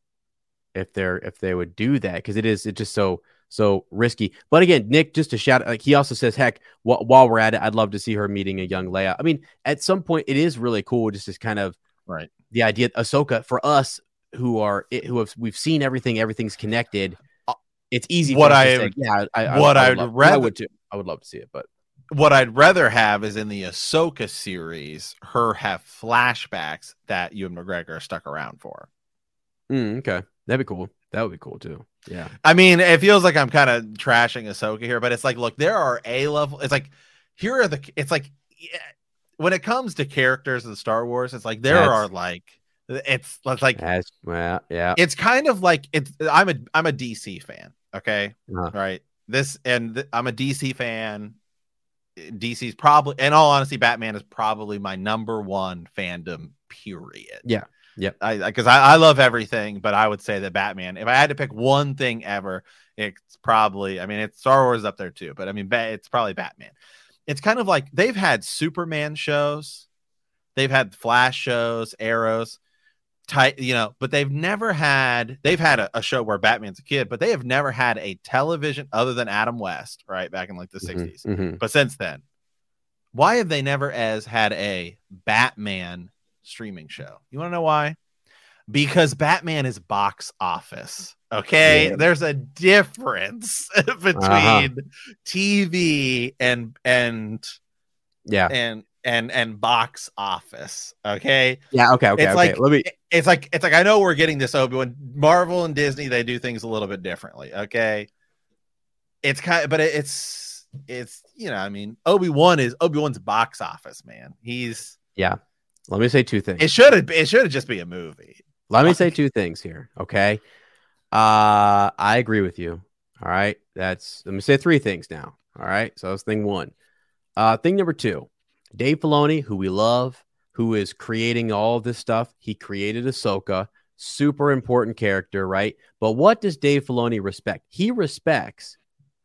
Speaker 2: if they're if they would do that because it is it's just so so risky. But again, Nick, just to shout, like he also says, heck, wh- while we're at it, I'd love to see her meeting a young Leia. I mean, at some point, it is really cool just to kind of
Speaker 3: Right.
Speaker 2: the idea Ahsoka for us who are who have we've seen everything, everything's connected. Uh, it's easy.
Speaker 3: What
Speaker 2: for us to
Speaker 3: I-
Speaker 2: say, yeah, I, I,
Speaker 3: what
Speaker 2: I,
Speaker 3: I'd
Speaker 2: would love, I
Speaker 3: rather-
Speaker 2: would too. I would love to see it, but
Speaker 3: What I'd rather have is in the Ahsoka series, her have flashbacks that Ewan McGregor stuck around for.
Speaker 2: mm, okay, that'd be cool. That would be cool too. Yeah,
Speaker 3: I mean, it feels like I'm kind of trashing Ahsoka here, but it's like, look, there are a level. It's like here are the. It's like yeah, when it comes to characters in Star Wars, it's like there
Speaker 2: That's-
Speaker 3: are like it's it's like
Speaker 2: that's well, yeah.
Speaker 3: it's kind of like it's. I'm a I'm a DC fan. Okay,
Speaker 2: Uh-huh.
Speaker 3: right. This and th- I'm a DC fan. DC's probably, in all honesty, Batman is probably my number one fandom. Period.
Speaker 2: Yeah. Yep.
Speaker 3: I because I, I love everything, but I would say that Batman. If I had to pick one thing ever, it's probably. I mean, it's Star Wars up there too, but I mean, it's probably Batman. It's kind of like they've had Superman shows, they've had Flash shows, Arrows, tight, you know, but they've never had. They've had a, a show where Batman's a kid, but they have never had a television other than Adam West, right back in like the
Speaker 2: Mhm,
Speaker 3: 60s.
Speaker 2: mhm.
Speaker 3: But since then, why have they never as had a Batman streaming show? You want to know why? Because Batman is box office. Okay,
Speaker 2: Yeah.
Speaker 3: there's a difference between
Speaker 2: Uh-huh.
Speaker 3: TV and and
Speaker 2: Yeah,
Speaker 3: and and and box office. Okay,
Speaker 2: yeah. Okay, okay,
Speaker 3: it's
Speaker 2: okay.
Speaker 3: like
Speaker 2: Let me.
Speaker 3: it's like it's like I know we're getting this Obi Wan Marvel and Disney they do things a little bit differently. Okay, it's kind of, but it's it's you know I mean Obi Wan is Obi Wan's box office man. He's yeah.
Speaker 2: Let me say two things.
Speaker 3: it should have it should have just be a movie.
Speaker 2: Let me say two things here. Okay. Uh, I agree with you. All right. That's, let me say three things now. All right. So that's thing one. Uh, thing number two Dave Filoni, who we love, who is creating all this stuff. He created Ahsoka, super important character, right? But what does Dave Filoni respect? He respects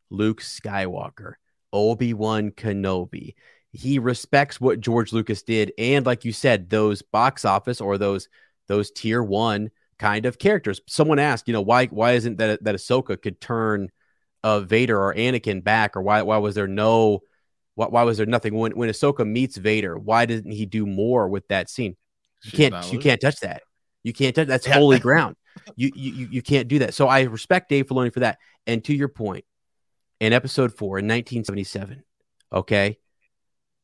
Speaker 2: Luke Skywalker, Obi Wan Kenobi. He respects what George Lucas did, and like you said, those box office or those those tier one kind of characters. Someone asked, you know, why why isn't that that Ahsoka could turn uh, Vader or Anakin back, or why why was there no why, why was there nothing when when Ahsoka meets Vader? Why didn't he do more with that scene? You
Speaker 3: She's
Speaker 2: can't you can't touch that. You can't touch that's
Speaker 3: Yeah.
Speaker 2: holy ground. You, you you you can't do that. So I respect Dave Filoni for that. And to your point, in episode four in 1977, okay,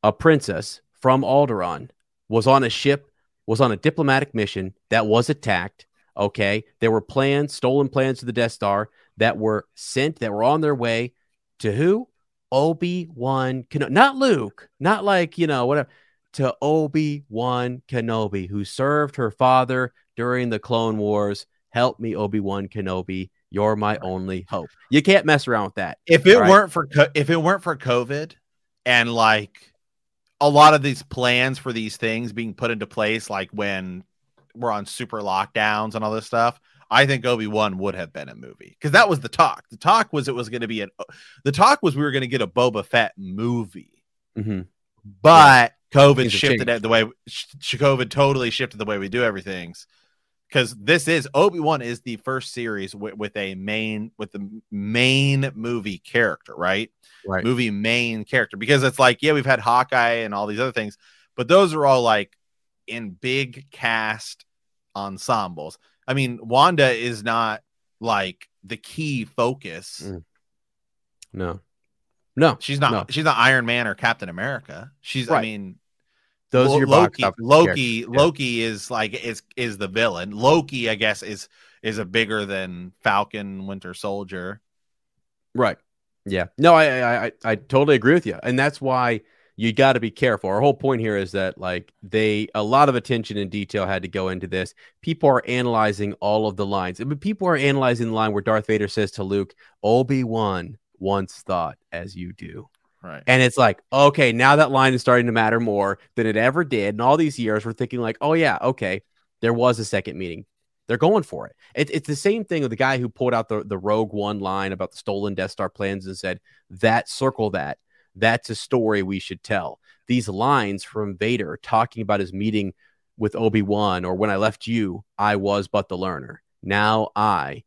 Speaker 2: a princess from Alderaan was on a ship, was on a diplomatic mission that was attacked. Okay, there were plans, stolen plans to the Death Star that were sent, that were on their way to who? Obi Wan Kenobi, not Luke, not like you know whatever, to Obi Wan Kenobi, who served her father during the Clone Wars. Help me, Obi Wan Kenobi. You're my only hope. You can't mess around with that.
Speaker 3: If it
Speaker 2: Right.
Speaker 3: weren't for co- if it weren't for COVID and like a lot of these plans for these things being put into place, like when we're on super lockdowns and all this stuff, I think Obi Wan would have been a movie because that was the talk. The talk was it was going to be an the talk was we were going to get a Boba Fett movie,
Speaker 2: Mhm.
Speaker 3: but COVID
Speaker 2: Things
Speaker 3: shifted it the way sh- COVID totally shifted the way we do everything's because this is Obi Wan is the first series with, with a main with the main movie character, right?
Speaker 2: Right.
Speaker 3: Movie main character because it's like yeah, we've had Hawkeye and all these other things, but those are all like in big cast ensembles. I mean, Wanda is not like the key focus.
Speaker 2: Mm. No. No.
Speaker 3: She's not.
Speaker 2: No.
Speaker 3: She's not Iron Man or Captain America. She's. I mean,
Speaker 2: Those
Speaker 3: Lo-
Speaker 2: are your
Speaker 3: Loki. Loki.
Speaker 2: Yeah.
Speaker 3: Loki is like is is the villain. Loki, I guess, is is a bigger than Falcon, Winter Soldier.
Speaker 2: Right. Yeah. No, I, I I I totally agree with you, and that's why you got to be careful. Our whole point here is that like they a lot of attention and detail had to go into this. People are analyzing all of the lines. I mean, people are analyzing the line where Darth Vader says to Luke, "Obi Wan once thought as you do."
Speaker 3: Right.
Speaker 2: And it's like, okay, now that line is starting to matter more than it ever did. And all these years, we're thinking like, oh yeah, okay, there was a second meeting. They're going for it. it. It's the same thing with the guy who pulled out the, the Rogue One line about the stolen Death Star plans and said, that circle that. That's a story we should tell. These lines from Vader talking about his meeting with Obi-Wan or when I left you, I was but the learner. Now I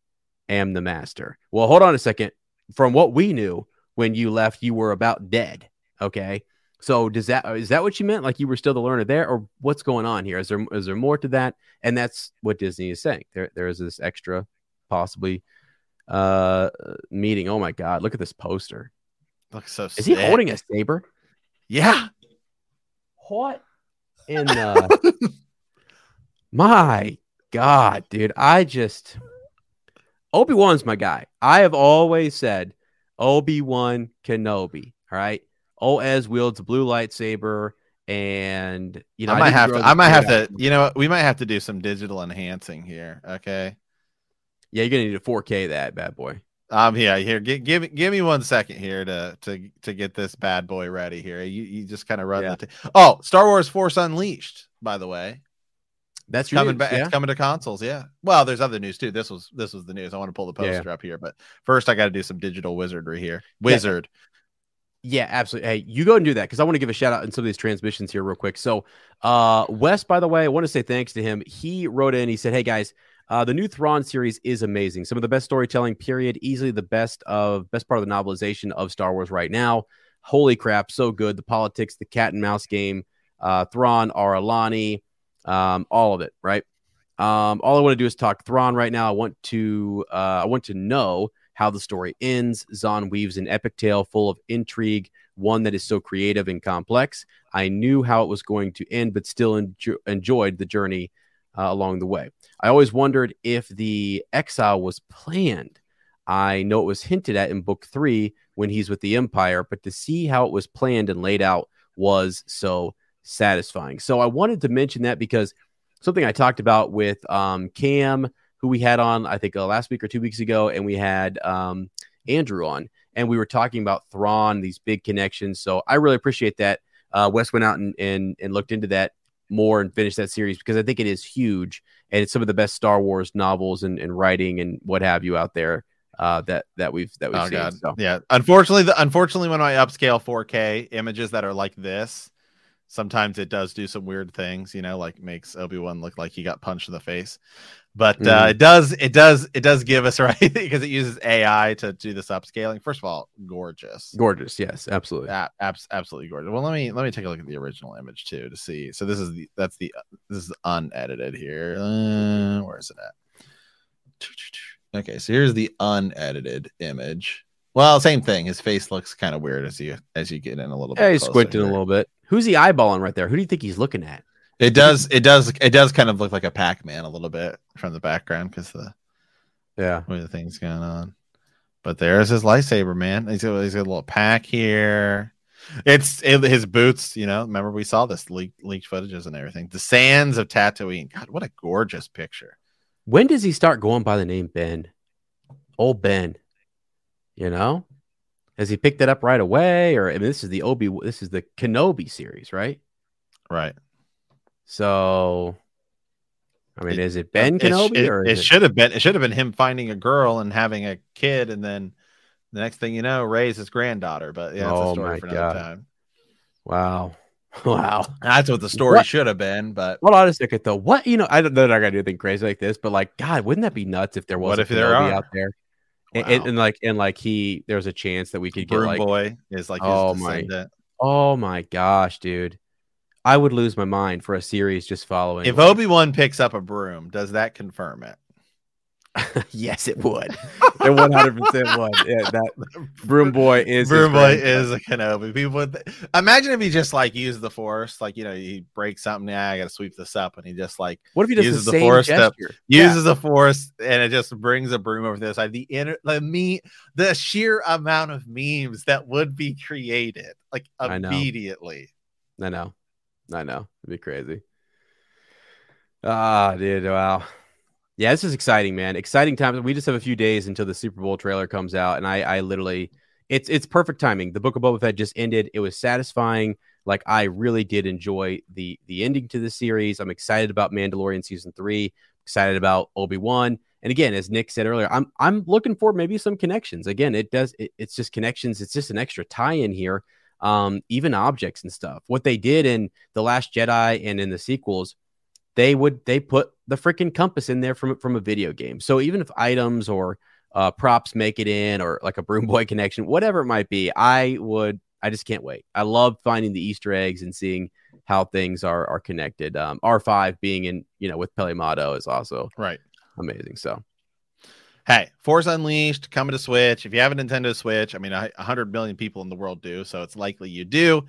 Speaker 2: am the master. Well, hold on a second. from what we knew when you left, you were about dead. Okay. So does that is that what you meant? Like you were still the learner there, or what's going on here? Is there is there more to that? And that's what Disney is saying. There there is this extra, possibly, uh, meeting. Oh my God! Look at this poster.
Speaker 3: Looks so.
Speaker 2: Is he holding a saber?
Speaker 3: Yeah.
Speaker 2: What in the? Uh, my God, dude! I just Obi Wan's my guy. I have always said Obi Wan Kenobi. All right. Oz wields a blue lightsaber, and you know
Speaker 3: I might
Speaker 2: didn't
Speaker 3: have to. I might have
Speaker 2: beard
Speaker 3: to. You know, we might have to do some digital enhancing here. Okay.
Speaker 2: Yeah, you're gonna need a 4K that bad boy.
Speaker 3: Um. Yeah. Here. Give, give me. Give me one second here to to to get this bad boy ready. Here. You you just kind of run
Speaker 2: Yeah.
Speaker 3: the. T- oh, Star Wars Force Unleashed. By the way,
Speaker 2: That's
Speaker 3: coming
Speaker 2: news,
Speaker 3: back.
Speaker 2: Yeah?
Speaker 3: It's coming to consoles. Yeah. Well, there's other news too. This was this was the news. I want to pull the
Speaker 2: Yeah.
Speaker 3: poster up here, but first I got to do some digital wizardry here. Wizard.
Speaker 2: Yeah, absolutely. Hey, you go and do that because I want to give a shout out in some of these transmissions here real quick. So, uh, Wes, by the way, I want to say thanks to him. He wrote in. He said, "Hey guys, uh, the new Thrawn series is amazing. Some of the best storytelling. Period. Easily the best of best part of the novelization of Star Wars right now. Holy crap, so good. The politics, the cat and mouse game, uh, Thrawn, Ar'alani, um, all of it. Right. Um, all I want to do is talk Thrawn right now. I want to uh, I want to know how the story ends. Zahn weaves an epic tale full of intrigue, one that is so creative and complex. I knew how it was going to end, but still enjo- enjoyed the journey uh, along the way. I always wondered if the exile was planned. I know it was hinted at in book three when he's with the Empire, but to see how it was planned and laid out was so satisfying. So I wanted to mention that because something I talked about with um, Cam, who we had on, I think uh, last week or two weeks ago, and we had um, Andrew on, and we were talking about Thrawn, these big connections. So I really appreciate that. Uh, Wes went out and, and and looked into that more and finish that series because I think it is huge and it's some of the best Star Wars novels and, and writing and what have you out there uh, that that we've that we've
Speaker 3: Oh
Speaker 2: seen. So,
Speaker 3: Yeah. Unfortunately, the unfortunately when I upscale 4K images that are like this, sometimes it does do some weird things, you know, like makes Obi-Wan look like he got punched in the face. But uh,
Speaker 2: Mhm.
Speaker 3: it does it does it does give us right because it uses AI to do this upscaling. First of all, gorgeous.
Speaker 2: gorgeous, yes, absolutely.
Speaker 3: A- abs- absolutely gorgeous. Well, let me let me take a look at the original image too to see. So this is the that's the this is unedited here. Uh, where is it at? Okay, so here's the unedited image. Well, same thing. His face looks kind of weird as you as you get in a little bit.
Speaker 2: Yeah, he's squinting a little bit. Who's he eyeballing right there? Who do you think he's looking at?
Speaker 3: It does. It does. It does kind of look like a Pac-Man a little bit from the background because the
Speaker 2: Yeah.
Speaker 3: way the thing's going on. But there's his lightsaber, man. He's got, he's got a little pack here. It's it, his boots. You know, remember we saw this leaked leaked footages and everything. The sands of Tatooine. God, what a gorgeous picture.
Speaker 2: When does he start going by the name Ben? Old Ben. You know? Has he picked it up right away? Or I mean, this is the Obi this is the Kenobi series, right?
Speaker 3: Right.
Speaker 2: So I mean,
Speaker 3: It-
Speaker 2: is it uh, Ben
Speaker 3: It,
Speaker 2: Kenobi
Speaker 3: it-
Speaker 2: or
Speaker 3: it should have been. It should have been him finding a girl and having a kid, and then the next thing you know, Rey's his granddaughter. But yeah, it's
Speaker 2: Oh
Speaker 3: a story
Speaker 2: my
Speaker 3: for another
Speaker 2: God.
Speaker 3: time.
Speaker 2: Wow. Wow.
Speaker 3: That's what the story
Speaker 2: What?
Speaker 3: should have been. But
Speaker 2: Hold on a second though. What you know, I don't know that I gotta do anything crazy like this, but like God, wouldn't that be nuts if there was
Speaker 3: What if there
Speaker 2: Kenobi
Speaker 3: are?
Speaker 2: out there? And, and, and like and like he there's a chance that we could get
Speaker 3: Broom
Speaker 2: like
Speaker 3: Boy is like his
Speaker 2: Oh my- oh my gosh, dude. I would lose my mind for a series just following.
Speaker 3: If Obi Wan picks up a broom, does that confirm it?
Speaker 2: yes, it would. It one hundred percent would. Yeah, that Broom Boy is his
Speaker 3: Broom Boy is a Kenobi. People would imagine if he just like used the Force, like you know, he breaks something. Yeah, I got to sweep this up, and he just like
Speaker 2: What if he does
Speaker 3: uses
Speaker 2: the
Speaker 3: the
Speaker 2: same
Speaker 3: Force to-
Speaker 2: gesture? Yeah.
Speaker 3: uses the Force, and it just brings a broom over this. I the inner the me the sheer amount of memes that would be created like
Speaker 2: I know.
Speaker 3: immediately.
Speaker 2: I know. I know. It'd be crazy. Ah, dude. Wow. Yeah, this is exciting, man. Exciting times. We just have a few days until the Super Bowl trailer comes out, and I, I literally, it's it's perfect timing. The Book of Boba Fett just ended. It was satisfying. Like I really did enjoy the the ending to the series. I'm excited about Mandalorian season three. Excited about Obi Wan. And again, as Nick said earlier, I'm I'm looking for maybe some connections. Again, it does. It, it's just connections. It's just an extra tie in here um, even objects and stuff. What they did in the Last Jedi and in the sequels, they would they put the freaking compass in there from from a video game. So even if items or uh, props make it in or like a Broom Boy connection, whatever it might be. I would. I just can't wait. I love finding the Easter eggs and seeing how things are are connected. Um, R5 being in, you know, with Peli Motto is also
Speaker 3: Right.
Speaker 2: amazing. So
Speaker 3: Hey, Force Unleashed coming to Switch. If you have a Nintendo Switch, I mean, a 100 million people in the world do, so it's likely you do.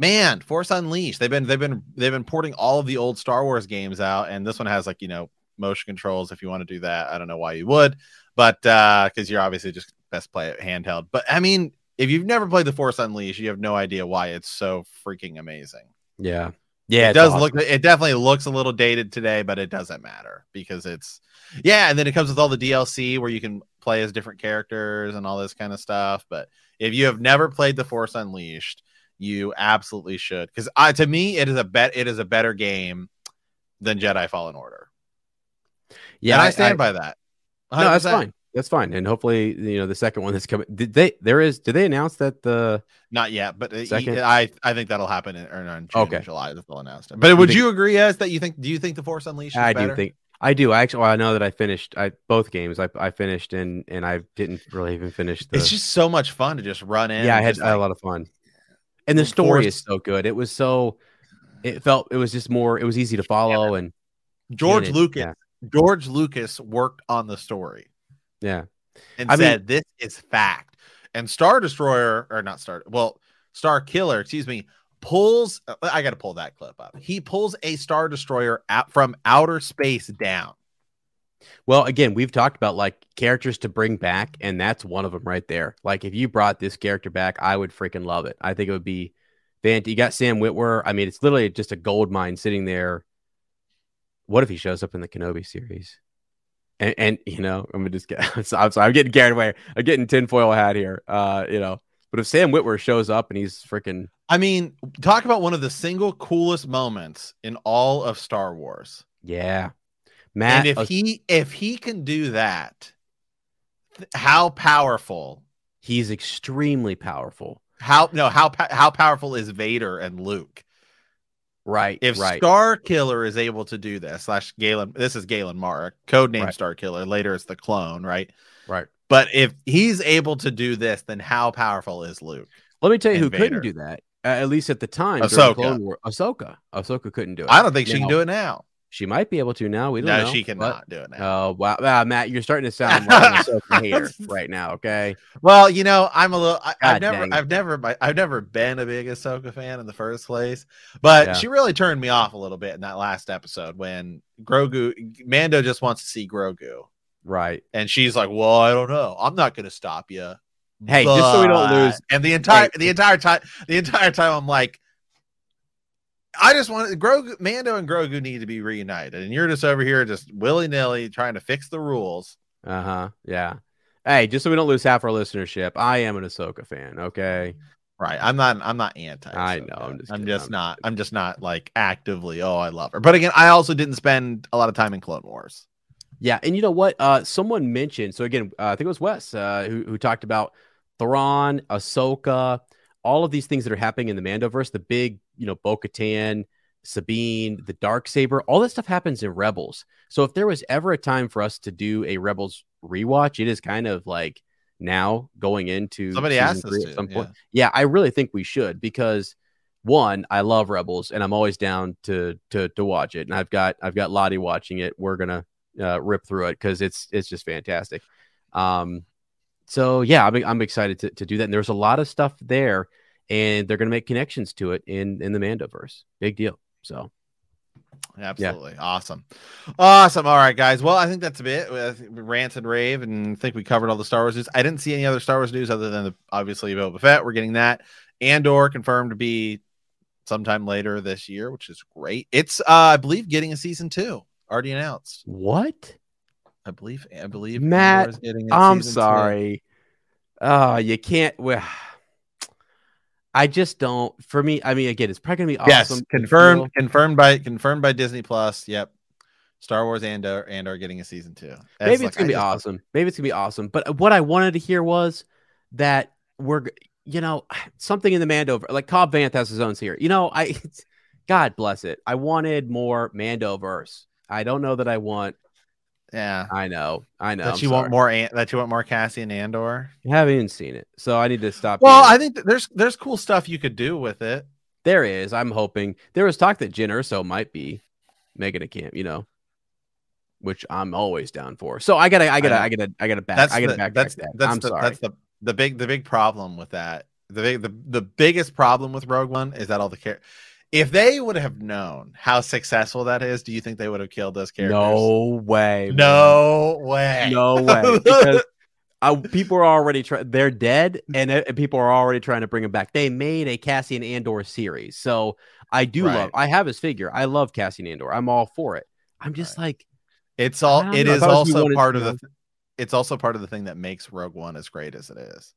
Speaker 3: Man, Force Unleashed. They've been they've been they've been porting all of the old Star Wars games out, and this one has like you know motion controls. If you want to do that, I don't know why you would, but uh, because you're obviously just best play it handheld. But I mean, if you've never played the Force Unleashed, you have no idea why it's so freaking amazing.
Speaker 2: yeah, yeah,
Speaker 3: it does
Speaker 2: awesome.
Speaker 3: look it definitely looks a little dated today but it doesn't matter because it's yeah and then it comes with all the dlc where you can play as different characters and all this kind of stuff but if you have never played the force unleashed you absolutely should because i to me it is a bet it is a better game than jedi fallen order
Speaker 2: Yeah,
Speaker 3: and i stand by that
Speaker 2: No, that's fine. That's fine. And hopefully, you know, the second one that's coming. Did they? There is. Did they announce that the?
Speaker 3: not yet but uh,
Speaker 2: Second?
Speaker 3: i i think that'll happen in, or in June,
Speaker 2: Okay.
Speaker 3: july that they'll announce it but would
Speaker 2: think-
Speaker 3: you agree as that you think do you think the force unleashed is
Speaker 2: I
Speaker 3: better?
Speaker 2: do think. I do. I actually. Well, I know that I finished. I both games. I I finished and and I didn't really even finish. The,
Speaker 3: it's just so much fun to just run in
Speaker 2: yeah. I had,
Speaker 3: just,
Speaker 2: I had a lot of fun, and the story
Speaker 3: course.
Speaker 2: is so good. It was so. It felt. It was just more. It was easy to follow and
Speaker 3: George
Speaker 2: and it-
Speaker 3: Lucas.
Speaker 2: yeah.
Speaker 3: George Lucas worked on the story
Speaker 2: yeah.
Speaker 3: and
Speaker 2: I mean-
Speaker 3: said this is fact. And Star Destroyer or not Star, well, Star Killer, excuse me, pulls. I got to pull that clip up. He pulls a Star Destroyer out from outer space down.
Speaker 2: Well, again, we've talked about like characters to bring back, and that's one of them right there. Like, if you brought this character back, I would freaking love it. I think it would be fantastic. You got Sam Witwer. I mean, it's literally just a gold mine sitting there. What if he shows up in the Kenobi series? And, and you know, I'm gonna just get. I'm sorry, I'm getting carried away. I'm getting tinfoil hat here. Uh, you know, but if Sam Witwer shows up and he's freaking
Speaker 3: I mean, talk about one of the single coolest moments in all of Star Wars.
Speaker 2: yeah, Matt.
Speaker 3: and if
Speaker 2: uh,
Speaker 3: he if he can do that, th- how powerful
Speaker 2: he's extremely powerful.
Speaker 3: how no how how powerful is Vader and Luke?
Speaker 2: Right.
Speaker 3: If
Speaker 2: right.
Speaker 3: Star Killer is able to do this, slash Galen, this is Galen Marek, codename
Speaker 2: Right.
Speaker 3: Star Killer. Later, it's the clone, right?
Speaker 2: right.
Speaker 3: But if he's able to do this, then how powerful is Luke?
Speaker 2: Let me tell you who
Speaker 3: and
Speaker 2: couldn't do that. Uh, at least at the time,
Speaker 3: Ahsoka.
Speaker 2: Clone War. Ahsoka. Ahsoka couldn't do it.
Speaker 3: I don't think she can do it now.
Speaker 2: She might be able to now. We don't
Speaker 3: No,
Speaker 2: know.
Speaker 3: she
Speaker 2: but-
Speaker 3: cannot do it now.
Speaker 2: Oh wow, wow, Matt, you're starting to sound like Ahsoka hater right now. Okay,
Speaker 3: Well, you know, I'm a little. I, I've never. I've never, I've never been a big Ahsoka fan in the first place, but
Speaker 2: Yeah.
Speaker 3: she really turned me off a little bit in that last episode when Grogu, Mando just wants to see Grogu,
Speaker 2: right.
Speaker 3: and she's like, "Well, I don't know. I'm not going to stop you."
Speaker 2: Hey, just so we don't lose-
Speaker 3: And the entire,
Speaker 2: Hey.
Speaker 3: the entire time, the entire time, I'm like, I just want Grogu, Mando, and Grogu need to be reunited, and you're just over here just willy nilly trying to fix the rules.
Speaker 2: Uh huh. Yeah. Hey, just so we don't lose half our listenership, I am an Ahsoka fan. Okay.
Speaker 3: Right. I'm not I'm not anti.
Speaker 2: I know, I'm just
Speaker 3: I'm just
Speaker 2: I'm
Speaker 3: not
Speaker 2: just
Speaker 3: I'm just not like actively, oh, I love her. But again, I also didn't spend a lot of time in Clone Wars.
Speaker 2: Yeah, and you know what? Uh, someone mentioned. So again, uh, I think it was Wes uh, who who talked about Thrawn, Ahsoka, all of these things that are happening in the Mandoverse. The big, you know, Bo-Katan, Sabine, the Dark Saber, all that stuff happens in Rebels. So if there was ever a time for us to do a Rebels rewatch, it is kind of like now going into
Speaker 3: Somebody asked us
Speaker 2: at some
Speaker 3: yeah.
Speaker 2: point. Yeah, I really think we should because one, I love Rebels and I'm always down to to to watch it. And I've got I've got Lottie watching it. We're gonna uh, rip through it because it's it's just fantastic. Um, so yeah, I'm I'm excited to, to do that. And there's a lot of stuff there, and they're gonna make connections to it in in the Mandoverse. Big deal. So
Speaker 3: Absolutely. Awesome. Awesome. All right, guys. Well, I think that's a bit. Think rant and rave, and I think we covered all the Star Wars news. I didn't see any other Star Wars news other than the, obviously Boba Fett. We're getting that. Andor confirmed to be sometime later this year, which is great. It's, uh, I believe, getting a season two already announced.
Speaker 2: what?
Speaker 3: I believe. I believe.
Speaker 2: Matt,
Speaker 3: Andor is getting a
Speaker 2: I'm
Speaker 3: season two.
Speaker 2: sorry. Oh, you can't. Well, I just don't. For me, I mean, again, it's probably gonna be
Speaker 3: Yes,
Speaker 2: awesome. to
Speaker 3: confirmed.
Speaker 2: feel-
Speaker 3: Confirmed by confirmed by Disney Plus. Yep. Star Wars and uh, and are getting a season two. That's
Speaker 2: Maybe
Speaker 3: like-
Speaker 2: it's gonna
Speaker 3: I
Speaker 2: be awesome. Maybe it's gonna be awesome. But what I wanted to hear was that we're, you know, something in the Mando, like Cobb Vanth has his own here. You know, I, God bless it. I wanted more Mandoverse. I don't know that I want
Speaker 3: Yeah.
Speaker 2: I know, I know.
Speaker 3: that
Speaker 2: I'm
Speaker 3: you want more An- that you want more Cassian Andor.
Speaker 2: I haven't even seen it, so I need to stop.
Speaker 3: Well, I think there's there's cool stuff you could do with it.
Speaker 2: there is. I'm hoping there was talk that Jyn Erso might be making a camp. You know, which I'm always down for. So I gotta, I gotta,
Speaker 3: know.
Speaker 2: I, gotta, I gotta back.
Speaker 3: That's
Speaker 2: I gotta
Speaker 3: the,
Speaker 2: backtrack
Speaker 3: that's
Speaker 2: that.
Speaker 3: that's
Speaker 2: I'm
Speaker 3: the,
Speaker 2: sorry.
Speaker 3: that's the the big the big problem with that. The big the, the biggest problem with Rogue One is that all the care. If they would have known how successful that is, do you think they would have killed those characters?
Speaker 2: no way. man.
Speaker 3: no way,
Speaker 2: no way. Because I, people are already trying. They're dead, and, uh, and people are already trying to bring him back. They made a Cassian Andor series, so I do
Speaker 3: Right.
Speaker 2: love. I have his figure. I love Cassian Andor. I'm all for it. I'm just like,
Speaker 3: It's all. It
Speaker 2: know.
Speaker 3: Is
Speaker 2: thought if you
Speaker 3: also part of the. Th- it's also part of the thing that makes Rogue One as great as it is.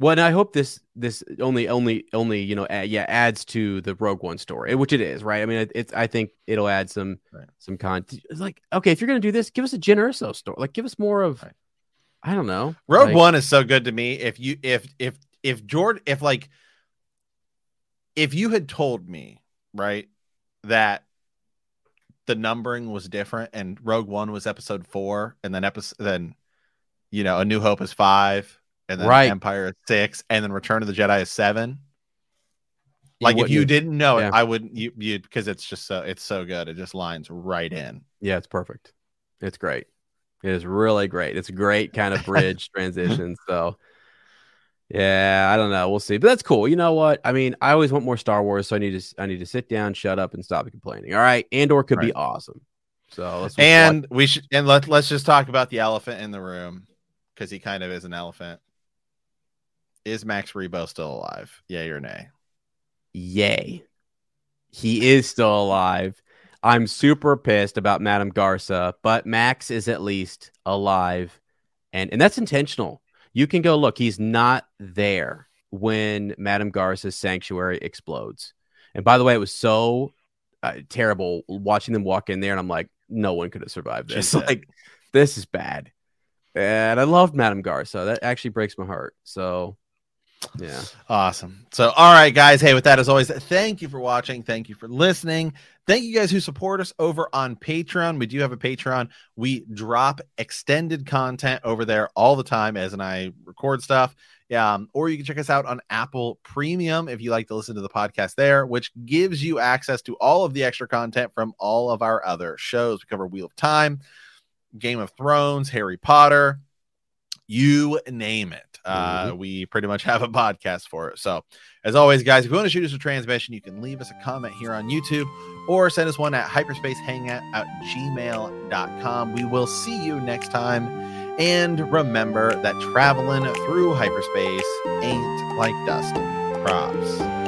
Speaker 2: Well, and I hope this this only only only you know a- yeah adds to the Rogue One story, which it is, right? I mean, it, it's I think it'll add some
Speaker 3: Right.
Speaker 2: some content. Like, okay, if you're gonna do this, give us a Jyn Erso story. Like, give us more of.
Speaker 3: Right.
Speaker 2: I don't know.
Speaker 3: Rogue
Speaker 2: Like,
Speaker 3: One is so good to me. If you if if if Jordan if like if you had told me right that the numbering was different and Rogue One was episode four and then episode then you know A New Hope is five and then
Speaker 2: Right.
Speaker 3: Empire is six and then Return of the Jedi is seven.
Speaker 2: you
Speaker 3: Like if you didn't know
Speaker 2: yeah.
Speaker 3: it, I wouldn't you you because it's just so it's so good. It just lines right in.
Speaker 2: Yeah, it's perfect. It's great. It is really great. It's a great kind of bridge transition. So, yeah, I don't know. We'll see. But that's cool. You know what? I mean, I always want more Star Wars, so I need to I need to sit down, shut up, and stop complaining. All right, Andor could be awesome. So let's
Speaker 3: And we should and let let's just talk about the elephant in the room because he kind of is an elephant. Is Max Rebo still alive? Yay or nay?
Speaker 2: yay, he is still alive. I'm super pissed about Madame Garsa, but Max is at least alive, and and that's intentional. You can go look; he's not there when Madame Garsa's sanctuary explodes. And by the way, it was so uh, terrible watching them walk in there, and I'm like, no one could have survived this.
Speaker 3: She's.
Speaker 2: Like, this is bad. And I love Madame Garsa. That actually breaks my heart. So, yeah.
Speaker 3: Awesome. So, all right, guys. Hey, with that, as always, thank you for watching. Thank you for listening. Thank you guys who support us over on Patreon. We do have a Patreon. We drop extended content over there all the time as and I record stuff. Yeah, um, or you can check us out on Apple Premium if you like to listen to the podcast there, which gives you access to all of the extra content from all of our other shows. We cover Wheel of Time, Game of Thrones, Harry Potter, you name it. Uh, we pretty much have a podcast for it. So, as always, guys, if you want to shoot us a transmission, you can leave us a comment here on YouTube or send us one at hyperspacehangout at gmail.com. We will see you next time. And remember that traveling through hyperspace ain't like dusting props.